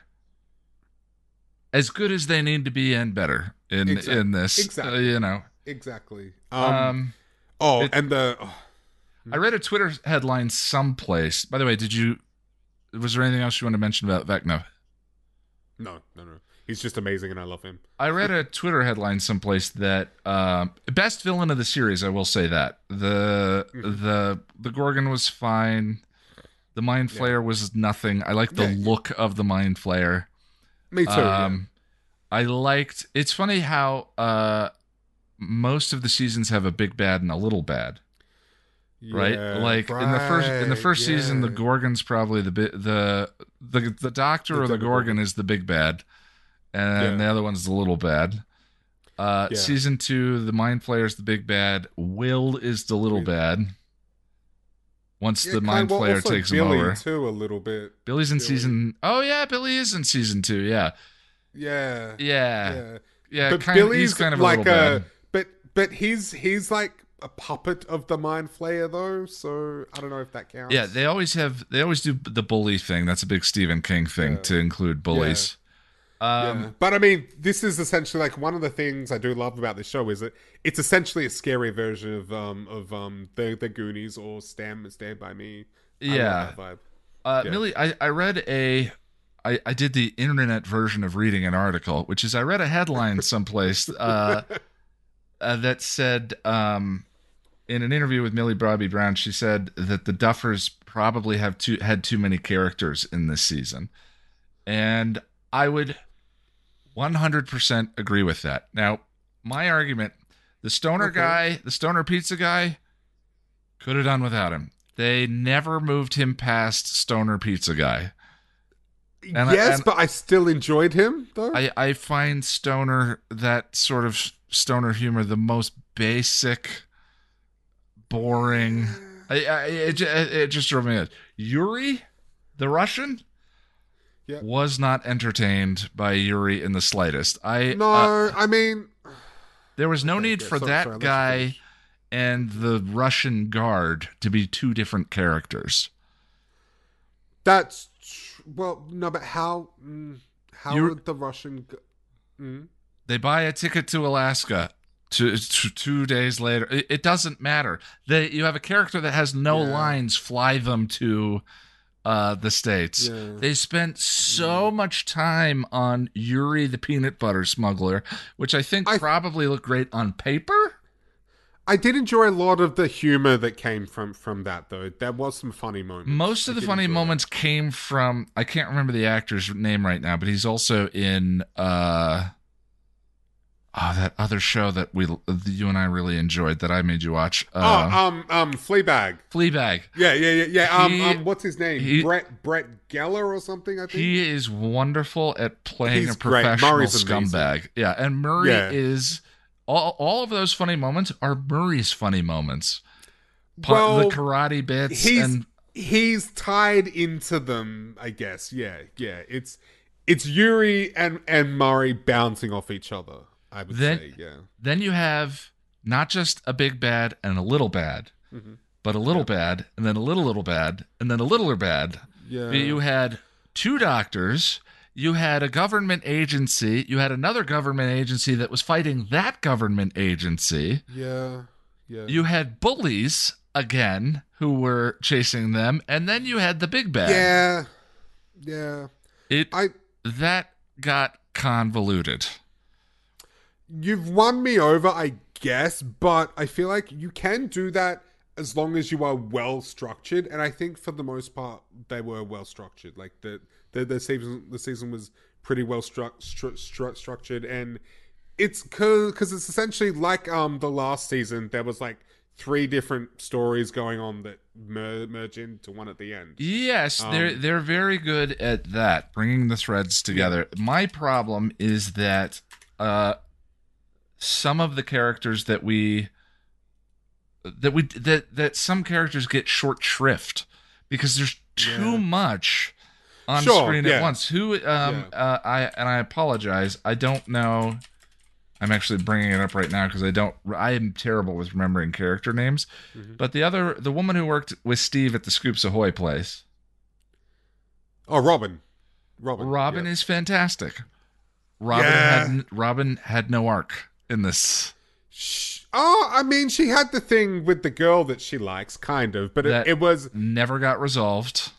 as good as they need to be and better in Exact- in this. exactly. Uh, you know. Exactly. Um, Um. oh, it- and the oh, I read a Twitter headline someplace. By the way, did you? Was there anything else you want to mention about Vecna? no, no, no. He's just amazing, and I love him. I read a Twitter headline someplace that um, best villain of the series. I will say that the Mm-hmm. the the Gorgon was fine. The Mind Flayer was nothing. I like the Yeah. look of the Mind Flayer. Me too. yeah. Um, I liked. It's funny how uh, most of the seasons have a big bad and a little bad, right? Yeah, like in the first in the right, first season, the. Gorgon's probably the bi- the the the Doctor The or the. Gorgon is the big bad, and Yeah. the other one's the little bad. Uh, Yeah. Season two, the Mind Flayer is the big bad. Will is the little bad. Once Yeah, the mind flayer also takes him Billy over. too a little bit. Billy's in Billy. season. Oh yeah, Billy is in season two. Yeah, Yeah, yeah, yeah. yeah. but kind, Billy's he's kind of like a little a, but but he's he's like a puppet of the mind flayer though. So I don't know if that counts. Yeah, they always have. They always do the bully thing. That's a big Stephen King thing Yeah. to include bullies. Um, Yeah. But I mean, this is essentially like one of the things I do love about this show is that it's essentially a scary version of um of um the the Goonies or Stand Stand by Me. I Yeah. vibe. Uh, Yeah. Millie, I, I read a, I, I did the internet version of reading an article, which is I read a headline someplace uh, (laughs) uh, that said, um, in an interview with Millie Bobby Brown, she said that the Duffers probably have too had too many characters in this season, and I would 100% agree with that. Now, my argument: the stoner Okay. guy, the stoner pizza guy, could have done without him. They never moved him past Stoner Pizza Guy. And I- yes, and- but I still enjoyed him though. I, I find Stoner, that sort of Stoner humor, the most basic, boring. I, I, it, it just drove me nuts. Yuri, the Russian, Yeah. was not entertained by Yuri in the slightest. I no, uh, I mean, there was no Okay, need yeah, for sorry, that sorry, guy and the Russian guard to be two different characters. that's tr- well, no, but how mm, how You're- would the Russian? Mm? They buy a ticket to Alaska. To, to two days later, it, it doesn't matter. They you have a character that has no Yeah. lines. Fly them to uh, the states. Yeah. They spent so much time on Yuri the peanut butter smuggler, which I think I- probably looked great on paper. I did enjoy a lot of the humor that came from from that though. There was some funny moments. Most of I the funny enjoy that. moments came from I can't remember the actor's name right now, but he's also in uh oh that other show that we you and I really enjoyed that I made you watch. Uh, oh, um, um, Fleabag. Fleabag. Yeah, yeah, yeah, yeah. Um, He- um, what's his name? he- Brett Brett Geller or something. I think. He is wonderful at playing He's a professional scumbag. Yeah, and Murray Yeah. is all all of those funny moments are Murray's funny moments. Pa- Well, the karate bits he's and he's tied into them. I guess. Yeah, yeah. It's it's Yuri and and Murray bouncing off each other. I would Then- say. Yeah. then you have not just a big bad and a little bad, Mhm. but a little bad and then a little little bad and then a littler bad. Yeah. You had two doctors. You had a government agency. You had another government agency that was fighting that government agency. yeah. Yeah. You had bullies again who were chasing them, and then you had the big bad. yeah. Yeah. It I that got convoluted. You've won me over, I guess, but I feel like you can do that as long as you are well structured, and I think for the most part they were well structured. Like the the, the season the season was pretty well stru- stru- stru- structured, and it's because it's essentially like um the last season. There was like three different stories going on that mer- merge into one at the end. Yes, they're Um, they're very good at that, bringing the threads together. My problem is that uh, some of the characters that we that we that that some characters get short shrift because there's too Yeah. much on Sure, screen yeah. at once. Who um uh, I and I apologize. I don't know. I'm actually bringing it up right now because I don't. I am terrible with remembering character names. Mm-hmm. But the other, the woman who worked with Steve at the Scoops Ahoy place, Oh, Robin, Robin, Robin yeah. is fantastic. Robin Yeah. had Robin had no arc in this. Sh- Oh, I mean, she had the thing with the girl that she likes, kind of, but it, it was Never got resolved.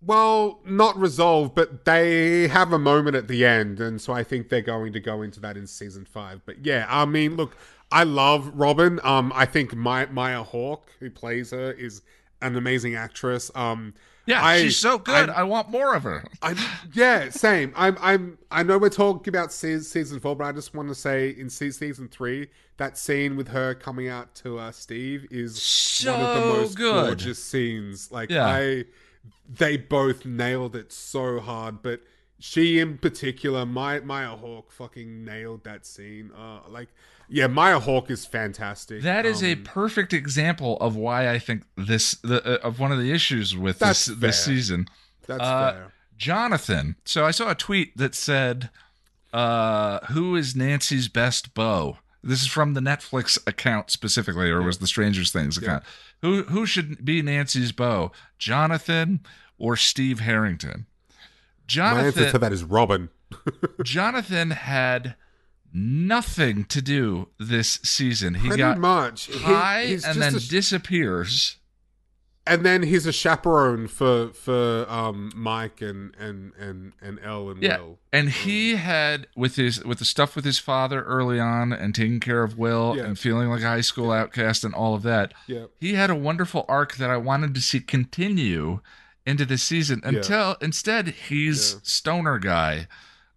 well not resolved. But they have a moment at the end, and so I think they're going to go into that in season five. But yeah, I mean, look, I love Robin. Um, I think My- Maya Hawke, who plays her, is an amazing actress. Um, Yeah, I- she's so good. I- I, want more of her. I'm (laughs) yeah, same. I'm I'm I know we're talking about se- season four, but I just want to say in season three, that scene with her coming out to uh, Steve is So one of the most good. gorgeous scenes. Like Yeah. I, they both nailed it so hard, but she in particular, my Maya Hawke fucking nailed that scene. Uh, like yeah, Maya Hawke is fantastic. That is a Um, perfect example of why I think this the uh, of one of the issues with this That's this season. that's uh, fair. Jonathan. So I saw a tweet that said, uh, "Who is Nancy's best beau?" This is from the Netflix account specifically, or was the Strangers Things account? Who who should be Nancy's beau? Jonathan or Steve Harrington? Jonathan. My answer to that is Robin. (laughs) Jonathan had nothing to do this season. He Pretty got much. He- high he's and then sh- disappears. and then he's a chaperone for for um Mike and and and and El and Yeah, Will. and he had with his with the stuff with his father early on, and taking care of Will, Yeah. and feeling like a high school outcast, and all of that. Yeah. He had a wonderful arc that I wanted to see continue into the season. Yeah. Until instead, he's Yeah. stoner guy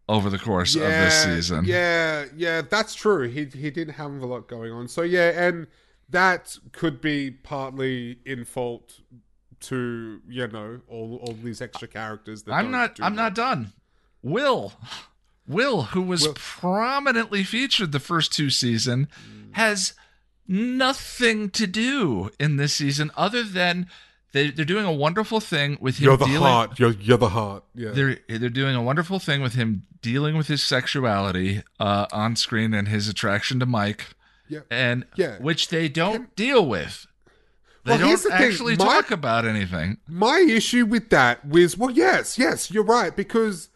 over the course of this season. Yeah, yeah, that's true. He he did have a lot going on. So yeah, and that could be partly in fault to you know all all these extra characters. That I'm do I'm not done. Will, Will, who was Will. prominently featured the first two season, Mm. has nothing to do in this season other than they, they're doing a wonderful thing with him You're the dealing. heart. You're you're the heart. Yeah. They're they're doing a wonderful thing with him dealing with his sexuality uh, on screen and his attraction to Mike, Yeah. and Yeah. which they don't deal with. They Well, don't the actually my- talk about anything. My issue with that was well, yes, yes, you're right because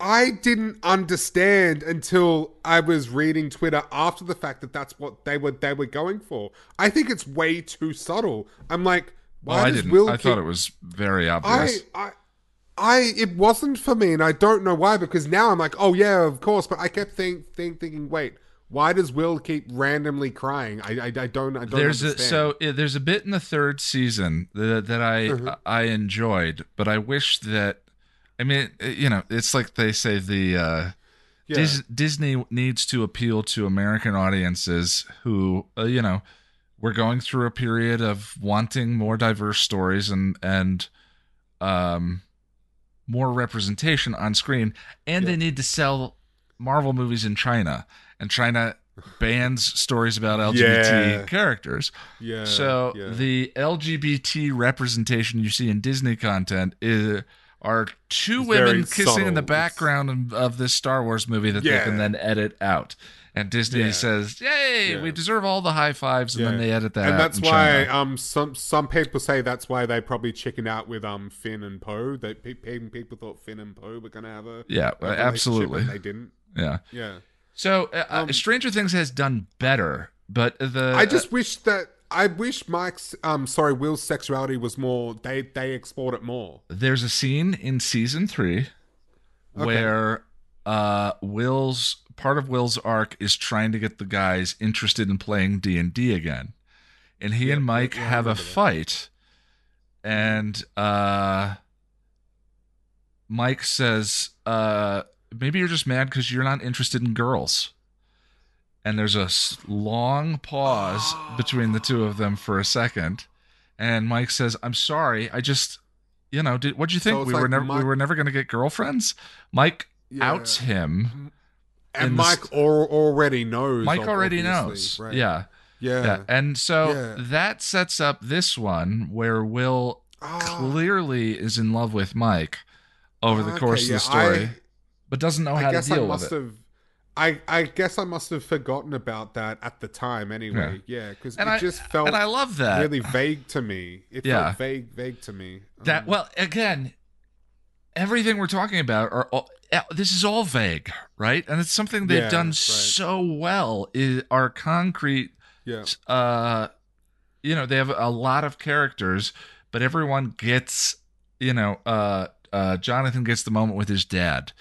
I didn't understand until I was reading Twitter after the fact that that's what they were they were going for. I think it's way too subtle. I'm like, why Well, I didn't. Will I keep- thought it was very obvious. I, I, it wasn't for me, and I don't know why. Because now I'm like, oh yeah, of course. But I kept think, think thinking, wait, why does Will keep randomly crying? I, I, I don't, I don't. there's a, so uh, there's a bit in the third season that, that I Mm-hmm. I enjoyed, but I wish that I mean you know it's like they say the uh, yeah. Dis- Disney needs to appeal to American audiences who uh, you know we're going through a period of wanting more diverse stories and and um more representation on screen and they need to sell Marvel movies in China and China (laughs) bans stories about LGBT Yeah. characters. yeah. So yeah. the LGBT representation you see in Disney content is are two It's women kissing in the background of, of this Star Wars movie that they can then edit out. And Disney Yeah. says, "Yay, Yeah. we deserve all the high fives," and then they edit that and that's why um some some people say that's why they probably chickened out with um Finn and Poe. They pe- pe- people thought Finn and Poe were gonna have a Yeah, a absolutely. they didn't. yeah. Yeah, So uh, uh, Um, Stranger Things has done better, but the I just wish that I wish Mike's um sorry Will's sexuality was more. They they explored it more. there's a scene in season three where uh will's part of will's arc is trying to get the guys interested in playing d&d again. And he and mike yeah, have a that. fight and uh mike says uh maybe you're just mad because you're not interested in girls. And there's a long pause (gasps) between the two of them for a second and mike says i'm sorry i just you know did what'd you think? So we were like never we were never going to get girlfriends? Mike Yeah. outs him And Mike al- already knows. mike already knows right? yeah yeah, yeah and so Yeah. that sets up this one where will Ah, clearly is in love with mike over the okay, course of the story I- but doesn't know I how to deal with it have. I, I guess I must have forgotten about that at the time anyway. Yeah, because and it I just felt and I love that really vague to me. It Yeah. felt vague, vague to me. That Um, well, again, everything we're talking about are all, this is all vague, right? And it's something they've Yeah, done right. so well. Is are concrete. yeah, Uh, you know, they have a lot of characters, but everyone gets. You know, uh, uh, Jonathan gets the moment with his dad,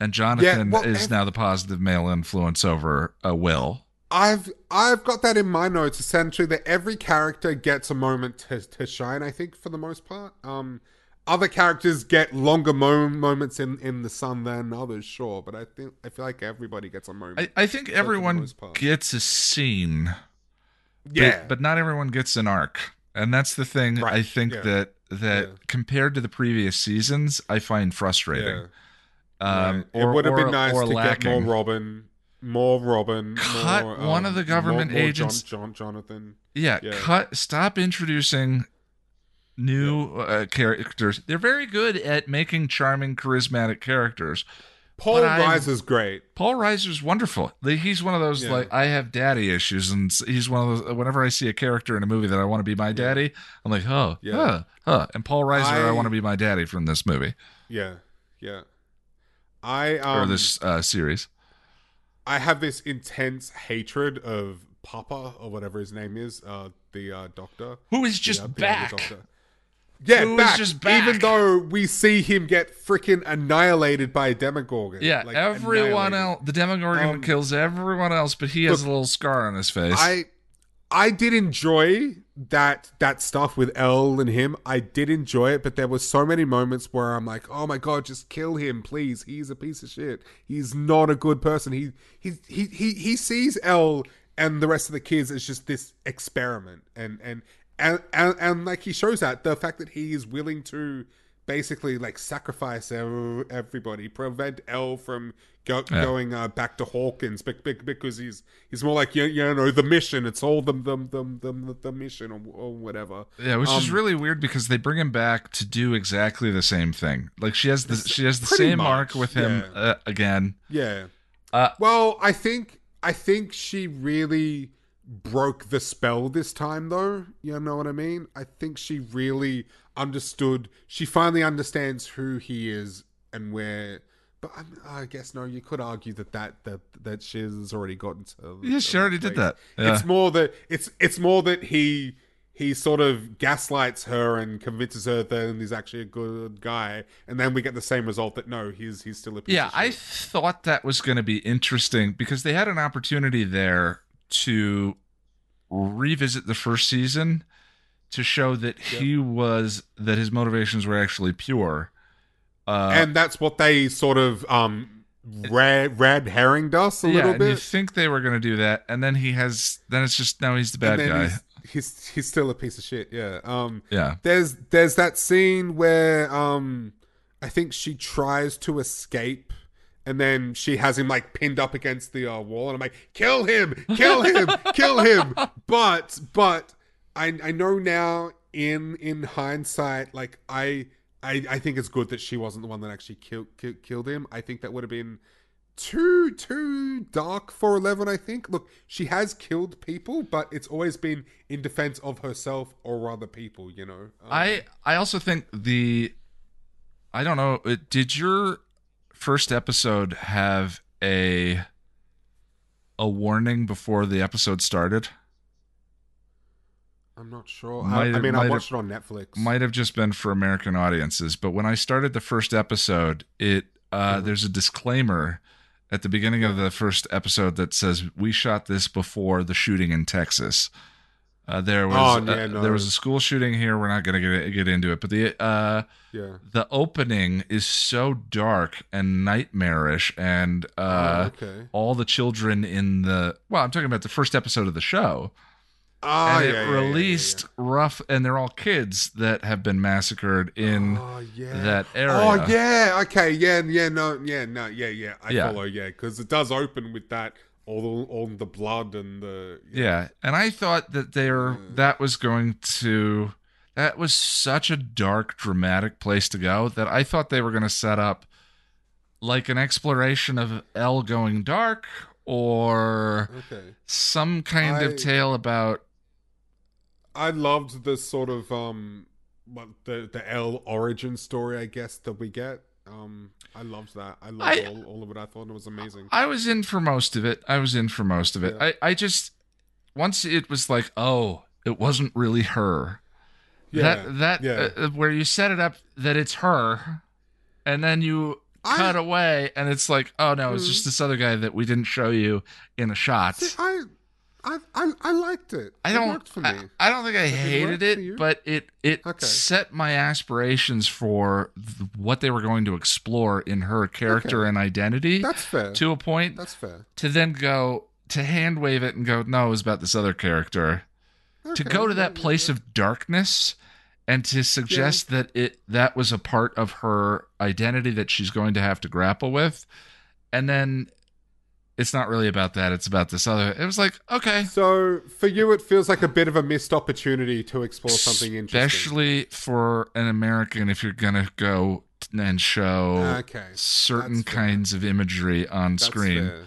and Jonathan well, is ev- now the positive male influence over uh, Will. I've I've got that in my notes essentially that every character gets a moment to, to shine. I think for the most part, um, other characters get longer mo- moments in, in the sun than others, sure. But I think I feel like everybody gets a moment. I, I think everyone gets a scene. yeah, but, not everyone gets an arc and that's the thing Right, i think yeah. that that Yeah. compared to the previous seasons i find frustrating yeah. um Right. or, it would have been nice to lacking. get more Robin. more Robin. Cut more, one um, of the government more, more agents- John, John, Jonathan. Yeah. cut. Stop introducing new uh, characters. They're very good at making charming, charismatic characters. Paul But I- Reiser's great. Paul Reiser's wonderful. He's one of those Yeah. like I have daddy issues, and he's one of those. Whenever I see a character in a movie that I want to be my daddy, I'm like, oh, Yeah. huh, huh. And Paul Reiser, I, I- want to be my daddy from this movie Yeah, yeah. I um, or this uh, series. I have this intense hatred of Papa or whatever his name is, uh, the uh, doctor. Who is The, just uh, the back? doctor. Yeah, Who back. just back. Even though we see him get freaking annihilated by a Demogorgon. Yeah, Like, everyone else. The Demogorgon Um, kills everyone else, but he has look, a little scar on his face. I I did enjoy that that stuff with El and him. I did enjoy it, but there were so many moments where I'm like, "Oh my god, just kill him, please. He's a piece of shit. He's not a good person. He he he he, he sees El and the rest of the kids as just this experiment." And and and and, and like he shows that the fact that he is willing to basically like sacrifice everybody, prevent El from go, Yeah. going uh, back to Hawkins bec- bec- because he's he's more like you, you know the mission. It's all the the the the, the mission or, or whatever. Yeah, which is Um, really weird because they bring him back to do exactly the same thing. Like she has the she has the same arc with him yeah. uh, again. Yeah. Uh, Well, I think I think she really broke the spell this time, though. You know what I mean? I think she really understood. She finally understands who he is and where. But I'm, I guess no. You could argue that that that that she's already gotten to. Yeah, she already did that. Yeah. It's more that it's it's more that he he sort of gaslights her and convinces her that he's actually a good guy, and then we get the same result that no, he's he's still a piece Yeah, I thought that was going to be interesting because they had an opportunity there to revisit the first season to show that he was that his motivations were actually pure. Uh, and that's what they sort of um red red herringed us a yeah, little and you think they were going to do that, and then he has. Then it's just now he's the bad guy. He's, he's he's still a piece of shit. Yeah. Um. Yeah, There's there's that scene where um I think she tries to escape. And then she has him like pinned up against the uh, wall, and I'm like, "Kill him! Kill him! kill him!" (laughs) But but I I know now in in hindsight, like I I I think it's good that she wasn't the one that actually killed kill, killed him. I think that would have been too too dark for Eleven. I think. Look, she has killed people, but it's always been in defense of herself or other people. You know. Um, I I also think the I don't know. uh, Did your first episode have a a warning before the episode started? I'm not sure. Might I, I mean, I have- watched it on Netflix. Might have just been for American audiences, but when I started the first episode, it uh, Mhm. there's a disclaimer at the beginning of the first episode that says we shot this before the shooting in Texas. Uh, there was Oh, uh, yeah, no. there was a school shooting here. We're not going to get get into it, but the uh, yeah. the opening is so dark and nightmarish and uh oh, okay. all the children in the well i'm talking about the first episode of the show Ah, and yeah, it released rough and they're all kids that have been massacred in Oh, yeah. that area Oh yeah, okay, yeah, yeah, no, yeah, no, yeah, yeah. I follow, yeah, because it does open with that all the all the blood and the yeah. And i thought that there that was going to that was such a dark dramatic place to go that i thought they were going to set up like an exploration of El going dark or Okay, some kind I- of tale about I loved the sort of um, the the El origin story, I guess that we get. Um, I loved that. I loved I- all, all of it. I thought it was amazing. I was in for most of it. I was in for most of it. Yeah. I, I just once it was like, oh, it wasn't really her. Yeah, that that yeah. uh, where you set it up that it's her, and then you I- cut away, and it's like, oh no, it's Mhm. just this other guy that we didn't show you in a shot. See, I, I, I, I liked it. I don't. worked for me. I, I don't think I it hated for it, but it it Okay. set my aspirations for th- what they were going to explore in her character Okay. and identity That's fair. to a point. That's fair. to then go to hand wave it and go, no, it was about this other character. to go to that place of darkness and to suggest that it that was a part of her identity that she's going to have to grapple with. And then it's not really about that. It's about this other. It was like, okay. So for you, it feels like a bit of a missed opportunity to explore something interesting. Especially for an American, if you're going to go and show Okay, certain that's fair. kinds of imagery on That's screen. fair.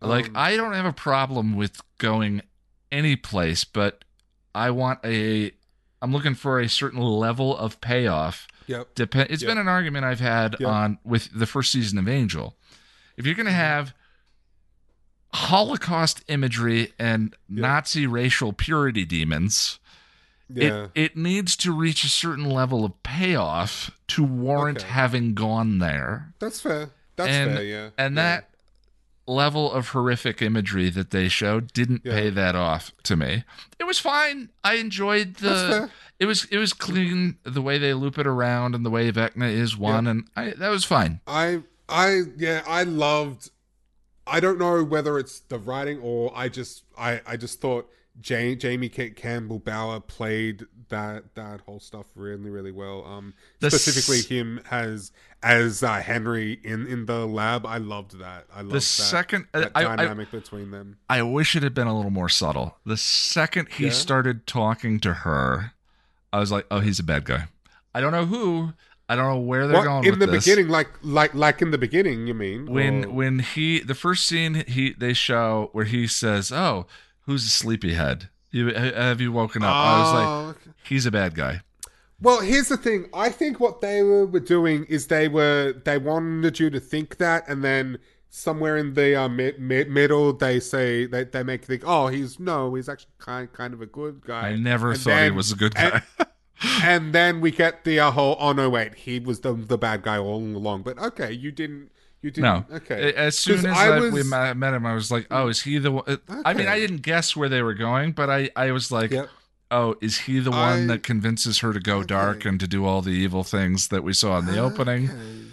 Like, Um, I don't have a problem with going any place, but I want a. I'm looking for a certain level of payoff Yep. depend it's Yep. been an argument I've had Yep. on with the first season of Angel. If you're going to have Holocaust imagery and Nazi racial purity demons, Yeah. it it needs to reach a certain level of payoff to warrant Okay. having gone there. That's fair. That's and fair. Yeah. and Yeah. that level of horrific imagery that they showed didn't Yeah. pay that off to me. It was fine. I enjoyed the That's fair. it was it was clean the way they loop it around and the way Vecna is one and I that was fine. I I yeah I loved. I don't know whether it's the writing or I just I I just thought Jamie, Jamie Ca- Campbell Bower played that that whole stuff really really well. Um, The specifically s- him as as uh, Henry in in the lab. I loved that. I loved The that, second that I, I dynamic between them. I wish it had been a little more subtle. The second he Yeah? started talking to her, I was like, "Oh, he's a bad guy." I don't know who. I don't know where they're going in with the this. beginning, like like like in the beginning, you mean? when Or- when he the first scene he they show where he says, "Oh, who's a sleepyhead? You have you woken up?" I was like, Oh, okay. "He's a bad guy." Well, here's the thing. I think what they were, were doing is they were they wanted you to think that, and then somewhere in the uh, mid, mid, middle, they say they, they make you think, oh, he's no, he's actually kind kind of a good guy. I never And thought he was a good guy. (laughs) and- then we get the uh, whole, oh no, wait, he was the the bad guy all along. But okay, you didn't, you didn't. no Okay, As soon as I I was- we met met him, I was like, "Oh, is he the one?" I mean, I didn't guess where they were going, but I I was like, Yep. "Oh, is he the one I- that convinces her to go dark and to do all the evil things that we saw in the opening?" Okay.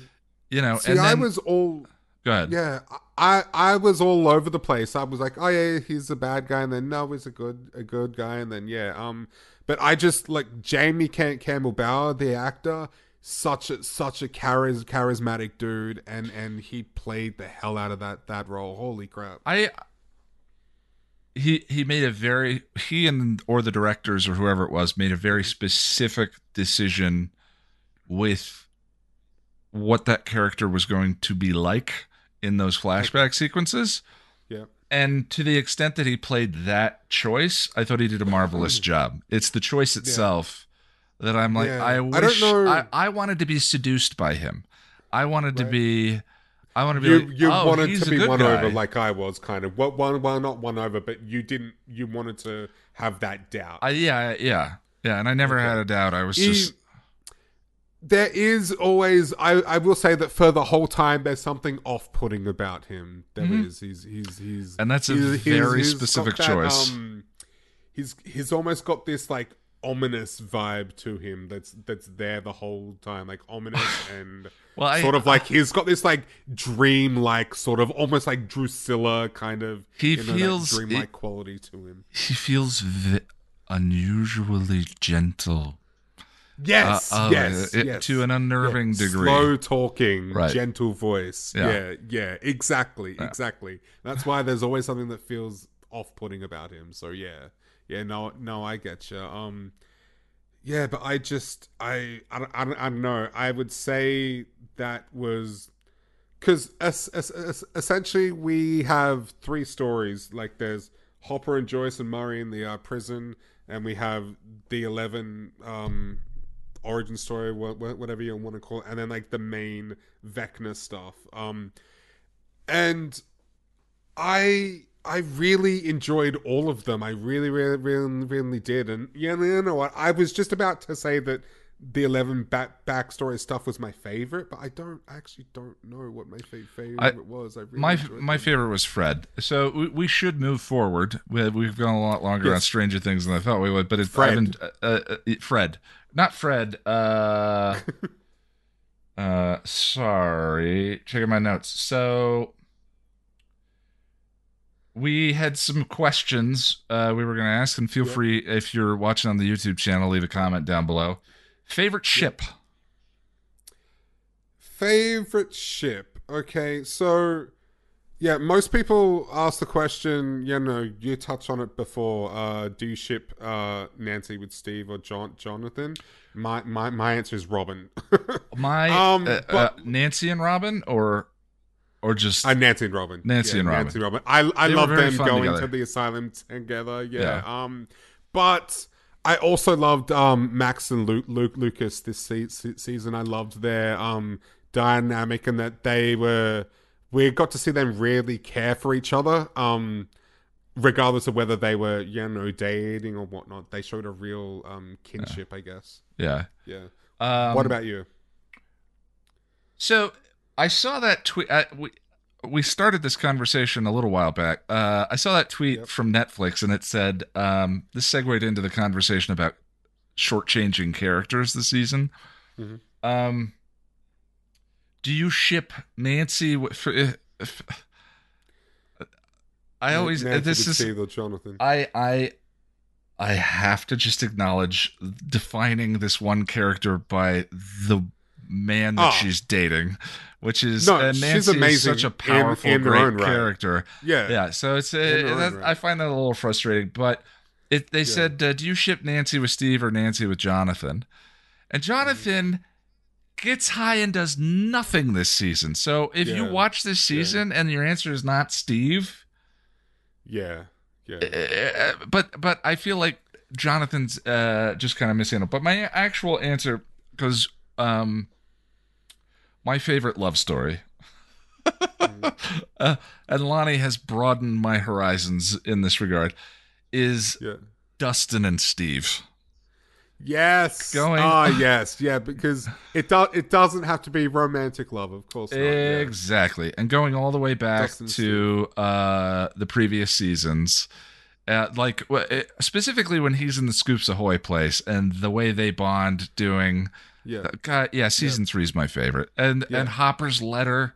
You know, See, and I was all go ahead. Yeah, I I was all over the place. I was like, oh yeah, he's a bad guy, and then no, he's a good a good guy, and then yeah, um, but I just like Jamie Cam- Campbell Bower, the actor, such a such a charis- charismatic dude, and and he played the hell out of that that role. Holy crap! I he he made a very he and or the directors or whoever it was made a very specific decision with what that character was going to be like in those flashback sequences and to the extent that he played that choice i thought he did a marvelous hmm. job it's the choice itself that i'm like Yeah. i I wish don't know- I, I wanted to be seduced by him i wanted to be i want to be you like you oh, wanted to be won guy. over like I was, kind of. Well, one well not won over, but you didn't. You wanted to have that doubt. I, yeah yeah yeah and i never Okay. had a doubt i was He- just there is always I, I will say that for the whole time there's something off putting about him. There is. He's he's he's And that's a he's- he's- very he's specific that, choice. Um, he's he's almost got this like ominous vibe to him that's that's there the whole time, like ominous (sighs) and well I, sort of like he's got this like dream like sort of almost like Drusilla kind of He you know, that feels- dreamlike quality to him. he feels vi- unusually gentle Yes, Uh, uh, yes, it- yes. to an unnerving Yeah, degree Slow talking, Right. gentle voice. Yeah. Yeah, yeah, exactly, exactly. That's why there's always something that feels off-putting about him. So yeah, yeah, no, no, I get you. Um, yeah, but I just, I, I, don't- I, don't- I don't know. I would say that was because es- es- es- essentially we have three stories. Like there's Hopper and Joyce and Murray in the uh, prison, and we have the Eleven um, origin story, wha- wha- whatever you want to call it, and then like the main Vecna stuff. Um, and I I really enjoyed all of them. I really, really, really, really did. And yeah, you know what? I was just about to say that the Eleven back backstory stuff was my favorite, but I don't I actually don't know what my fa- favorite was. I really my my them. favorite was Fred. So we, we should move forward. We, we've gone a lot longer on Stranger Things than I thought we would. But it's Fred. I've uh, uh, Fred, not Fred. Uh, (laughs) uh, sorry, checking my notes. So we had some questions uh, we were going to ask, and feel Yeah. free if you're watching on the YouTube channel, leave a comment down below. Favorite ship? Favorite ship. Okay, so Yeah, most people ask the question. You know, you touched on it before. Uh, do you ship uh, Nancy with Steve or John Jonathan? My my my answer is Robin. (laughs) My Um, uh, but- uh, Nancy and Robin, or or just uh, Nancy and Robin. Nancy Yeah, and Robin. Nancy Robin. I I They love them going together. to the asylum together. Yeah. Yeah. Um, but I also loved um Max and Luke, Luke Lucas this se- se- season. I loved their um dynamic and that they were we got to see them really care for each other. Um. Regardless of whether they were, you know, dating or whatnot, they showed a real um, kinship, I guess. yeah. Yeah. Um, what about you? So I saw that tweet. Uh, we we started this conversation a little while back. Uh, I saw that tweet Yep. from Netflix, and it said um, this segued into the conversation about shortchanging characters this season. Mhm. Um, do you ship Nancy? For, if, if- I always Nancy this is Jonathan. I I I have to just acknowledge defining this one character by the man that Oh. she's dating, which is No, uh, she's Nancy is amazing such a powerful, in her great right. character. Yeah. Yeah, so it's In uh, that, right. I find that a little frustrating, but it they said, uh, "Do you ship Nancy with Steve or Nancy with Jonathan?" And Jonathan gets high and does nothing this season. So if you watch this season and your answer is not Steve, Yeah. Yeah. uh, but but I feel like Jonathan's uh, just kind of missing it. But my actual answer, because um, my favorite love story, (laughs) uh, and Lonnie has broadened my horizons in this regard, is Yeah. Dustin and Steve. Yes. Going- Ah, yes. Yeah, because it do- it doesn't have to be romantic love, of course not. yeah. Exactly. And going all the way back Dustin to uh, the previous seasons. Uh, like specifically when he's in the Scoops Ahoy place and the way they bond doing Yeah. God, yeah, season three is my favorite, and Yeah. and Hopper's letter,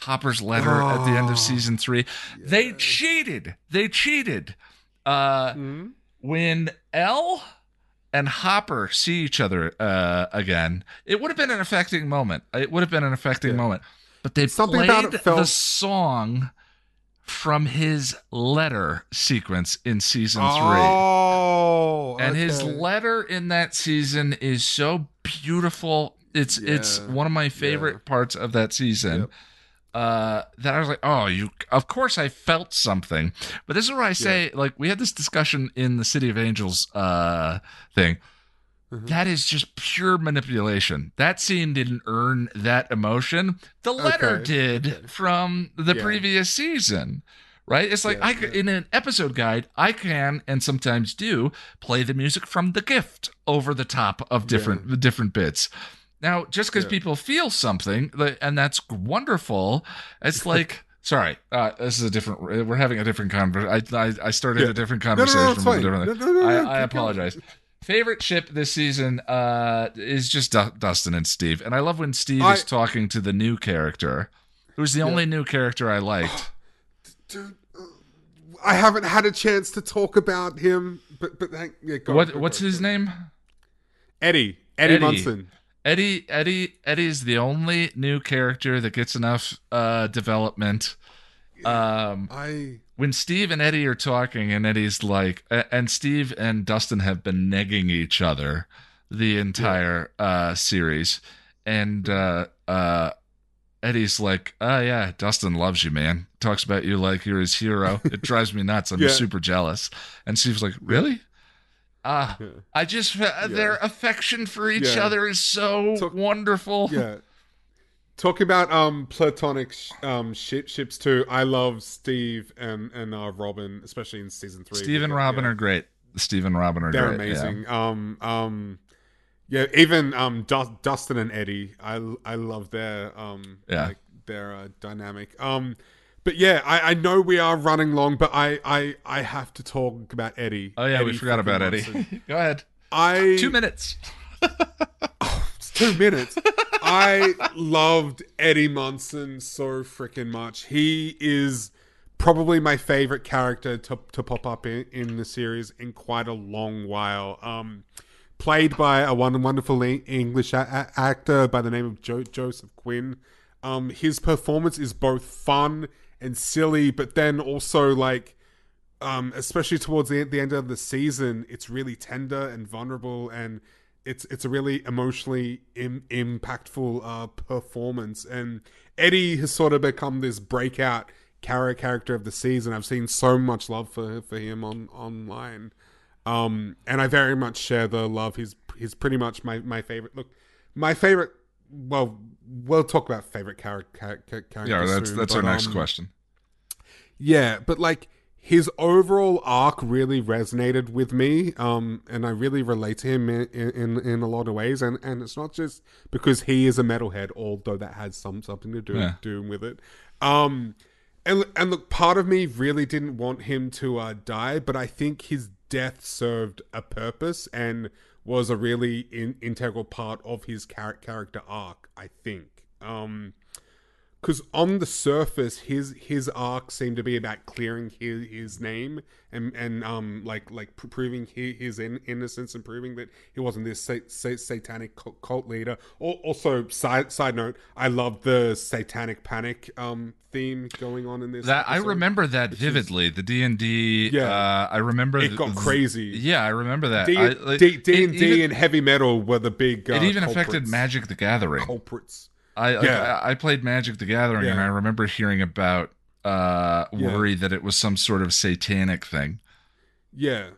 Hopper's letter at the end Oh. of season three. They cheated. They cheated. Uh, Mhm. when El and Hopper see each other uh, again, it would have been an affecting moment. It would have been an affecting Yeah. moment. But they Something played about it felt- the song from his letter sequence in season three. Oh. and his letter in that season is so beautiful. It's it's one of my favorite parts of that season Yep. uh that i was like oh you of course i felt something. But this is where i say like we had this discussion in the city of angels uh thing Mhm. That is just pure manipulation. That scene didn't earn that emotion. The letter Okay. did from the Yeah. previous season. Right? It's like Yeah, I yeah. in an episode guide, I can and sometimes do play the music from The Gift over the top of different different bits. Now, just because Yeah. people feel something, and that's wonderful, it's (laughs) like. Sorry, uh, this is a different. We're having a different conversation. I, I started Yeah. a different conversation. no, it's with a different- No, no, no, I, I apologize. Favorite ship this season uh, is just Du- Dustin and Steve, and I love when Steve I- is talking to the new character, who's the only new character I liked. Dude, (sighs) I haven't had a chance to talk about him, but but hang, yeah, go, what go, what's his name? Eddie. Eddie, Eddie. Munson. Eddie. Eddie. Eddie's the only new character that gets enough uh, development. Um, I when Steve and Eddie are talking, and Eddie's like, and Steve and Dustin have been negging each other the entire uh, series, and uh, uh, Eddie's like, "Oh yeah, Dustin loves you, man. Talks about you like you're his hero. (laughs) It drives me nuts. I'm Yeah. super jealous." And Steve's like, "Really?" Ah, I just their affection for each Yeah. other is so So- wonderful. yeah. Talking about um platonic sh- um ship ships too. I love Steve and and uh, Robin, especially in season three. Steve and Yeah. Robin are great. Steve and Robin are they're great. yeah. amazing. Um um yeah, even um Du- Dustin and Eddie, I I love their um Yeah. like their uh, dynamic. Um but yeah, I, I know we are running long, but I, I I have to talk about Eddie. Oh yeah, we forgot about Eddie. (laughs) Go ahead. I Two minutes. It's (laughs) two minutes. I loved Eddie Munson so freaking much. He is probably my favorite character to, to pop up in, in the series in quite a long while. Um, played by a wonderful English a- actor by the name of jo- Joseph Quinn. Um, his performance is both fun and silly, but then also like um, especially towards the, the end of the season, it's really tender and vulnerable, and it's it's a really emotionally Im- impactful uh, performance. And Eddie has sort of become this breakout character character of the season. I've seen so much love for for him on online, um, and I very much share the love. He's he's pretty much my my favorite. Look, my favorite. Well, we'll talk about favorite character. Char- yeah, that's soon, that's but, our next um, question. Yeah, but like his overall arc really resonated with me, um, and I really relate to him in, in in a lot of ways. And and it's not just because he is a metalhead, although that has some something to do Yeah. do with it. Um, and and look, part of me really didn't want him to uh, die, but I think his death served a purpose and was a really in, integral part of his char- character arc. I think. Um, because on the surface his his arc seemed to be about clearing his, his name and and um like like proving his, his in, innocence and proving that he wasn't this sa- sa- satanic cult, leader Al- also side side note i love the satanic panic um theme going on in this That I remember that vividly. The D and D. Yeah. uh, I remember it th- got crazy Yeah, I remember that. D I- like, D D D and heavy metal were the big uh, It even affected. Magic the Gathering. culprits I like, Yeah. I, I played Magic the Gathering, and I remember hearing about uh, Yeah. worry that it was some sort of satanic thing. Yeah.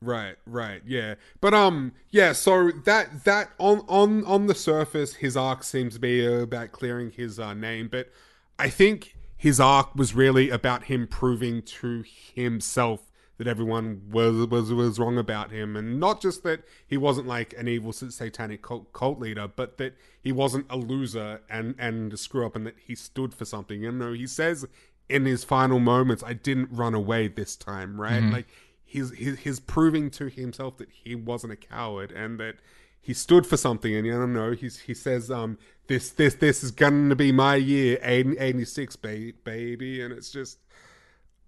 Right, right, yeah. But um yeah, so that that on on on the surface his arc seems to be about clearing his uh, name, but I think his arc was really about him proving to himself that everyone was was was wrong about him and not just that he wasn't like an evil satanic cult, cult leader, but that he wasn't a loser and and a screw up and that he stood for something. You know, he says in his final moments, I didn't run away this time, right? Like he's, he's he's proving to himself that he wasn't a coward and that he stood for something. And you don't know, he's he says, um, this this this is gonna be my year, 80 86, ba- baby, and it's just.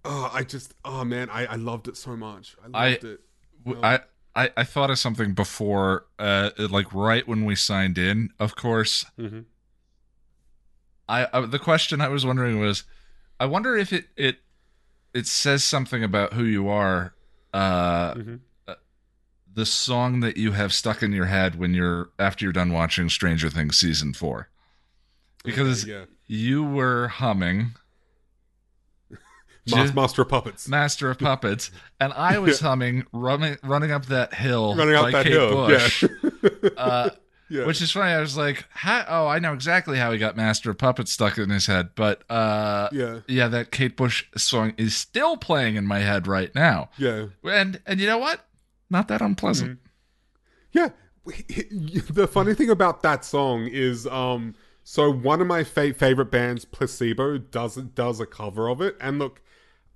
Oh, I just, oh man, I, I loved it so much. I I- loved it. W- I, I I thought of something before, uh, like right when we signed in. Of course, Mhm. I, I the question I was wondering was, I wonder if it it it says something about who you are. Uh, Mhm. the song that you have stuck in your head when you're after you're done watching Stranger Things season four, because yeah, you were humming Mas- Master of Puppets. Master of Puppets, (laughs) and I was humming running running up that hill Running up by that Kate hill, Bush. yeah. (laughs) uh, yeah. Which is funny. I was like, how, "Oh, I know exactly how he got Master of Puppets stuck in his head." But uh, yeah, yeah, that Kate Bush song is still playing in my head right now. yeah. And and you know what? Not that unpleasant. Yeah. (laughs) The funny thing about that song is, um, so one of my fa- favorite bands, Placebo, does does a cover of it. And look,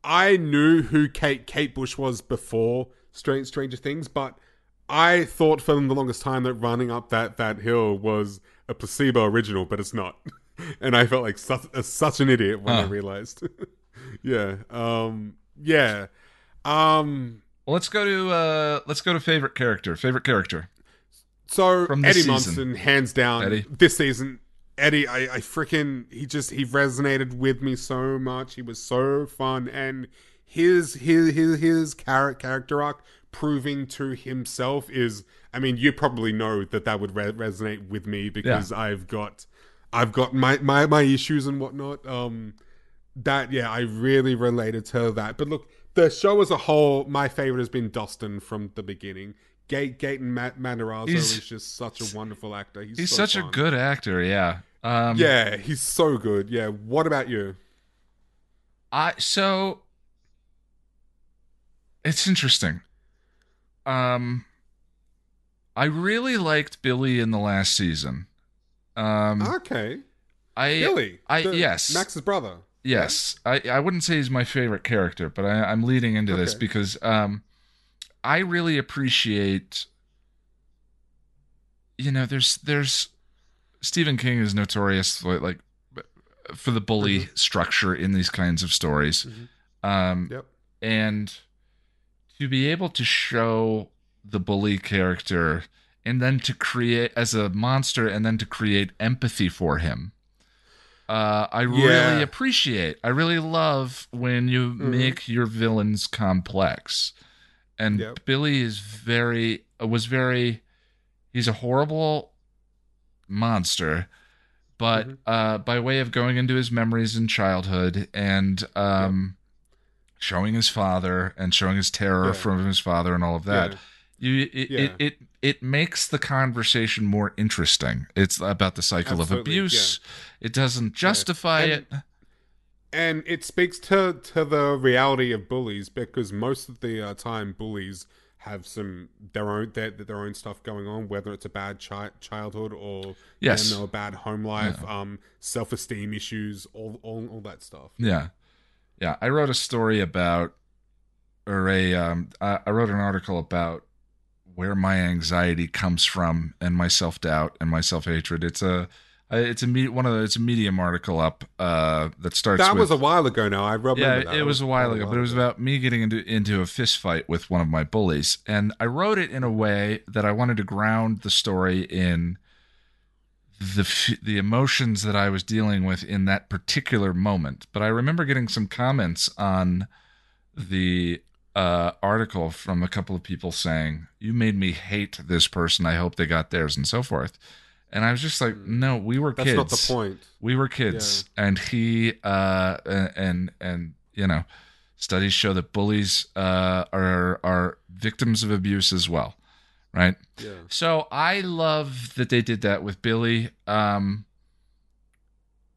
I knew who Kate Kate Bush was before Strange Stranger Things, but I thought for the longest time that running up that that hill was a Placebo original, but it's not. (laughs) And I felt like such uh, such an idiot when I realized. (laughs) yeah. Um. Yeah. Um. Well, let's go to uh, let's go to favorite character. Favorite character. So Eddie season. Munson, hands down, Eddie. this season. Eddie, I, I freaking he just he resonated with me so much. He was so fun, and his his his his char- character arc proving to himself is. I mean, you probably know that that would re- resonate with me because I've got I've got my, my my issues and whatnot. Um, that yeah, I really related to that. But look, the show as a whole, my favorite has been Dustin from the beginning. Gate Gaten Ma- Matarazzo He's- is just such a wonderful actor. He's, He's so such a good actor. Yeah. Um, Yeah, he's so good. Yeah. What about you? I so it's interesting. Um I really liked Billy in the last season. Um Okay, I Billy. I- yes. Max's brother. yes, I I wouldn't say he's my favorite character, but I I'm leading into this because um I really appreciate you know, there's there's Stephen King is notorious for like for the bully structure in these kinds of stories. Mhm. Um Yep. and to be able to show the bully character and then to create as a monster and then to create empathy for him uh, I Yeah. really appreciate. I really love when you Mm-hmm. make your villains complex. And Yep. Billy is very was very he's a horrible monster, but Mhm. uh, by way of going into his memories in childhood and um, showing his father and showing his terror Yeah. from his father and all of that, you it, it, it it makes the conversation more interesting. It's about the cycle Absolutely, of abuse. It doesn't justify And- it. and it speaks to to the reality of bullies because most of the uh, time bullies have some their own their, their own stuff going on whether it's a bad chi- childhood or Yes. you know, a bad home life um self-esteem issues all, all all that stuff Yeah, yeah. I wrote a story about, or a um, I I wrote an article about where my anxiety comes from and my self doubt and my self hatred. It's a uh, it's a me- one of the, it's a medium article up uh that starts that with was a while ago now i remember yeah, that. it was a while ago, but it was about me getting into into a fist fight with one of my bullies, and I wrote it in a way that I wanted to ground the story in the f- the emotions that I was dealing with in that particular moment. But I remember getting some comments on the uh, article from a couple of people saying, "You made me hate this person. I hope they got theirs," and so forth. And I was just like, "No, we were kids. that's kids." not the point. We were kids. And he uh and and you know studies show that bullies uh are are victims of abuse as well right? Yeah. So i love that they did that with billy. Um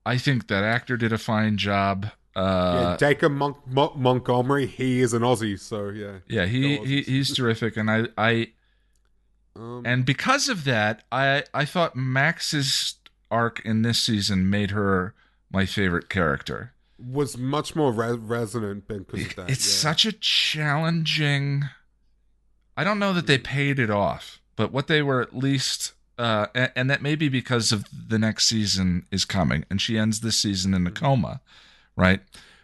i think that actor did a fine job yeah uh Dacre Mon- Mon- Montgomery he is an Aussie so yeah. Yeah, he, he he's terrific. And i i um, and because of that i i thought max's arc in this season made her my favorite character. Was much more re- resonant because of that it's yeah. such a challenging i don't know that they paid it off but what they were at least uh and, and that may be because of the next season is coming and she ends this season in a coma right?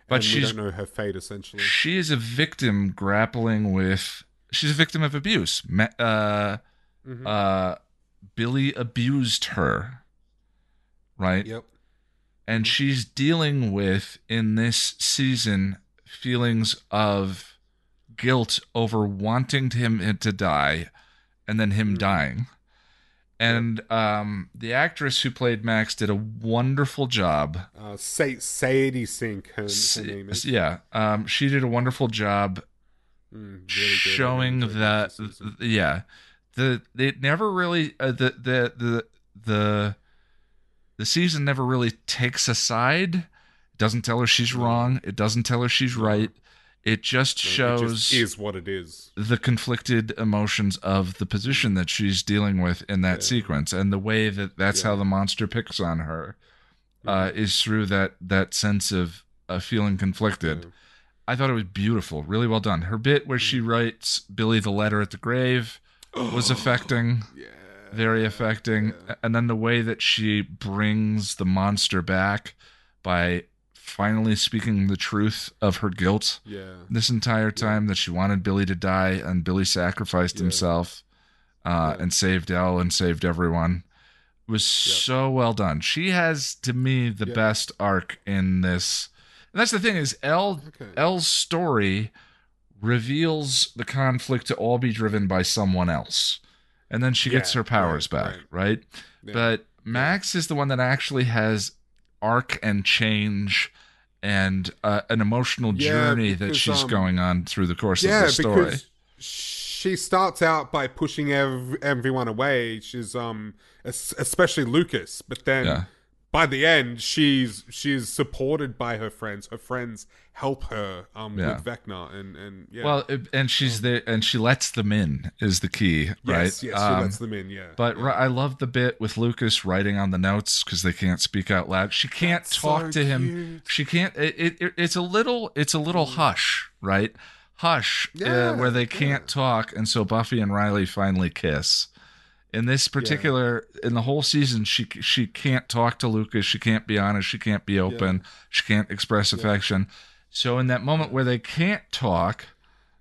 But and she's don't know her fate essentially. she is a victim grappling with she's a victim of abuse. Uh Mhm. uh billy abused her right? Yep. And she's dealing with in this season feelings of guilt over wanting him to die and then him Mhm. dying. And um, the actress who played max did a wonderful job. Uh, Sa- Sadie Sink, her, her name is. yeah um, she did a wonderful job Mm, really showing that yeah the it never really uh, the the the the the season never really takes a side it doesn't tell her she's wrong it doesn't tell her she's right it just It shows just is what it is. the conflicted emotions of the position that she's dealing with in that Yeah. sequence and the way that that's how the monster picks on her uh, Mhm. is through that that sense of uh, feeling conflicted Yeah. I thought it was beautiful, really well done. Her bit where she writes Billy the letter at the grave was affecting, Yeah. very affecting. yeah. And then the way that she brings the monster back by finally speaking the truth of her guilt Yeah. this entire time that she wanted Billy to die and Billy sacrificed himself uh, and saved El and saved everyone was so well done. She has to me the Yeah. best arc in this. And that's the thing is El Okay. El's story reveals the conflict to all be driven by someone else. And then she gets her powers right, back, right. right? Yeah. But Max is the one that actually has arc and change and uh, an emotional Yeah, journey that she's um, going on through the course yeah, of the story. because she starts out by pushing ev- everyone away. She's um, es- especially Lucas, but then Yeah. By the end, she's she's supported by her friends. Her friends help her um Yeah. with Vecna, and and yeah. Well, and she's there, and she lets them in is the key, right? yes, yes, she Um, lets them in. Yeah, But yeah. I love the bit with Lucas writing on the notes because they can't speak out loud. She can't That's talk so to him. cute. She can't. It, it, it's a little. It's a little hush, right? Hush, Yeah, uh, where they can't talk, and so Buffy and Riley finally kiss. In this particular, in the whole season, she she can't talk to Lucas. She can't be honest. She can't be open. She can't express affection. So in that moment where they can't talk,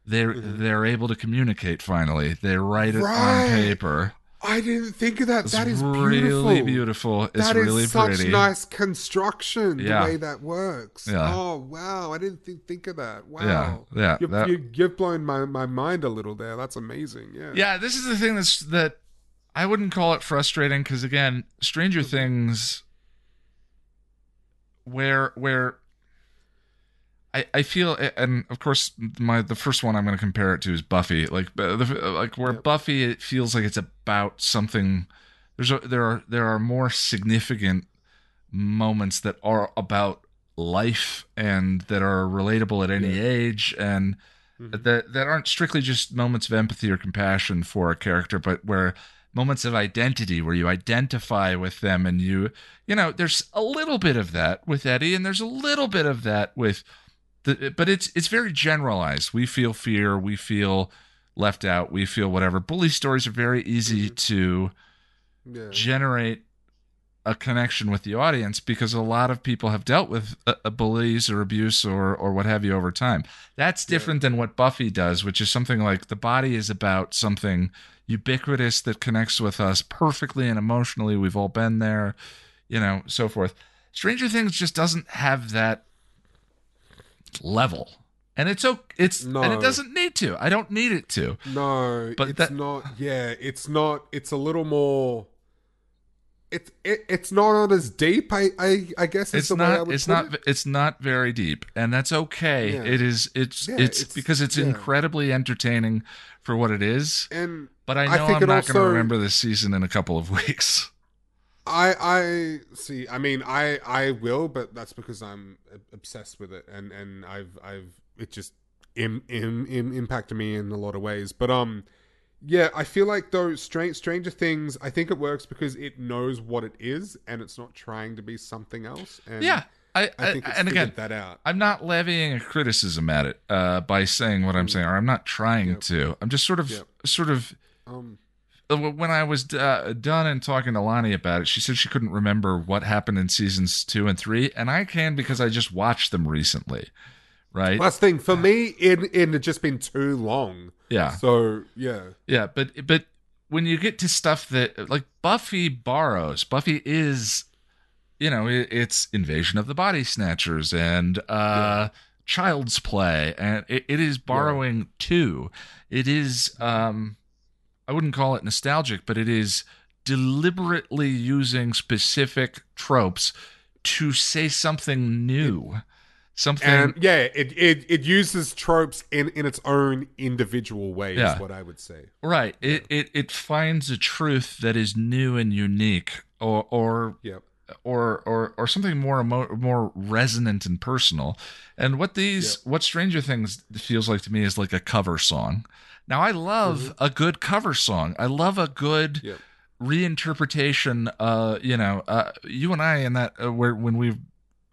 they're they're able to communicate. Finally, they write it on Mm-hmm. Paper. I didn't think of that. It's that is really beautiful. beautiful. It's That is really such pretty. nice construction. Yeah. The way that works. Yeah. Oh wow! I didn't think, think of that. Wow. Yeah, yeah, You've, that- you, you've blown my, my mind a little there. That's amazing. Yeah. Yeah, this is the thing that's that I wouldn't call it frustrating because again, Stranger Things, where where I I feel and of course my the first one I'm going to compare it to is Buffy, like like where Yep. Buffy it feels like it's about something. There's a, there are there are more significant moments that are about life and that are relatable at any Yeah. age and Mhm. that that aren't strictly just moments of empathy or compassion for a character but where moments of identity where you identify with them and you you know there's a little bit of that with Eddie and there's a little bit of that with the but it's it's very generalized we feel fear we feel left out we feel whatever bully stories are very easy Mhm. to Yeah. generate a connection with the audience because a lot of people have dealt with uh, uh, bullies or abuse or or what have you over time. That's Yeah. different than what Buffy does, which is something like the body is about something ubiquitous that connects with us perfectly and emotionally. We've all been there, you know, so forth. Stranger Things just doesn't have that level. And it's okay, it's and it doesn't need to. I don't need it to. No, But it's that- not. Yeah, it's not. It's a little more. It's it, it's not as deep. I I, I guess it's the way I not it's not it. it's not very deep and that's okay Yeah. it is it's Yeah, it's, it's- because it's yeah. incredibly entertaining for what it is And but i I know think i'm it not going to remember this season in a couple of (laughs) weeks I I see. I mean, I I will, but that's because I'm obsessed with it, and and I've I've it just Im, Im, Im, impacted me in a lot of ways. But um, yeah, I feel like though Strange Stranger Things, I think it works because it knows what it is, and it's not trying to be something else. And yeah i, I think and again that out. i'm not levying a criticism at it uh, by saying what i'm saying or i'm not trying Mm. Yep. to i'm just sort of Yep. sort of Um, uh, when I was uh, done and talking to Lonnie about it, she said she couldn't remember what happened in seasons two and three, and I can because I just watched them recently, right? last thing for me, it it had just been too long. yeah, So yeah, Yeah, but but when you get to stuff that like Buffy borrows, Buffy is, you know, it, it's Invasion of the Body Snatchers and uh, Child's Play, and it, it is borrowing too. It is, um, I wouldn't call it nostalgic, but it is deliberately using specific tropes to say something new, something. and yeah, it, it it uses tropes in in its own individual way. Yeah. Is what I would say. Right. It, it it finds a truth that is new and unique, or or Yep. Or or or something more emo- more resonant and personal. And what these what Stranger Things feels like to me is like a cover song. Now I love a good cover song. I love a good Yep. reinterpretation. Uh, you know, uh, you and I in that uh, where when we've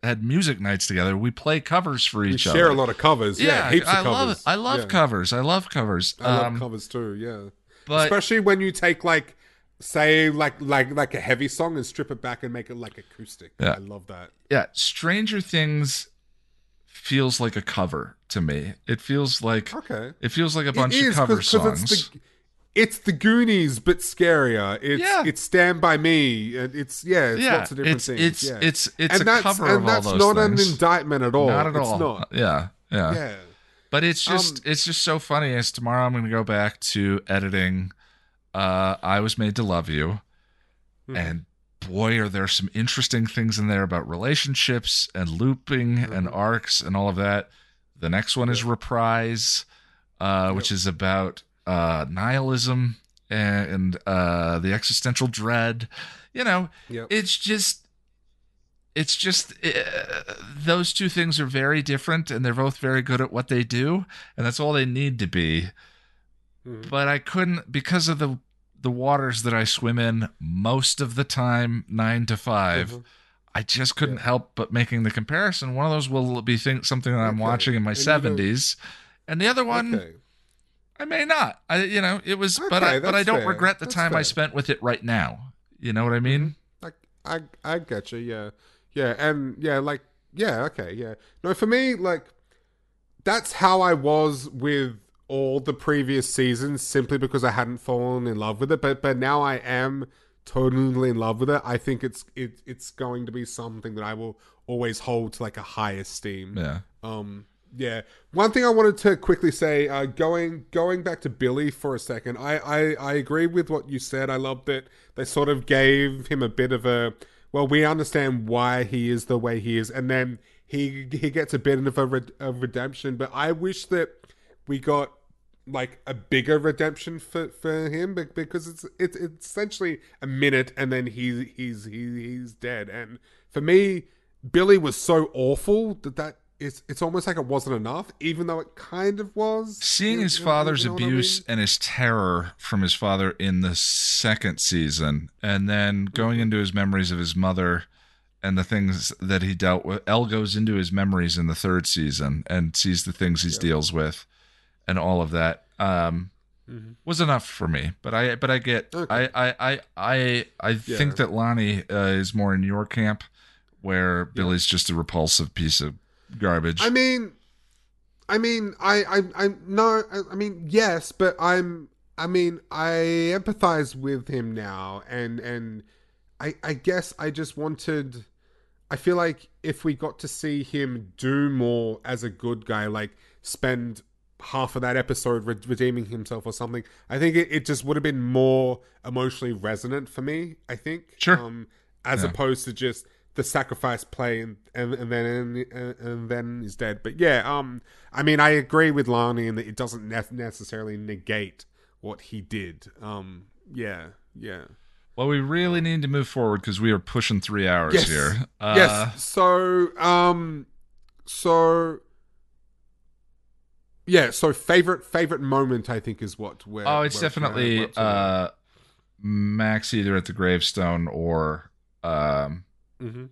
had music nights together, we play covers for each share other. Share a lot of covers. Yeah, heaps I of love covers. it. I love Yeah. covers. I love covers. I love Um, covers too. Yeah, but especially when you take like say like like like a heavy song and strip it back and make it like acoustic. Yeah. I love that. yeah, Stranger Things feels like a cover to me. It feels like Okay, it feels like a bunch it of cover 'cause- 'cause songs. It's the, it's the Goonies, but scarier. It's Yeah. it's Stand by Me, and it's yeah, it's yeah, lots of different it's things. it's yeah. it's it's and a that's, cover and of all that's those not things. an indictment at all. not at it's all. Not. Yeah, yeah, Yeah. But it's just Um, it's just so funny. As tomorrow I'm going to go back to editing. Uh, I was made to love you, Mhm. and boy, are there some interesting things in there about relationships and looping and Mhm. arcs and all of that. The next one is reprise, uh, which is about uh, nihilism and, and uh, the existential dread. You know, Yep. it's just it's just uh, those two things are very different and they're both very good at what they do and that's all they need to be Mhm. but i couldn't because of the the waters that i swim in most of the time 9 to 5 Mhm. i just couldn't Yeah. help but making the comparison one of those will be think, something that i'm Okay. watching in my And you don't- 70s and the other one Okay. i may not i you know it was but i but i don't fair. regret the That's time i spent with it right now you know what i mean I I I get you. Yeah, yeah, and yeah, like yeah, okay, yeah. No, for me, like that's how I was with all the previous seasons simply because I hadn't fallen in love with it. But but now I am totally in love with it. I think it's it, it's going to be something that I will always hold to like a high esteem. Yeah. Um, yeah. One thing I wanted to quickly say, uh, going going back to Billy for a second, I, I I agree with what you said. I loved that they sort of gave him a bit of a well, we understand why he is the way he is, and then he he gets a bit of a, red, a redemption. But I wish that we got like a bigger redemption for, for him because it's it's it's essentially a minute and then he he's he, he's dead. And for me, Billy was so awful that that it's it's almost like it wasn't enough, even though it kind of was. Seeing You- his you know- father's you know what I abuse mean? and his terror from his father in the second season, and then going into his memories of his mother and the things that he dealt with. El goes into his memories in the third season and sees the things he deals with, and all of that um, Mhm. was enough for me. But I, but I get, Okay. I, I, I, I, I think that Lonnie uh, is more in your camp, where Billy's just a repulsive piece of garbage. I mean, I mean, I, I, I, no, I, I mean, yes, but I'm, I mean, I empathize with him now, and and I, I guess I just wanted. I feel like if we got to see him do more as a good guy, like spend half of that episode re- redeeming himself or something, I think it, it just would have been more emotionally resonant for me. I think, Sure. um, as Yeah. opposed to just the sacrifice play and and, and then and, and then he's dead. But yeah, um, I mean, I agree with Lani in that it doesn't ne- necessarily negate what he did. Um, yeah, yeah. well, we really need to move forward because we are pushing three hours Yes. here. Uh, yes. So, um, so yeah. So favorite favorite moment I think is what we're. Oh, it's we're- definitely we're up to now. uh, Max either at the gravestone or um, Mhm.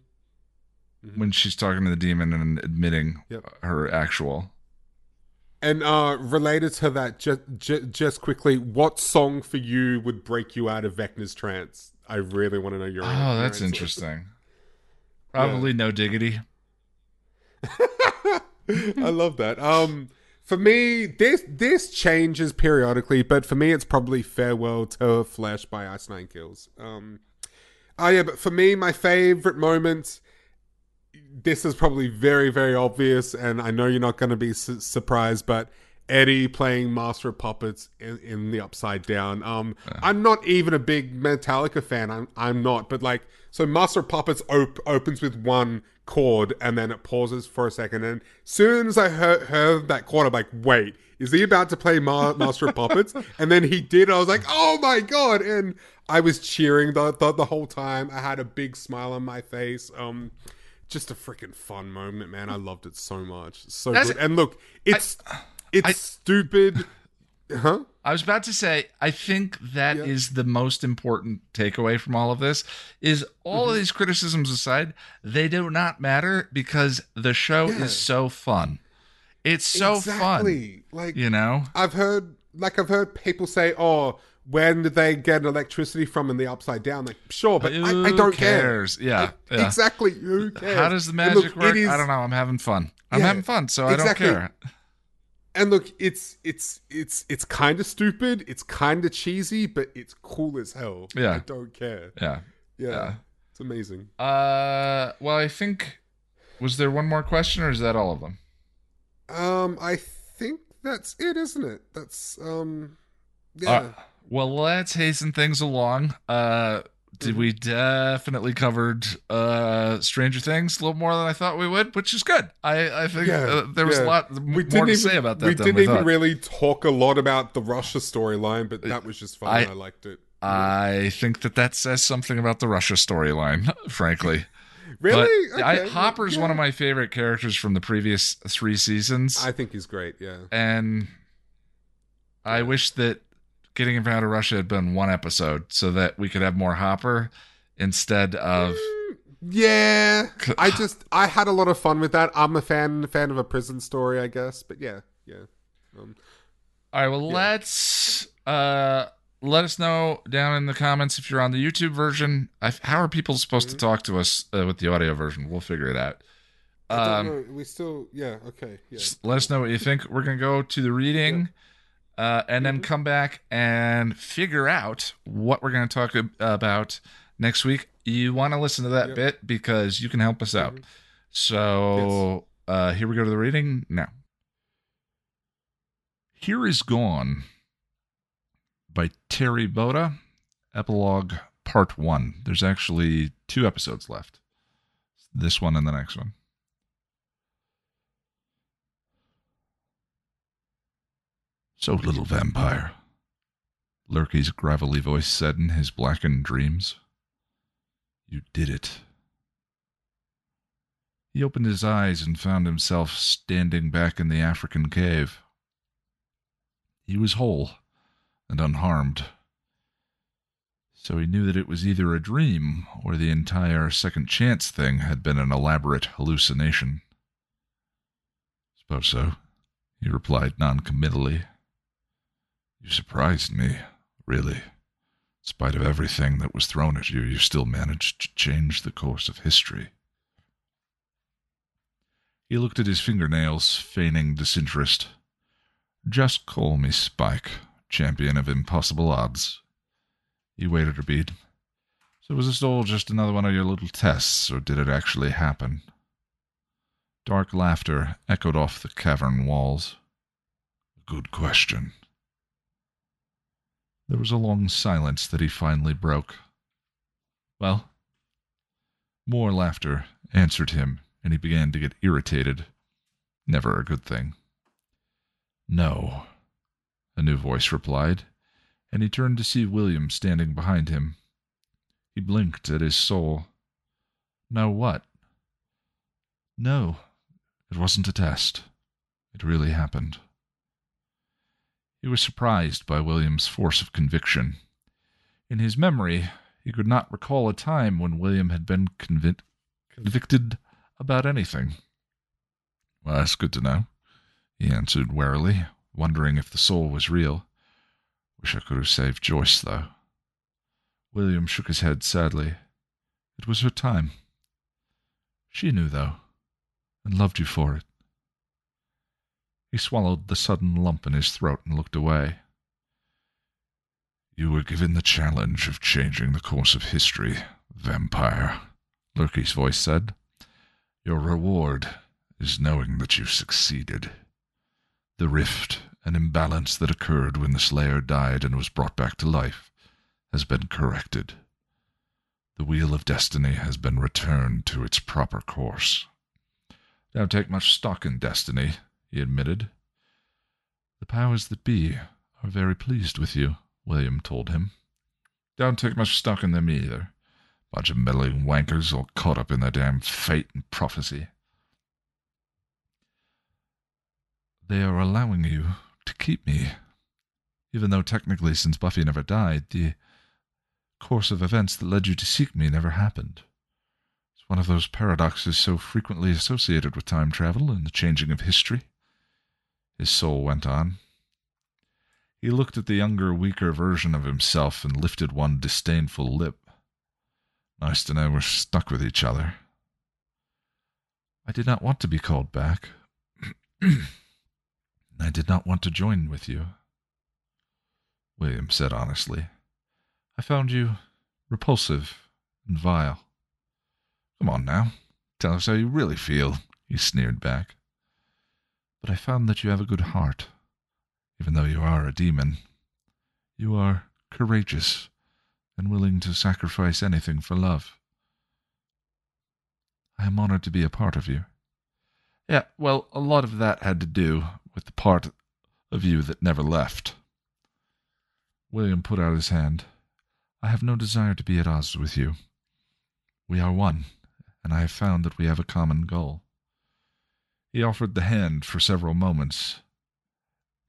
when she's talking to the demon and admitting Yep. her actual. And uh, related to that, just, just just quickly, what song for you would break you out of Vecna's trance? I really want to know your. Oh, that's interesting. Probably no diggity. (laughs) I love that. Um, for me, this this changes periodically, but for me, it's probably "Farewell to Flesh" by Ice Nine Kills. Um, oh yeah, but for me, my favorite moment. This is probably very very obvious, and I know you're not going to be su- surprised, but. Eddie playing Master of Puppets in, in the Upside Down. Um, I'm not even a big Metallica fan. I'm I'm not, but like so, Master of Puppets op- opens with one chord and then it pauses for a second. And soon as I heard, heard that chord, I'm like, wait, is he about to play Ma- (laughs) Master of Puppets? And then he did. I was like, oh my god! And I was cheering the, the the whole time. I had a big smile on my face. Um, just a freaking fun moment, man. I loved it so much. So That's- good. And look, it's it's stupid. Huh? I was about to say, I think that is Yeah. the most important takeaway from all of this is all Mm-hmm. of these criticisms aside, they do not matter because the show Yeah. is so fun. It's so fun. Like You know? I've heard, like I've heard people say, "Oh, when did they get electricity from in the Upside Down?" Like, sure, but I, I don't cares? care. Yeah, Like, yeah. Exactly. Who cares? How does the magic look, work? is- I don't know. I'm having fun. I'm having fun, so I exactly. don't care. And look, it's it's it's it's kind of stupid. It's kind of cheesy, but it's cool as hell. Yeah. I don't care. Yeah. Yeah, Yeah. it's amazing. Uh, well, I think was there one more question, or is that all of them? Um, I think that's it, isn't it? That's um, yeah. Uh, well, let's hasten things along. Uh, did we definitely covered uh Stranger Things a little more than I thought we would, which is good. I I think Yeah, uh, there was a lot we more didn't to even, say about that we didn't we even thought. really talk a lot about the Russia storyline, but that was just fun. I- I, liked it. I think that that says something about the Russia storyline, (laughs) frankly. really? But I, Hopper's yeah. one of my favorite characters from the previous three seasons. I think he's great. Yeah. and I wish that getting him out of Russia had been one episode so that we could have more Hopper instead of Yeah. I just I had a lot of fun with that. I'm a fan fan of a prison story, I guess. But yeah, yeah. Um, all right well let's uh let us know down in the comments if you're on the youtube version I, how are people supposed to talk to us uh, with the audio version we'll figure it out I don't um know. We still yeah okay yeah. let us know what you think we're gonna go to the reading uh, and then come back and figure out what we're going to talk ab- about next week. You want to listen to that Yep. bit because you can help us out. So uh, here we go to the reading now. Here is Gone by Terri Botta, epilogue part one. There's actually two episodes left this one and the next one. So, little vampire, Lurky's gravelly voice said in his blackened dreams. You did it. He opened his eyes and found himself standing back in the African cave. He was whole and unharmed. So he knew that it was either a dream or the entire second chance thing had been an elaborate hallucination. Suppose so, he replied noncommittally. You surprised me, really. In spite of everything that was thrown at you, you still managed to change the course of history. He looked at his fingernails, feigning disinterest. Just call me Spike, champion of impossible odds. He waited a beat. So was this all just another one of your little tests, or did it actually happen? Dark laughter echoed off the cavern walls. Good question. There was a long silence that he finally broke. Well? More laughter answered him, and he began to get irritated. Never a good thing. No, a new voice replied, and he turned to see William standing behind him. He blinked at his soul. No, what? No, it wasn't a test. It really happened. He was surprised by William's force of conviction. In his memory, he could not recall a time when William had been convic- convicted about anything. Well, that's good to know, he answered warily, wondering if the soul was real. Wish I could have saved Joyce, though. William shook his head sadly. It was her time. She knew, though, and loved you for it. He swallowed the sudden lump in his throat and looked away. You were given the challenge of changing the course of history, vampire, Lurky's voice said. Your reward is knowing that you succeeded. The rift and imbalance that occurred when the Slayer died and was brought back to life has been corrected. The wheel of destiny has been returned to its proper course. Don't take much stock in destiny, he admitted. The powers that be are very pleased with you, William told him. Don't take much stock in them either. Bunch of meddling wankers all caught up in their damn fate and prophecy. They are allowing you to keep me. Even though technically, since Buffy never died, the course of events that led you to seek me never happened. It's one of those paradoxes so frequently associated with time travel and the changing of history. His soul went on. He looked at the younger, weaker version of himself and lifted one disdainful lip. Nice to know we're stuck with each other. I did not want to be called back. (clears throat) I did not want to join with you. William said honestly. I found you repulsive and vile. Come on now, tell us how you really feel, he sneered back. But I found that you have a good heart, even though you are a demon. You are courageous and willing to sacrifice anything for love. I am honored to be a part of you. Yeah, well, a lot of that had to do with the part of you that never left. William put out his hand. I have no desire to be at odds with you. We are one, and I have found that we have a common goal. He offered the hand for several moments.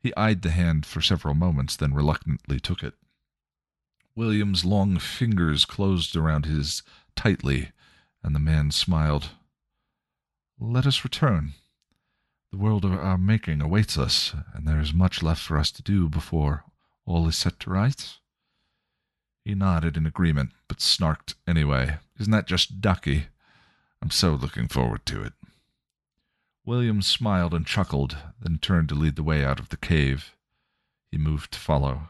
He eyed the hand for several moments, then reluctantly took it. William's long fingers closed around his tightly, and the man smiled. Let us return. The world of our making awaits us, and there is much left for us to do before all is set to rights. He nodded in agreement, but snarked anyway. Isn't that just ducky? I'm so looking forward to it. William smiled and chuckled, then turned to lead the way out of the cave. He moved to follow.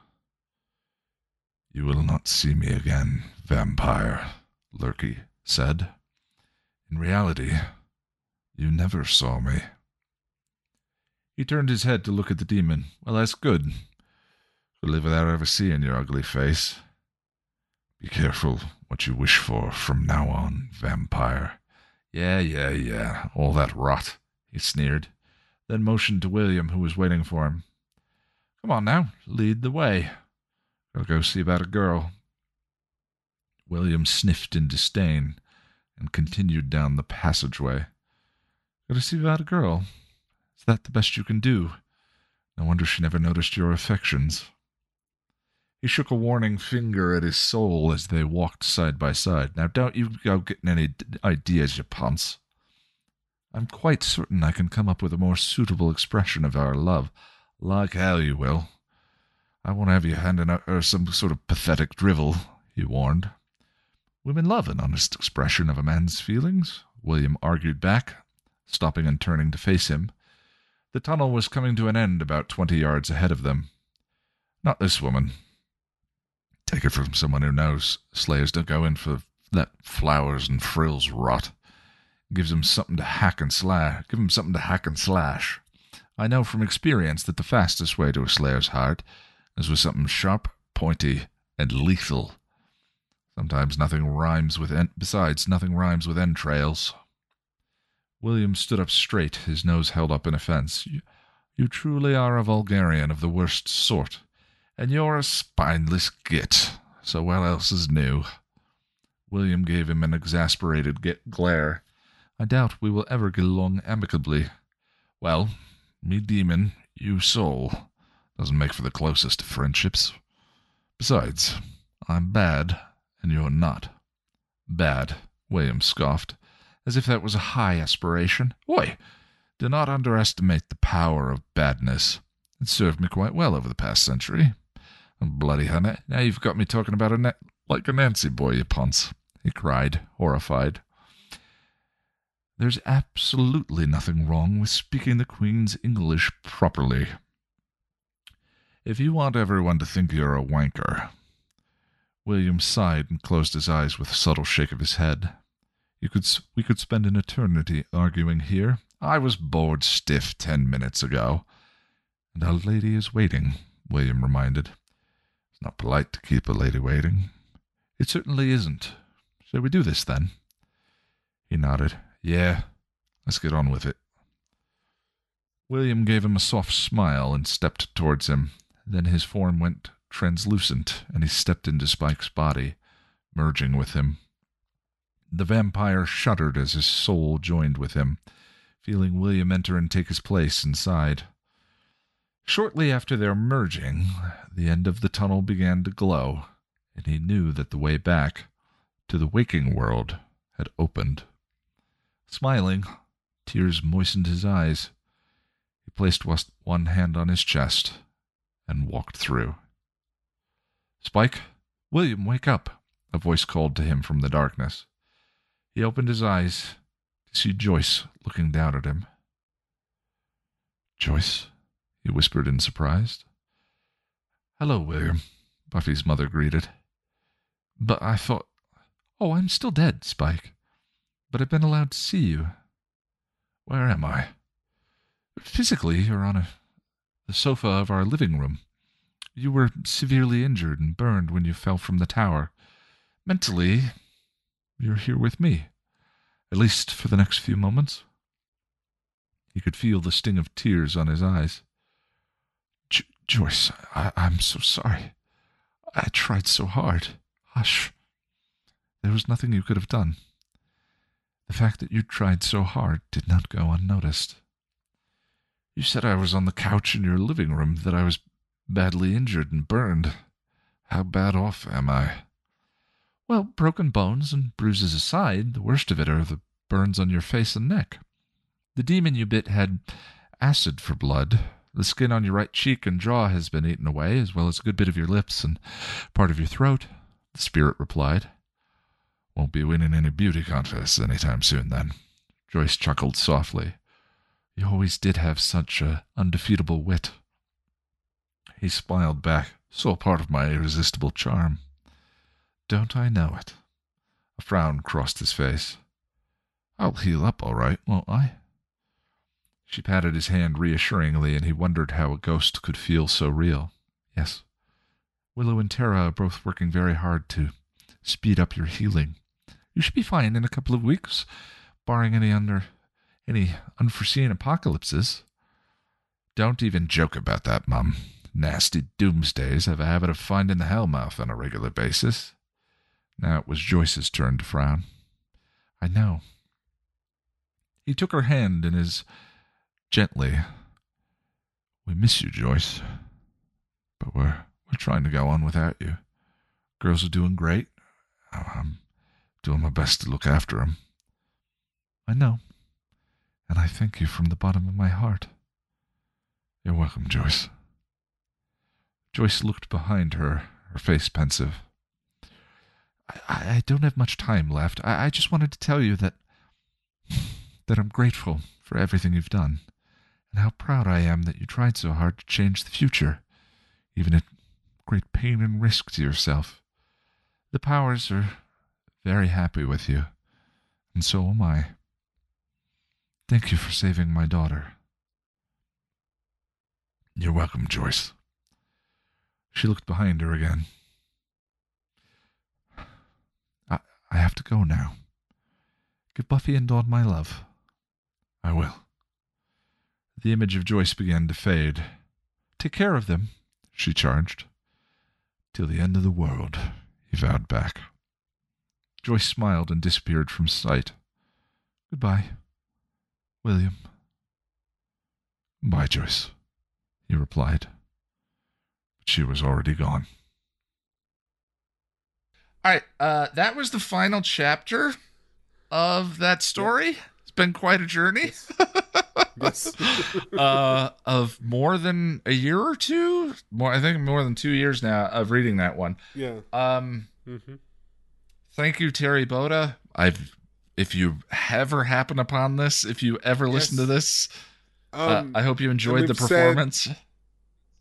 You will not see me again, vampire, Lurky said. In reality, you never saw me. He turned his head to look at the demon. Well, that's good. Could live without ever seeing your ugly face. Be careful what you wish for from now on, vampire. Yeah, yeah, yeah, all that rot, he sneered, then motioned to William, who was waiting for him. Come on now, lead the way. Gotta go see about a girl. William sniffed in disdain and continued down the passageway. Gotta see about a girl. Is that the best you can do? No wonder she never noticed your affections. He shook a warning finger at his soul as they walked side by side. Now, don't you go getting any ideas, you ponce. I'm quite certain I can come up with a more suitable expression of our love. Like hell you will. I won't have you handing her some sort of pathetic drivel, he warned. Women love an honest expression of a man's feelings, William argued back, stopping and turning to face him. The tunnel was coming to an end about twenty yards ahead of them. Not this woman. Take it from someone who knows. Slayers don't go in for that flowers and frills rot. Gives them something to hack and slash. Give them something to hack and slash. I know from experience that the fastest way to a Slayer's heart is with something sharp, pointy, and lethal. Sometimes nothing rhymes with en- besides nothing rhymes with entrails. William stood up straight, his nose held up in offense. You, you truly are a vulgarian of the worst sort, and you're a spineless git, so what else is new? William gave him an exasperated glare. I doubt we will ever get along amicably. Well, me demon, you soul. Doesn't make for the closest of friendships. Besides, I'm bad, and you're not. Bad, William scoffed as if that was a high aspiration. Oi! Do not underestimate the power of badness. It served me quite well over the past century. Bloody hell, now you've got me talking about a na- like a Nancy boy, you ponce, he cried, horrified. There's absolutely nothing wrong with speaking the Queen's English properly. If you want everyone to think you're a wanker. William sighed and closed his eyes with a subtle shake of his head. You could we could spend an eternity arguing here. I was bored stiff ten minutes ago. And our lady is waiting, William reminded. It's not polite to keep a lady waiting. It certainly isn't. Shall we do this then? He nodded. Yeah, let's get on with it. William gave him a soft smile and stepped towards him. Then his form went translucent, and he stepped into Spike's body, merging with him. The vampire shuddered as his soul joined with him, feeling William enter and take his place inside. Shortly after their merging, the end of the tunnel began to glow, and he knew that the way back to the waking world had opened. Smiling, tears moistened his eyes. He placed one hand on his chest and walked through. Spike, William, wake up! A voice called to him from the darkness. He opened his eyes to see Joyce looking down at him. Joyce, he whispered in surprise. Hello, William, Buffy's mother greeted. But I thought. Oh, I'm still dead, Spike. But I've been allowed to see you. Where am I? Physically, you're on a, the sofa of our living room. You were severely injured and burned when you fell from the tower. Mentally, you're here with me, at least for the next few moments. He could feel the sting of tears on his eyes. Joyce, I- I'm so sorry. I tried so hard. Hush. There was nothing you could have done. The fact that you tried so hard did not go unnoticed. You said I was on the couch in your living room, that I was badly injured and burned. How bad off am I? Well, broken bones and bruises aside, the worst of it are the burns on your face and neck. The demon you bit had acid for blood. The skin on your right cheek and jaw has been eaten away, as well as a good bit of your lips and part of your throat, the spirit replied. Won't be winning any beauty contests any time soon, then. Joyce chuckled softly. You always did have such a undefeatable wit. He smiled back. All part of my irresistible charm. Don't I know it? A frown crossed his face. I'll heal up all right, won't I? She patted his hand reassuringly, and he wondered how a ghost could feel so real. Yes. Willow and Tara are both working very hard to speed up your healing. You should be fine in a couple of weeks, barring any under any unforeseen apocalypses. Don't even joke about that, Mum. Nasty doomsdays have a habit of finding the hellmouth on a regular basis. Now it was Joyce's turn to frown. I know. He took her hand in his gently. We miss you, Joyce. But we're we're trying to go on without you. Girls are doing great. I'm doing my best to look after him. I know. And I thank you from the bottom of my heart. You're welcome, Joyce. Joyce looked behind her, her face pensive. I, I don't have much time left. I, I just wanted to tell you that (sighs) that I'm grateful for everything you've done, and how proud I am that you tried so hard to change the future, even at great pain and risk to yourself. The powers are very happy with you, and so am I. Thank you for saving my daughter. You're welcome, Joyce. She looked behind her again. I, I have to go now. Give Buffy and Dawn my love. I will. The image of Joyce began to fade. Take care of them, she charged. Till the end of the world, he vowed back. Joyce smiled and disappeared from sight. Goodbye, William. Bye, Joyce, he replied. But she was already gone. All right, uh, that was the final chapter of that story. It's been quite a journey. Yes. (laughs) uh, of more than a year or two, more I think more than two years now of reading that one. yeah. Um, hmm thank you, Terri Botta. I've if you ever happen upon this, if you ever listen to this, Um, uh, I hope you enjoyed the we've said- performance.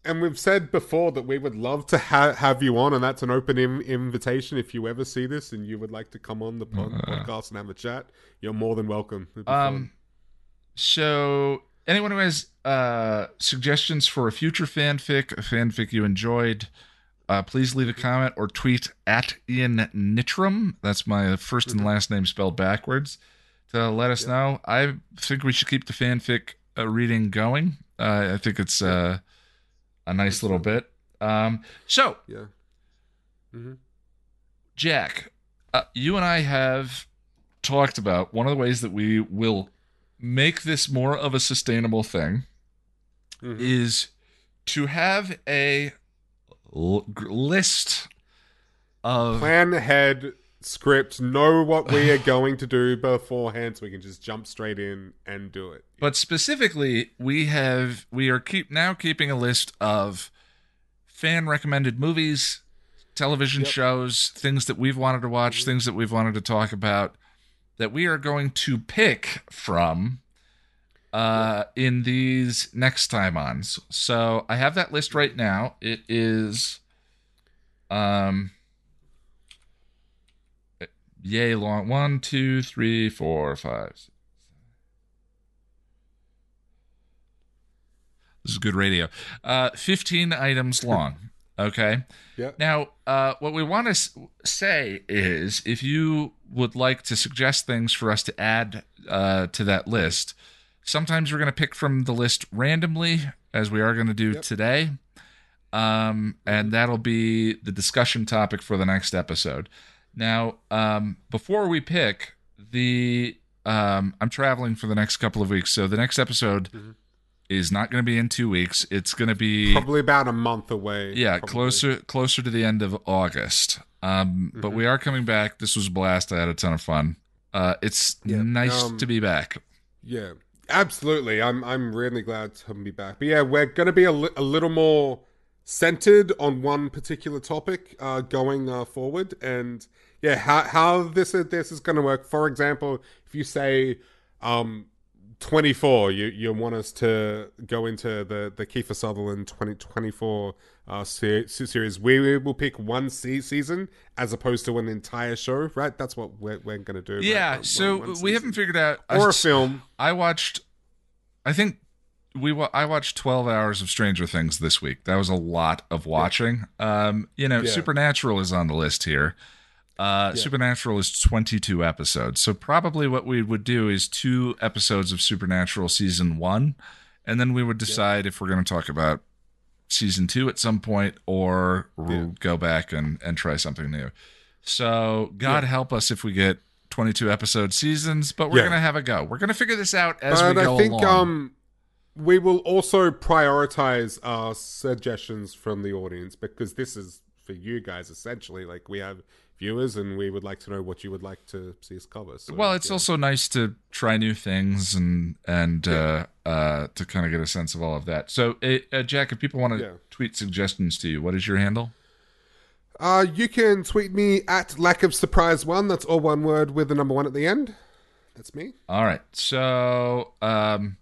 And we've said before that we would love to ha- have you on, and that's an open Im- invitation. If you ever see this and you would like to come on the pod- Uh. podcast and have a chat, you're more than welcome. Um, so anyone who has uh suggestions for a future fanfic, a fanfic you enjoyed, uh, please leave a comment or tweet at Ian Nitram. That's my 1st and last name spelled backwards. To let us know. I think we should keep the fanfic uh, reading going. Uh, I think it's uh, a nice little bit. Um, so fun. yeah. hmm Jack, uh, you and I have talked about one of the ways that we will make this more of a sustainable thing Mhm. is to have a l- list of Plan ahead, script, know what we are going to do beforehand, so we can just jump straight in and do it. but specifically we have we are keep now keeping a list of fan recommended movies television Yep. shows things that we've wanted to watch mm-hmm. things that we've wanted to talk about that we are going to pick from uh in these next time ons so i have that list right now it is um yay long one two three four five six, This is good radio. Uh, 15 items (laughs) long. Okay. Yep. Now, uh, what we want to s- say is if you would like to suggest things for us to add uh, to that list, sometimes we're going to pick from the list randomly, as we are going to do Yep. today. Um, and that'll be the discussion topic for the next episode. Now, um, before we pick, the um, I'm traveling for the next couple of weeks, so the next episode Mhm. is not going to be in two weeks. It's going to be Probably about a month away. yeah, probably. closer closer to the end of August. Um, but Mhm. we are coming back. This was a blast. I had a ton of fun. Uh, it's Yeah, nice um, to be back. Yeah, absolutely. I'm I'm really glad to be back. But yeah, we're going to be a, li- a little more centered on one particular topic uh, going uh, forward, and yeah, how how this is, this is going to work. For example, if you say um, 24 you you want us to go into the the Kiefer Sutherland 2024 uh series we will pick one se- season as opposed to an entire show right that's what we're, we're gonna do? Yeah, One- so one we haven't figured out or I, a film I watched I think we wa- I watched 12 hours of Stranger Things this week. That was a lot of watching. Um, you know, Yeah. Supernatural is on the list here. Uh, Supernatural is 22 episodes. So probably what we would do is two episodes of Supernatural season 1 and then we would decide if we're going to talk about season 2 at some point or we'll go back and and try something new. So God help us if we get 22 episode seasons, but we're Yeah. going to have a go. We're going to figure this out as but we go I think along. um we will also prioritize our suggestions from the audience because this is for you guys essentially like we have viewers and we would like to know what you would like to see us cover so, well, it's yeah. also nice to try new things and and uh, uh, to kind of get a sense of all of that. So, uh, uh, Jack, if people want to Yeah. tweet suggestions to you, what is your handle? Uh, you can tweet me at lack of surprise one. That's all one word with the number one at the end. That's me. All right. So, um,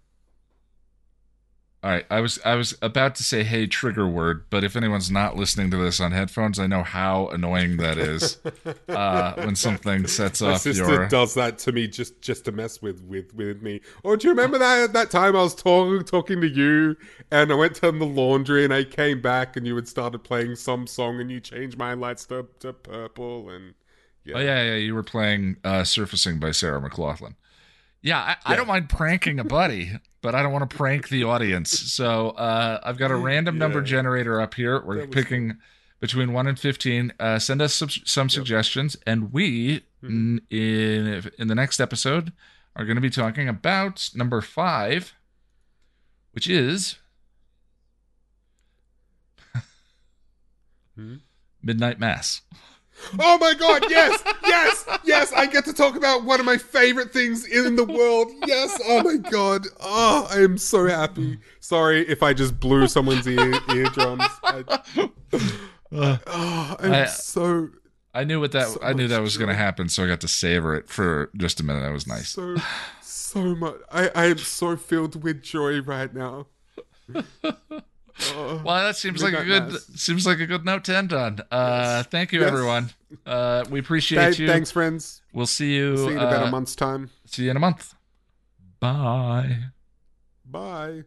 all right. I was I was about to say hey trigger word, but if anyone's not listening to this on headphones, I know how annoying that is (laughs) uh, when something sets My off sister your. does that to me just just to mess with with with me. Or do you remember that that time I was talking talking to you and I went to the laundry and I came back and you had started playing some song and you changed my lights to to purple and yeah. Oh yeah, yeah. You were playing uh, "Surfacing" by Sarah McLachlan. Yeah, I, I don't mind pranking a buddy, but I don't want to prank the audience. So uh, I've got a random number generator up here. We're picking between one and fifteen. Uh, send us some, some suggestions, and we Mm-hmm. in, in the next episode are going to be talking about number five, which is Hmm? Midnight Mass. Oh my god, yes, yes, yes, I get to talk about one of my favorite things in the world. Yes, oh my god. Oh, I am so happy. Sorry if I just blew someone's ear eardrums. I, oh, I'm I- so I knew what that So I knew that was going to happen, so I got to savor it for just a minute. That was nice. so so much. I I am so filled with joy right now. (laughs) Oh, Well, that seems like a good seems like a good note to end on. Uh, thank you, Yes. everyone. Uh, we appreciate th- you. thanks, friends. We'll see you. See you in about uh, a month's time. See you in a month. Bye. Bye.